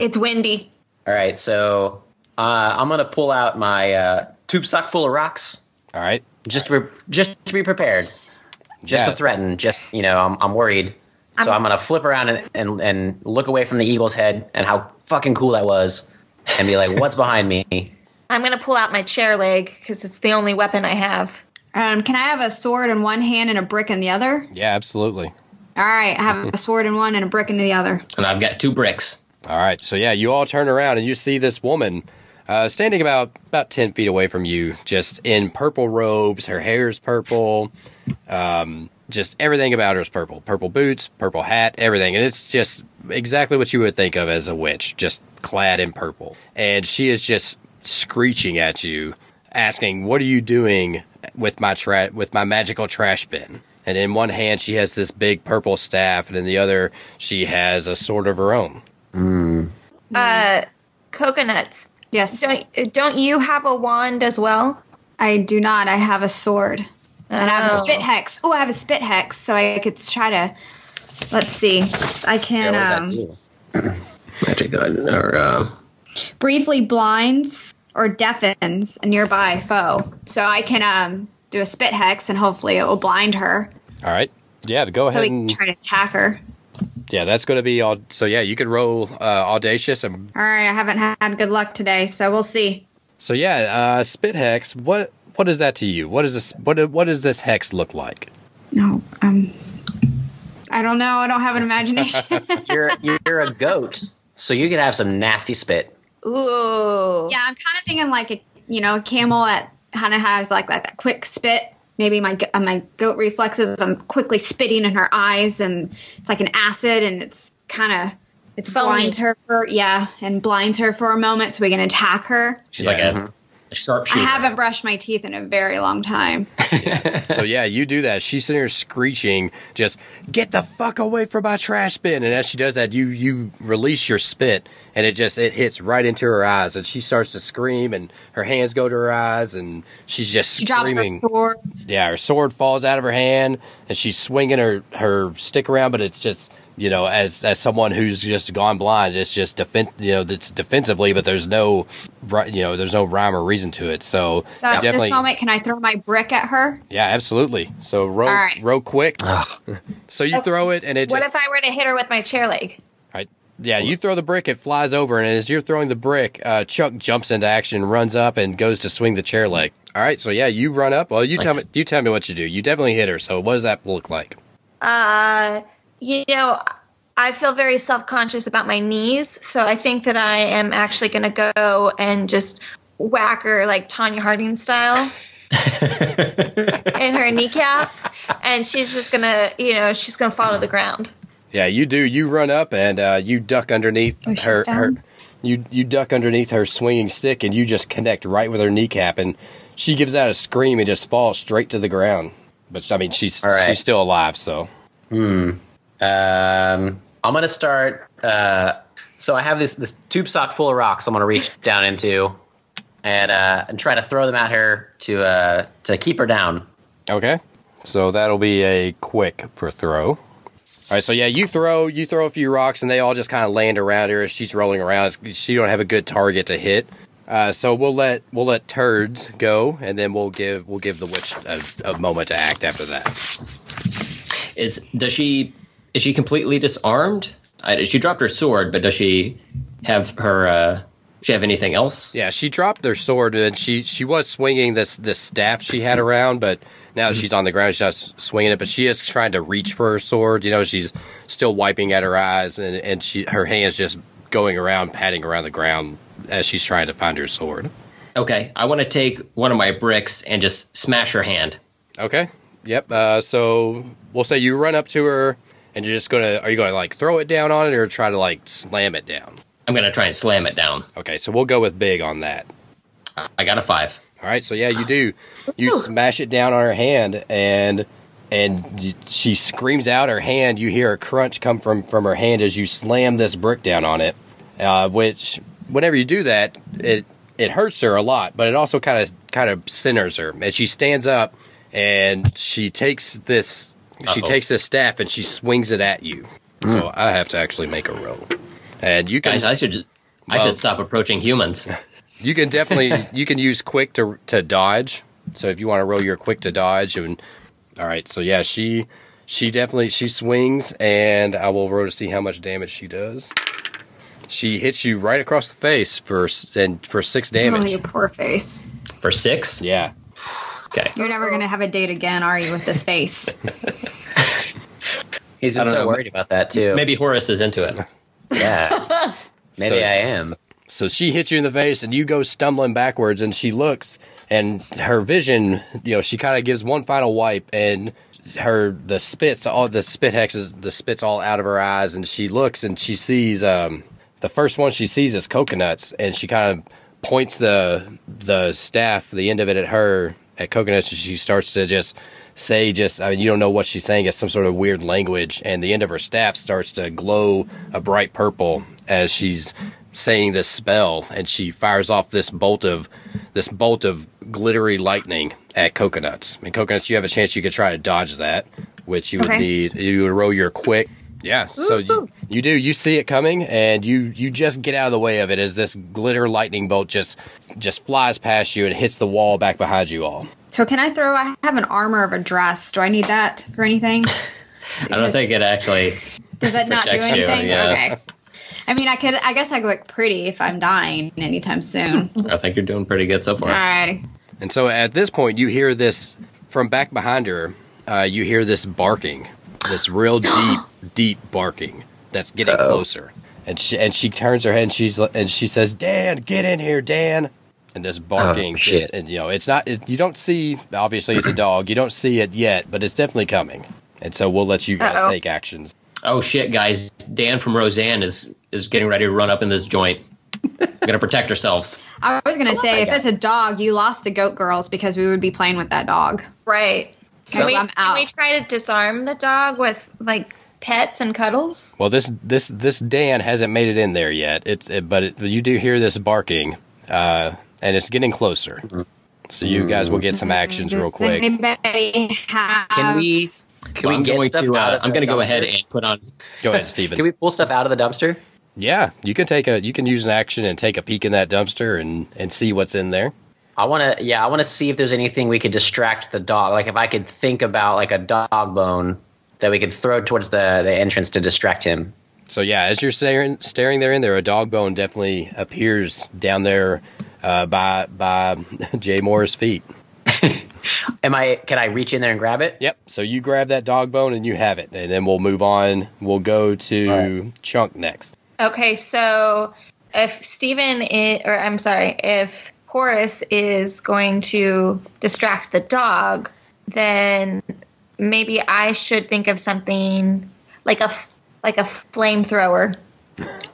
It's windy. All right, so uh, I'm gonna pull out my uh, tube sock full of rocks All right. just to be, just to be prepared, just Yeah. to threaten. Just you know, I'm, I'm worried. So I'm, gonna flip around and, and and look away from the eagle's head and how fucking cool that was, and be like, "What's behind me?" I'm gonna pull out my chair leg because it's the only weapon I have. Um, can I have a sword in one hand and a brick in the other? Yeah, absolutely. All right, I have a sword in one and a brick in the other. and I've got two bricks. All right. So yeah, you all turn around and you see this woman uh, standing about about ten feet away from you, just in purple robes. Her hair's purple. Um, just everything about her is purple. Purple boots, purple hat, everything, and it's just exactly what you would think of as a witch, just clad in purple. And she is just screeching at you, asking, "What are you doing with my tra- with my magical trash bin?" And in one hand, she has this big purple staff, and in the other, she has a sword of her own. Uh, coconuts. Yes, Don't don't you have a wand as well? I do not. I have a sword. And I have a Oh. spit hex. Oh, I have a spit hex, so I could try to. Let's see. I can Yeah, um, that do? Magic gun or uh, briefly blinds or deafens a nearby foe. So I can um, do a spit hex, and hopefully it will blind her, All right. Yeah, go ahead. so we can and try to attack her. Yeah, that's going to be all. So yeah, you could roll uh, audacious and All right, I haven't had good luck today, so we'll see. so yeah, uh, spit hex. What what is that to you? What is this? What what does this hex look like? No, um, I don't know. I don't have an imagination. You're you're a goat, so you can have some nasty spit. Ooh. yeah, I'm kind of thinking like a you know a camel that kind of has like like that quick spit. Maybe my uh, my goat reflexes. I'm quickly spitting in her eyes, and it's like an acid, and it's kind of it's Foamy. blinds her for yeah, and blinds her for a moment, so we can attack her. She's Yeah. like a, a sharpshooter. I haven't brushed my teeth in a very long time. So yeah, you do that. She's sitting there screeching, just get the fuck away from my trash bin. And as she does that, you you release your spit, and it just it hits right into her eyes, and she starts to scream, and her hands go to her eyes, and she's just She drops screaming. her sword. Yeah, her sword falls out of her hand, and she's swinging her her stick around, but it's just you know, as as someone who's just gone blind, it's just defen- you know, it's defensively, but there's no, you know, there's no rhyme or reason to it. So So at definitely, this moment, can I throw my brick at her? yeah, absolutely. So roll All right. roll quick. so you throw it, and it What just if I were to hit her with my chair leg? right. Yeah, you throw the brick, it flies over, and as you're throwing the brick, uh, Chuck jumps into action, runs up, and goes to swing the chair leg. All right, so yeah, you run up. Well, you tell me, you tell me what you do. You definitely hit her. So what does that look like? Uh, you know, I feel very self conscious about my knees, so I think that I am actually going to go and just whack her like Tonya Harding style in her kneecap, and she's just gonna, you know, she's gonna fall to the ground. Yeah, you do. You run up and uh, you duck underneath Oh, her, her. You you duck underneath her swinging stick, and you just connect right with her kneecap, and she gives out a scream and just falls straight to the ground. But I mean, she's All right. she's still alive. So Um, I'm gonna start. Uh, so I have this this tube sock full of rocks. I'm gonna reach down into, and uh, and try to throw them at her to uh, to keep her down. okay, so that'll be a quick for throw. All right, so yeah, you throw you throw a few rocks, and they all just kind of land around her as she's rolling around. She don't have a good target to hit. Uh, so we'll let we'll let turds go, and then we'll give we'll give the witch a, a moment to act after that. Is does she is she completely disarmed? I, she dropped her sword, but does she have her? Uh, she have anything else? Yeah, she dropped her sword and she she was swinging this this staff she had around, but now that she's on the ground, she's not swinging it. But she is trying to reach for her sword. You know, she's still wiping at her eyes, and and she her hands just going around, patting around the ground as she's trying to find her sword. Okay, I want to take one of my bricks and just smash her hand. Okay. Yep. Uh, so we'll say you run up to her, and you're just gonna are you gonna like throw it down on it or try to like slam it down? I'm gonna try and slam it down. Okay, so we'll go with big on that. I got a five. All right, so yeah, you do. You smash it down on her hand, and and she screams out her hand. You hear a crunch come from from her hand as you slam this brick down on it. Uh, which, whenever you do that, it it hurts her a lot, but it also kind of kind of centers her as she stands up and she takes this she Uh-oh. takes this staff and she swings it at you. So hmm. I have to actually make a roll, and you can Guys, I should I Well- should stop approaching humans. You can definitely you can use quick to to dodge. So if you want to roll your quick to dodge and all right, so yeah, she she definitely she swings and I will roll to see how much damage she does. She hits you right across the face for and for 6 Oh, damage. you poor face. For six? Yeah. Okay. You're never gonna have a date again, are you, with this face? He's I been so know. worried about that too. Maybe Horace is into it. yeah. Maybe So- I am. So she hits you in the face and you go stumbling backwards and she looks and her vision, you know, she kind of gives one final wipe and her the spits all the spit hexes the spits all out of her eyes and she looks and she sees um the first one she sees is coconuts and she kind of points the the staff the end of it at her at coconuts and she starts to just say just I mean you don't know what she's saying it's some sort of weird language and the end of her staff starts to glow a bright purple as she's saying this spell and she fires off this bolt of this bolt of glittery lightning at coconuts. I And coconuts you have a chance you could try to dodge that, which you would Okay. need you would roll your quick. Yeah, so you, you do you see it coming and you you just get out of the way of it as this glitter lightning bolt just just flies past you and hits the wall back behind you all. So can I throw? I have an armor of a dress. Do I need that for anything? I don't think it actually Does that not do Protects you, anything? yeah. Okay. I mean, I could. I guess I could look pretty if I'm dying anytime soon. I think you're doing pretty good so far. Alrighty. And so at this point, you hear this from back behind her. Uh, you hear this barking, this real deep, deep barking that's getting closer. And she and she turns her head and she's and she says, "Dan, get in here, Dan." And this oh, barking, Oh, shit. and you know, it's not. It, you don't see. Obviously, it's a dog. You don't see it yet, but it's definitely coming. And so we'll let you guys Uh-oh. take actions. Oh shit, guys! Dan from Roseanne is is getting ready to run up in this joint. We're gonna protect ourselves. I was gonna oh say, if God. it's a dog, you lost the goat girls because we would be playing with that dog. Right. So Can we, I'm can we try to disarm the dog with like pets and cuddles? Well, this this this Dan hasn't made it in there yet. It's it, but it, you do hear this barking, uh, and it's getting closer. So you guys will get some actions real quick. Anybody have? Can we? Can Well, I'm we get going stuff to. out Uh, of I'm the going to go dumpster? ahead and put on. Go ahead, Steven. Can we pull stuff out of the dumpster? Yeah, you can take a you can use an action and take a peek in that dumpster and and see what's in there. I want to. Yeah, I want to see if there's anything we could distract the dog. Like if I could think about like a dog bone that we could throw towards the the entrance to distract him. So yeah, as you're staring staring there in there, a dog bone definitely appears down there uh, by by Jay Mohr's feet. Am I? Can I reach in there and grab it? Yep. So you grab that dog bone and you have it, and then we'll move on. We'll go to All Chunk next. Okay, so if Stephen, is, or I'm sorry, if Horace is going to distract the dog, then maybe I should think of something like a f- like a flamethrower.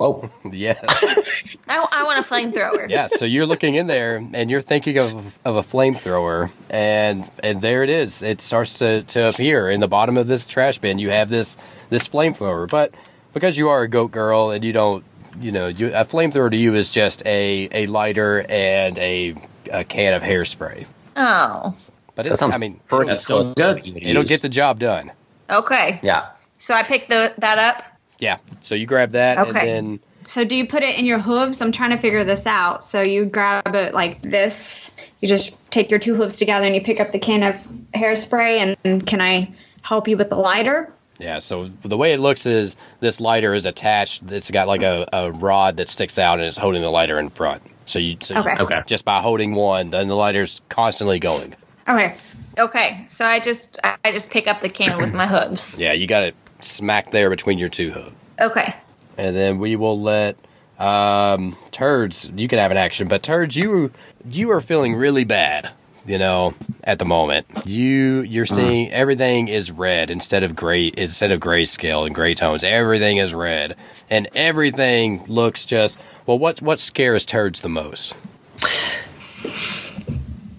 Oh, Yes. I, I want a flamethrower. yeah. So you're looking in there and you're thinking of of a flamethrower, and and there it is. It starts to to appear in the bottom of this trash bin. You have this this flamethrower, but because you are a goat girl and you don't, you know, you, a flamethrower to you is just a a lighter and a a can of hairspray. Oh, But it's, sounds I mean, pretty That's still close to good. what you would it'll get the job done. okay. Yeah. So I picked the, that up. Yeah. So you grab that and then So do you put it in your hooves? I'm trying to figure this out. So you grab it like this. You just take your two hooves together and you pick up the can of hairspray. And can I help you with the lighter? Yeah, so the way it looks is this lighter is attached. It's got like a, a rod that sticks out and it's holding the lighter in front. So you, so you- Okay. Okay. just by holding one, then the lighter's constantly going. Okay. Okay, so I just I just pick up the can with my hooves. Yeah, you got it smack there between your two hooves. Okay. And then we will let um, turds. You can have an action, but turds, you you are feeling really bad. You know, at the moment, you you're seeing everything is red instead of gray instead of grayscale and gray tones. Everything is red, and everything looks just well. What what scares turds the most?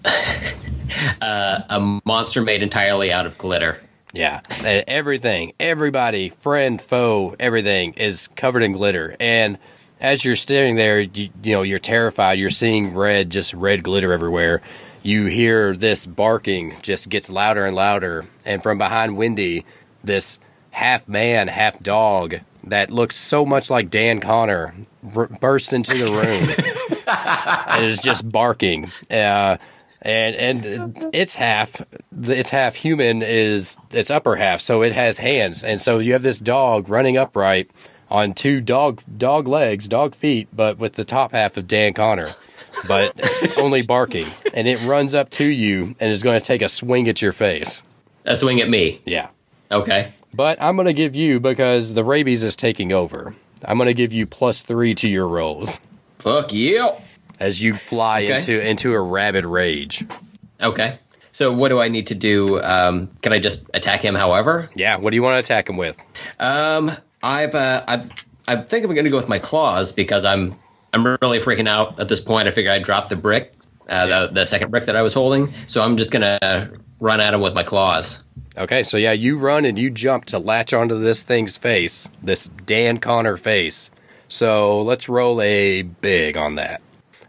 A monster made entirely out of glitter. Yeah, e- everything, everybody, friend, foe, everything is covered in glitter. And as you're standing there, you, you know you're terrified. You're seeing red, just red glitter everywhere. You hear this barking just gets louder and louder, and from behind Wendy, this half man, half dog that looks so much like Dan Conner r- bursts into the room and is just barking. Uh, and and its half its half human is its upper half, so it has hands, and so you have this dog running upright on two dog dog legs, dog feet, but with the top half of Dan Conner, but only barking, and it runs up to you and is going to take a swing at your face. A swing at me. Yeah, Okay. but I'm going to give you because the rabies is taking over. I'm going to give you plus three to your rolls Fuck you. As you fly Okay. into into a rabid rage. Okay. So what do I need to do? Um, can I just attack him? However, Yeah, what do you want to attack him with? um, I've uh, I've I think I'm going to go with my claws because I'm I'm really freaking out at this point. I figure I dropped the brick, uh, the, the second brick that I was holding, so I'm just gonna run at him with my claws. Okay, so yeah, you run and you jump to latch onto this thing's face, this Dan Conner face. So let's roll a big on that.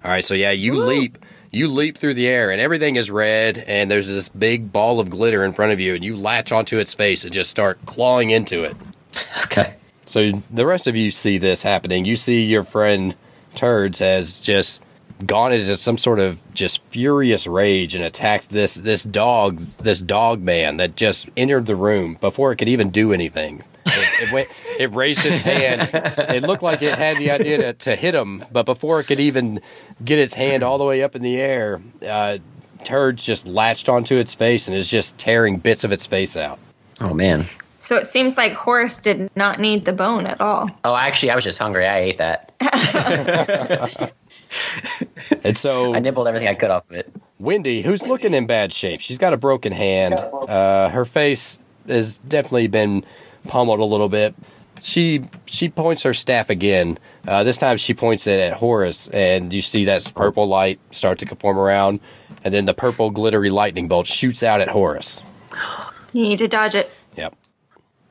All right, so yeah, you leap, you leap through the air, and everything is red, and there's this big ball of glitter in front of you, and you latch onto its face and just start clawing into it. Okay. So the rest of you see this happening. You see your friend Turds has just gone into some sort of just furious rage and attacked this this dog, this dog man that just entered the room before it could even do anything. It, it went. It raised its hand. It looked like it had the idea to, to hit him, but before it could even get its hand all the way up in the air, uh, Turds just latched onto its face and is just tearing bits of its face out. Oh man. So it seems like Horace did not need the bone at all. Oh, actually, I was just hungry. I ate that. And so I nibbled everything I could off of it. Wendy, who's looking in bad shape, she's got a broken hand. Uh, her face has definitely been pummeled a little bit. She she points her staff again. Uh, this time she points it at Horace, and you see that purple light start to form around, and then the purple glittery lightning bolt shoots out at Horace. You need to dodge it. Yep.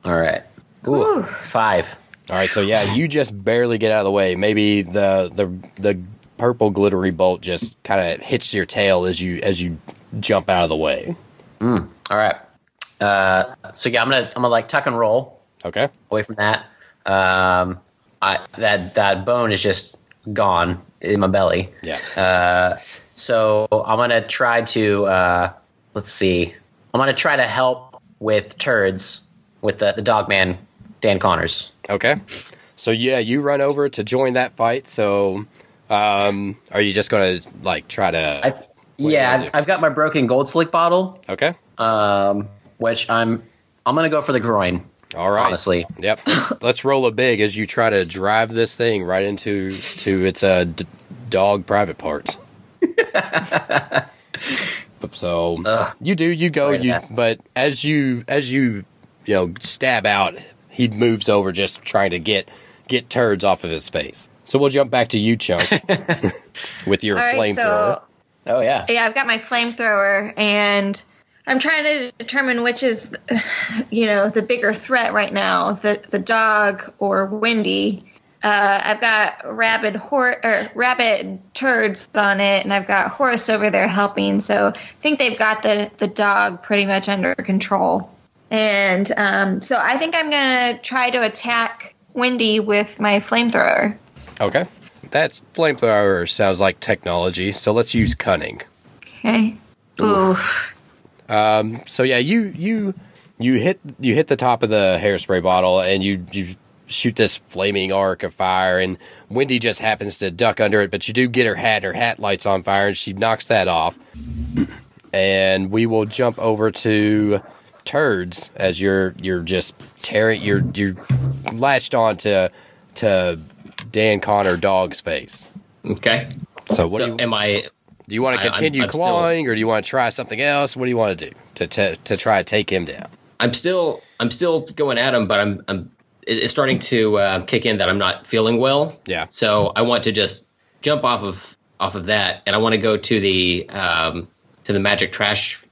All right. Ooh, five. All right, so yeah, you just barely get out of the way. Maybe the the the purple glittery bolt just kind of hits your tail as you as you jump out of the way. All right. Uh, so yeah, I'm gonna I'm gonna like tuck and roll Okay. away from that. Um, I that that bone is just gone in my belly. Yeah. Uh, so I'm gonna try to uh, let's see. I'm gonna try to help with turds with the the dog man Dan Conners. Okay. So yeah, you run over to join that fight. So, um, are you just gonna like try to? I, What do you yeah, I've. I've got my broken gold slick bottle, okay. um, which I'm I'm gonna go for the groin. All right. Honestly, Yep. Let's, let's roll a big as you try to drive this thing right into to its uh, d- dog private parts. so Ugh. you do you go Right you at but as you as you you know stab out he moves over just trying to get get turds off of his face. So we'll jump back to you, Chunk, with your All right, flamethrower. so oh yeah. yeah, I've got my flamethrower, and I'm trying to determine which is, you know, the bigger threat right now, the the dog or Wendy. Uh, I've got rabid hor- or rabid turds on it, and I've got Horace over there helping. So I think they've got the the dog pretty much under control. And um, so I think I'm gonna try to attack Wendy with my flamethrower. Okay. That flamethrower sounds like technology, so let's use cunning. Okay. Ooh. Um, so yeah, you you you hit you hit the top of the hairspray bottle and you you shoot this flaming arc of fire and Wendy just happens to duck under it, but you do get her hat, her hat lights on fire and she knocks that off. And we will jump over to turds as you're you're just tearing you're you're latched on to to Dan Conner dog's face. Okay. So what so do you am I? Do you want I- to I'm- continue I'm still- clawing or do you want to try something else? What do you want to do to to, to try to take him down? I'm still I'm still going at him, but I'm I'm it's starting to uh, kick in that I'm not feeling well. Yeah. So I want to just jump off of off of that, and I want to go to the um, to the magic trash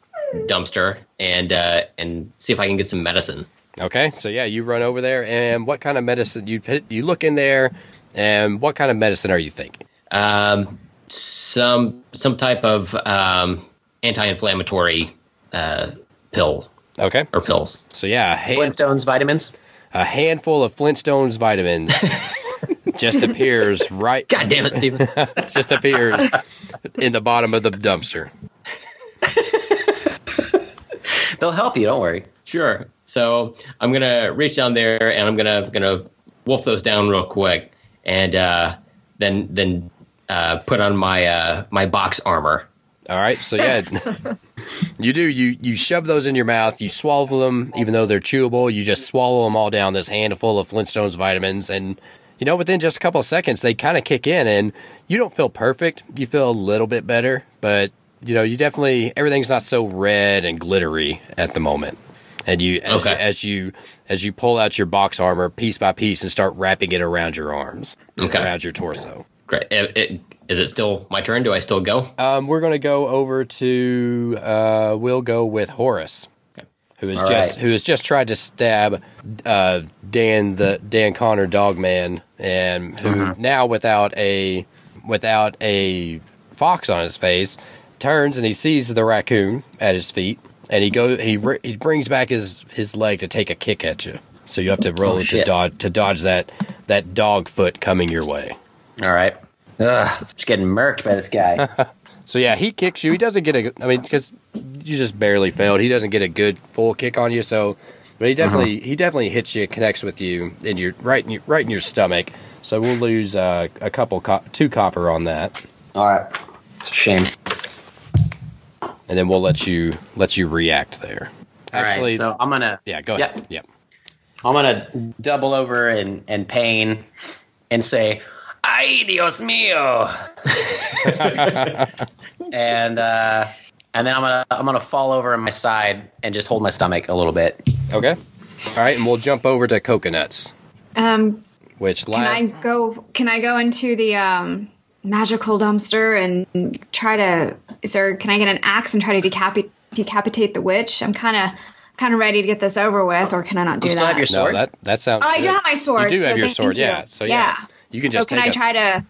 dumpster and uh, and see if I can get some medicine. Okay, so yeah, you run over there, and what kind of medicine you you look in there, and what kind of medicine are you thinking? Um, some some type of um, anti-inflammatory uh, pill Okay, or pills. so yeah, hand, Flintstones vitamins. a handful of Flintstones vitamins just appears right, God damn it, Steven. just appears in the bottom of the dumpster. They'll help you. Don't worry. Sure. So I'm gonna reach down there and I'm gonna gonna wolf those down real quick, and uh, then then uh, put on my uh, my box armor. All right, so yeah, you do you you shove those in your mouth, you swallow them, even though they're chewable. You just swallow them all down. This handful of Flintstones vitamins, and you know within just a couple of seconds they kind of kick in, and you don't feel perfect. You feel a little bit better, but you know you definitely everything's not so red and glittery at the moment. And you as, Okay. as you as you pull out your box armor piece by piece and start wrapping it around your arms, and Okay. around your torso. Great. It, it, is it still my turn? Do I still go? Um, we're going to go over to. Uh, we'll go with Horace, Okay. who has just right. who has just tried to stab uh, Dan the Dan Conner Dogman, and who Mm-hmm. now without a without a fox on his face turns and he sees the raccoon at his feet, and he go he he brings back his his leg to take a kick at you. So you have to roll Oh, it to dodge to dodge that that dog foot coming your way. All right. Ugh, just getting murked by this guy. So yeah, he kicks you. He doesn't get a. I mean, because you just barely failed. He doesn't get a good full kick on you. So But he definitely he definitely hits you, connects with you in your right in your, right in your stomach. So we'll lose uh, a couple co- two copper on that, All right. It's a shame. and then we'll let you let you react there. All right, Actually, so I'm gonna yeah, go yeah, ahead. Yeah. I'm gonna double over in, in pain and say, "Ay, Dios mío," and uh, and then I'm gonna I'm gonna fall over on my side and just hold my stomach a little bit. Okay. All right, and we'll jump over to coconuts, Um, which can la- I go? Can I go into the um, magical dumpster and try to? Is there? Can I get an axe and try to decapi- decapitate the witch? I'm kind of kind of ready to get this over with, or can I not do You still that? have your no sword? that that sounds. Oh, I do good. have my sword. You do so have your sword, you. yeah. So yeah, you can So just can take I a, try to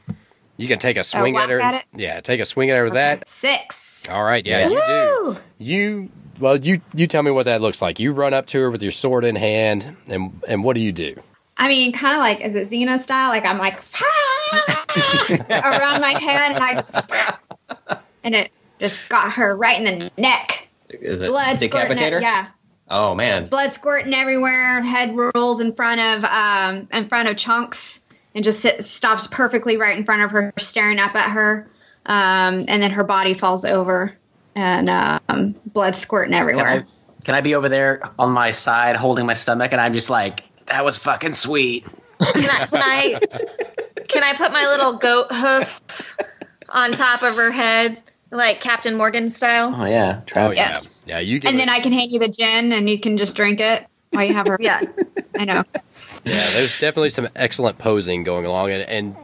you can take a swing whack at her. at it? Yeah, take a swing at her with that. six? All right, yeah, you do. You well, you you tell me what that looks like. You run up to her with your sword in hand, and and what do you do? I mean, kind of like is it Xena style? Like I'm like around my head, and I just and it just got her right in the neck. Is it Blood squirting. decapitator? Yeah, Oh man. blood squirting everywhere. Head rolls in front of um in front of chunks and just sit, stops perfectly right in front of her, staring up at her. Um, and then her body falls over, and um, blood squirting Can everywhere. I can I be over there on my side holding my stomach and I'm just like, that was fucking sweet. Can I, can I can I put my little goat hoof on top of her head, like Captain Morgan style? Oh yeah, Oh yeah, Yes. yeah. You give and her- then I can hand you the gin, and you can just drink it while you have her. Yeah. I know. Yeah, there's definitely some excellent posing going along, and and,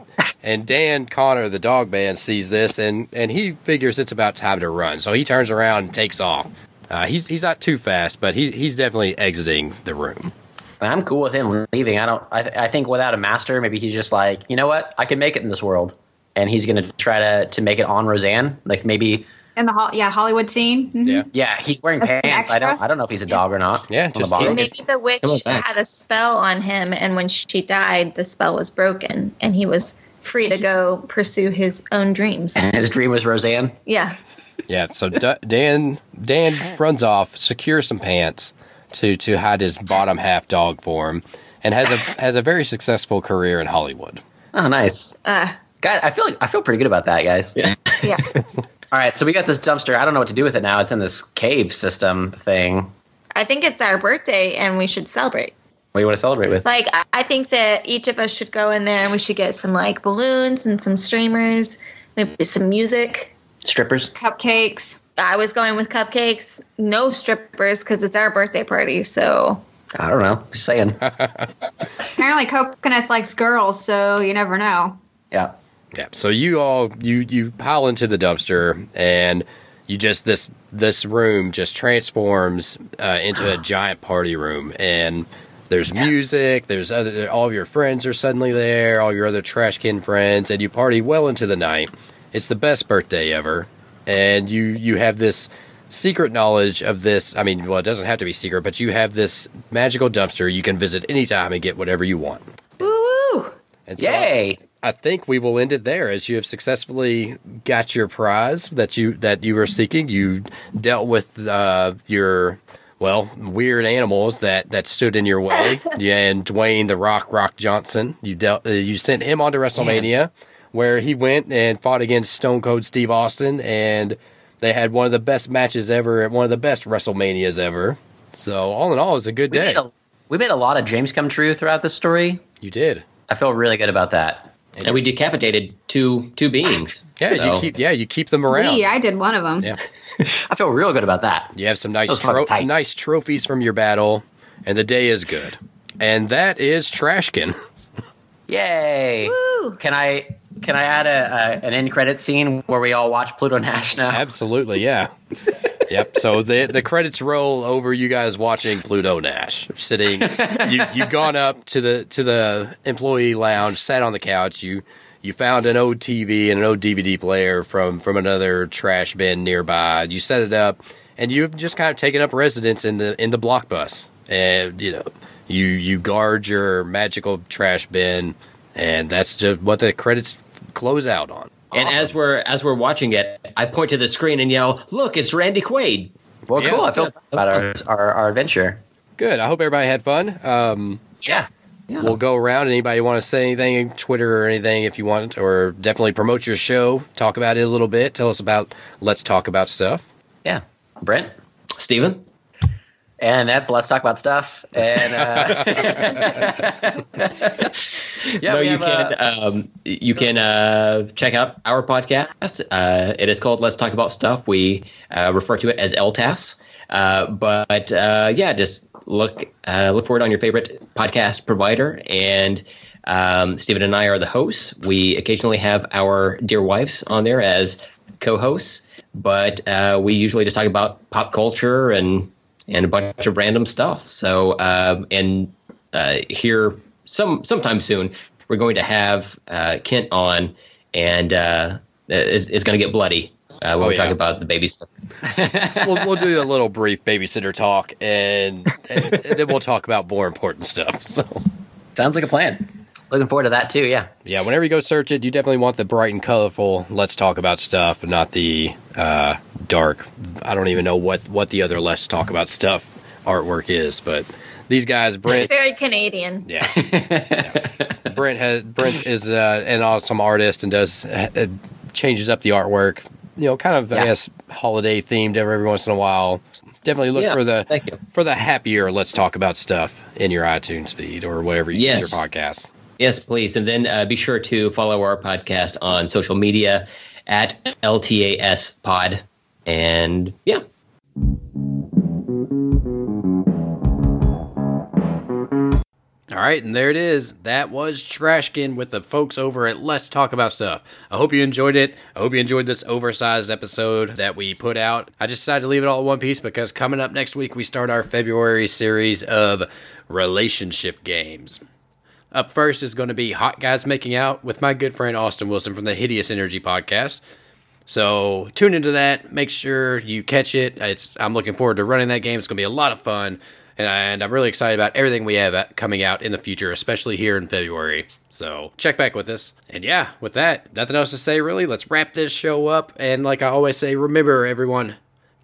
and Dan Conner, the dog man, sees this, and and he figures it's about time to run, so he turns around and takes off. Uh, he's he's not too fast, but he he's definitely exiting the room. I'm cool with him leaving. I don't. I, I think without a master, maybe he's just like, you know what? I can make it in this world, and he's gonna try to to make it on Roseanne. Like maybe, In the Hol- yeah Hollywood scene. Mhm. Yeah, yeah, he's wearing As an pants. I don't. I don't know if he's a dog or not. Yeah, on the just Maybe the witch Come on back. had a spell on him, and when she died, the spell was broken, and he was free to go pursue his own dreams. His dream was Roseanne. Yeah. yeah. So D- Dan Dan runs off, secures some pants to to hide his bottom half dog form, and has a has a very successful career in Hollywood. Oh, nice. Uh, Guys, I feel like I feel pretty good about that, guys. yeah. All right, so we got this dumpster. I don't know what to do with it now. It's in this cave system thing. I think it's our birthday, and we should celebrate. What do you want to celebrate with? Like, I- I think that each of us should go in there and we should get some like balloons and some streamers, maybe some music. Strippers. Cupcakes. I was going with cupcakes, no strippers because it's our birthday party. So I don't know. Just saying. Apparently, Coconuts likes girls, so you never know. yeah. Yeah. So you all you you pile into the dumpster and you just this this room just transforms uh, into a giant party room and there's music, there's other all of your friends are suddenly there, all your other trash can friends and you party well into the night. It's the best birthday ever. And you you have this secret knowledge of this. I mean, well, it doesn't have to be secret, but you have this magical dumpster you can visit anytime and get whatever you want. woo! And so Yay! I think we will end it there as you have successfully got your prize that you that you were seeking. You dealt with uh, your well weird animals that that stood in your way. yeah, and Dwayne the Rock Rock Johnson. You dealt. Uh, you sent him on to WrestleMania, where he went and fought against Stone Cold Steve Austin, and they had one of the best matches ever at one of the best WrestleManias ever. So all in all, it was a good We day. made, a, we made a lot of dreams come true throughout this story. you did. I feel really good about that. And we decapitated two two beings. Yeah, you keep. Yeah, you keep them around. Me, I did one of them. yeah. I feel real good about that. You have some nice Those tro- nice trophies from your battle, and the day is good. And that is Trashkin. Yay! Woo! Can I can I add a, a an end credit scene where we all watch Pluto Nash now? Absolutely, yeah. yep. So the the credits roll over you guys watching Pluto Nash sitting. You, you've gone up to the to the employee lounge, sat on the couch. You you found an old TV and an old DVD player from from another trash bin nearby. You set it up, and you've just kind of taken up residence in the in the block bus. And you know you you guard your magical trash bin, and that's just what the credits close out on. And as we're as we're watching it, I point to the screen and yell, "Look, it's Randy Quaid." Well, Yeah. cool. I feel about our, our our adventure. Good. I hope everybody had fun. Um, Yeah. Yeah. We'll go around. Anybody want to say anything, Twitter or anything, if you want, or definitely promote your show. Talk about it a little bit. Tell us about. Let's talk about stuff. yeah. Brent. Steven? And that's let's talk about stuff. And uh, yeah, no, you have, uh, can um, you can uh, check out our podcast. Uh, it is called Let's Talk About Stuff. We uh, refer to it as LTAS. Uh, but uh, yeah, just look uh, look for it on your favorite podcast provider. And um, Stephen and I are the hosts. We occasionally have our dear wives on there as co-hosts, but uh, we usually just talk about pop culture and and a bunch of random stuff. So um, and uh, here some sometime soon we're going to have uh, Kent on, and uh, it's, it's going to get bloody uh, when Oh, we yeah. talk about the baby stuff. we'll, we'll do a little brief babysitter talk, and, and, and then we'll talk about more important stuff. So sounds like a plan. Looking forward to that too. Yeah. yeah, whenever you go search it, you definitely want the bright and colorful. Let's talk about stuff, and not the uh, dark. I don't even know what what the other let's talk about stuff artwork is, but these guys, It's Brent. very Canadian. Yeah. Yeah. Brent has Brent is uh, an awesome artist and does uh, changes up the artwork. You know, kind of I guess holiday themed every once in a while. Definitely look Yeah, for the thank you. for the happier let's talk about stuff in your iTunes feed or whatever you Yes. use your podcast. Yes, please. And then uh, be sure to follow our podcast on social media at LTAS Pod. And yeah, All right, and there it is. That was Trashkin with the folks over at Let's Talk About Stuff. I hope you enjoyed it. I hope you enjoyed this oversized episode that we put out. I just decided to leave it all in one piece because coming up next week, we start our February series of relationship games. Up first is going to be Hot Guys Making Out with my good friend Austin Wilson from the Hideous Energy podcast. So tune into that. Make sure you catch it. It's I'm looking forward to running that game. It's going to be a lot of fun, and, I, and I'm really excited about everything we have uh, coming out in the future, especially here in February. So check back with us. And yeah, with that, nothing else to say really. Let's wrap this show up. And like I always say, remember everyone,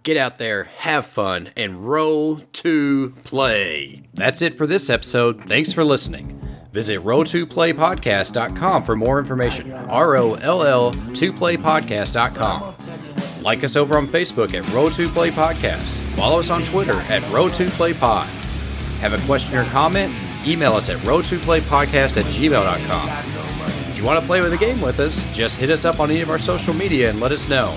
get out there, have fun, and roll to play. That's it for this episode. Thanks for listening. Visit roll2playpodcast.com for more information. R O L L 2playpodcast.com. Like us over on Facebook at Roll2Play Podcast. Follow us on Twitter at Roll2PlayPod. Have a question or comment? Email us at roll2playpodcast at gmail.com. If you want to play with a game with us, just hit us up on any of our social media and let us know.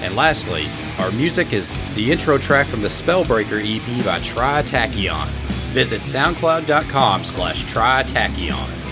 And lastly, our music is the intro track from the Spellbreaker EP by Tritachyon. Visit soundcloud.com slash Tritachyon.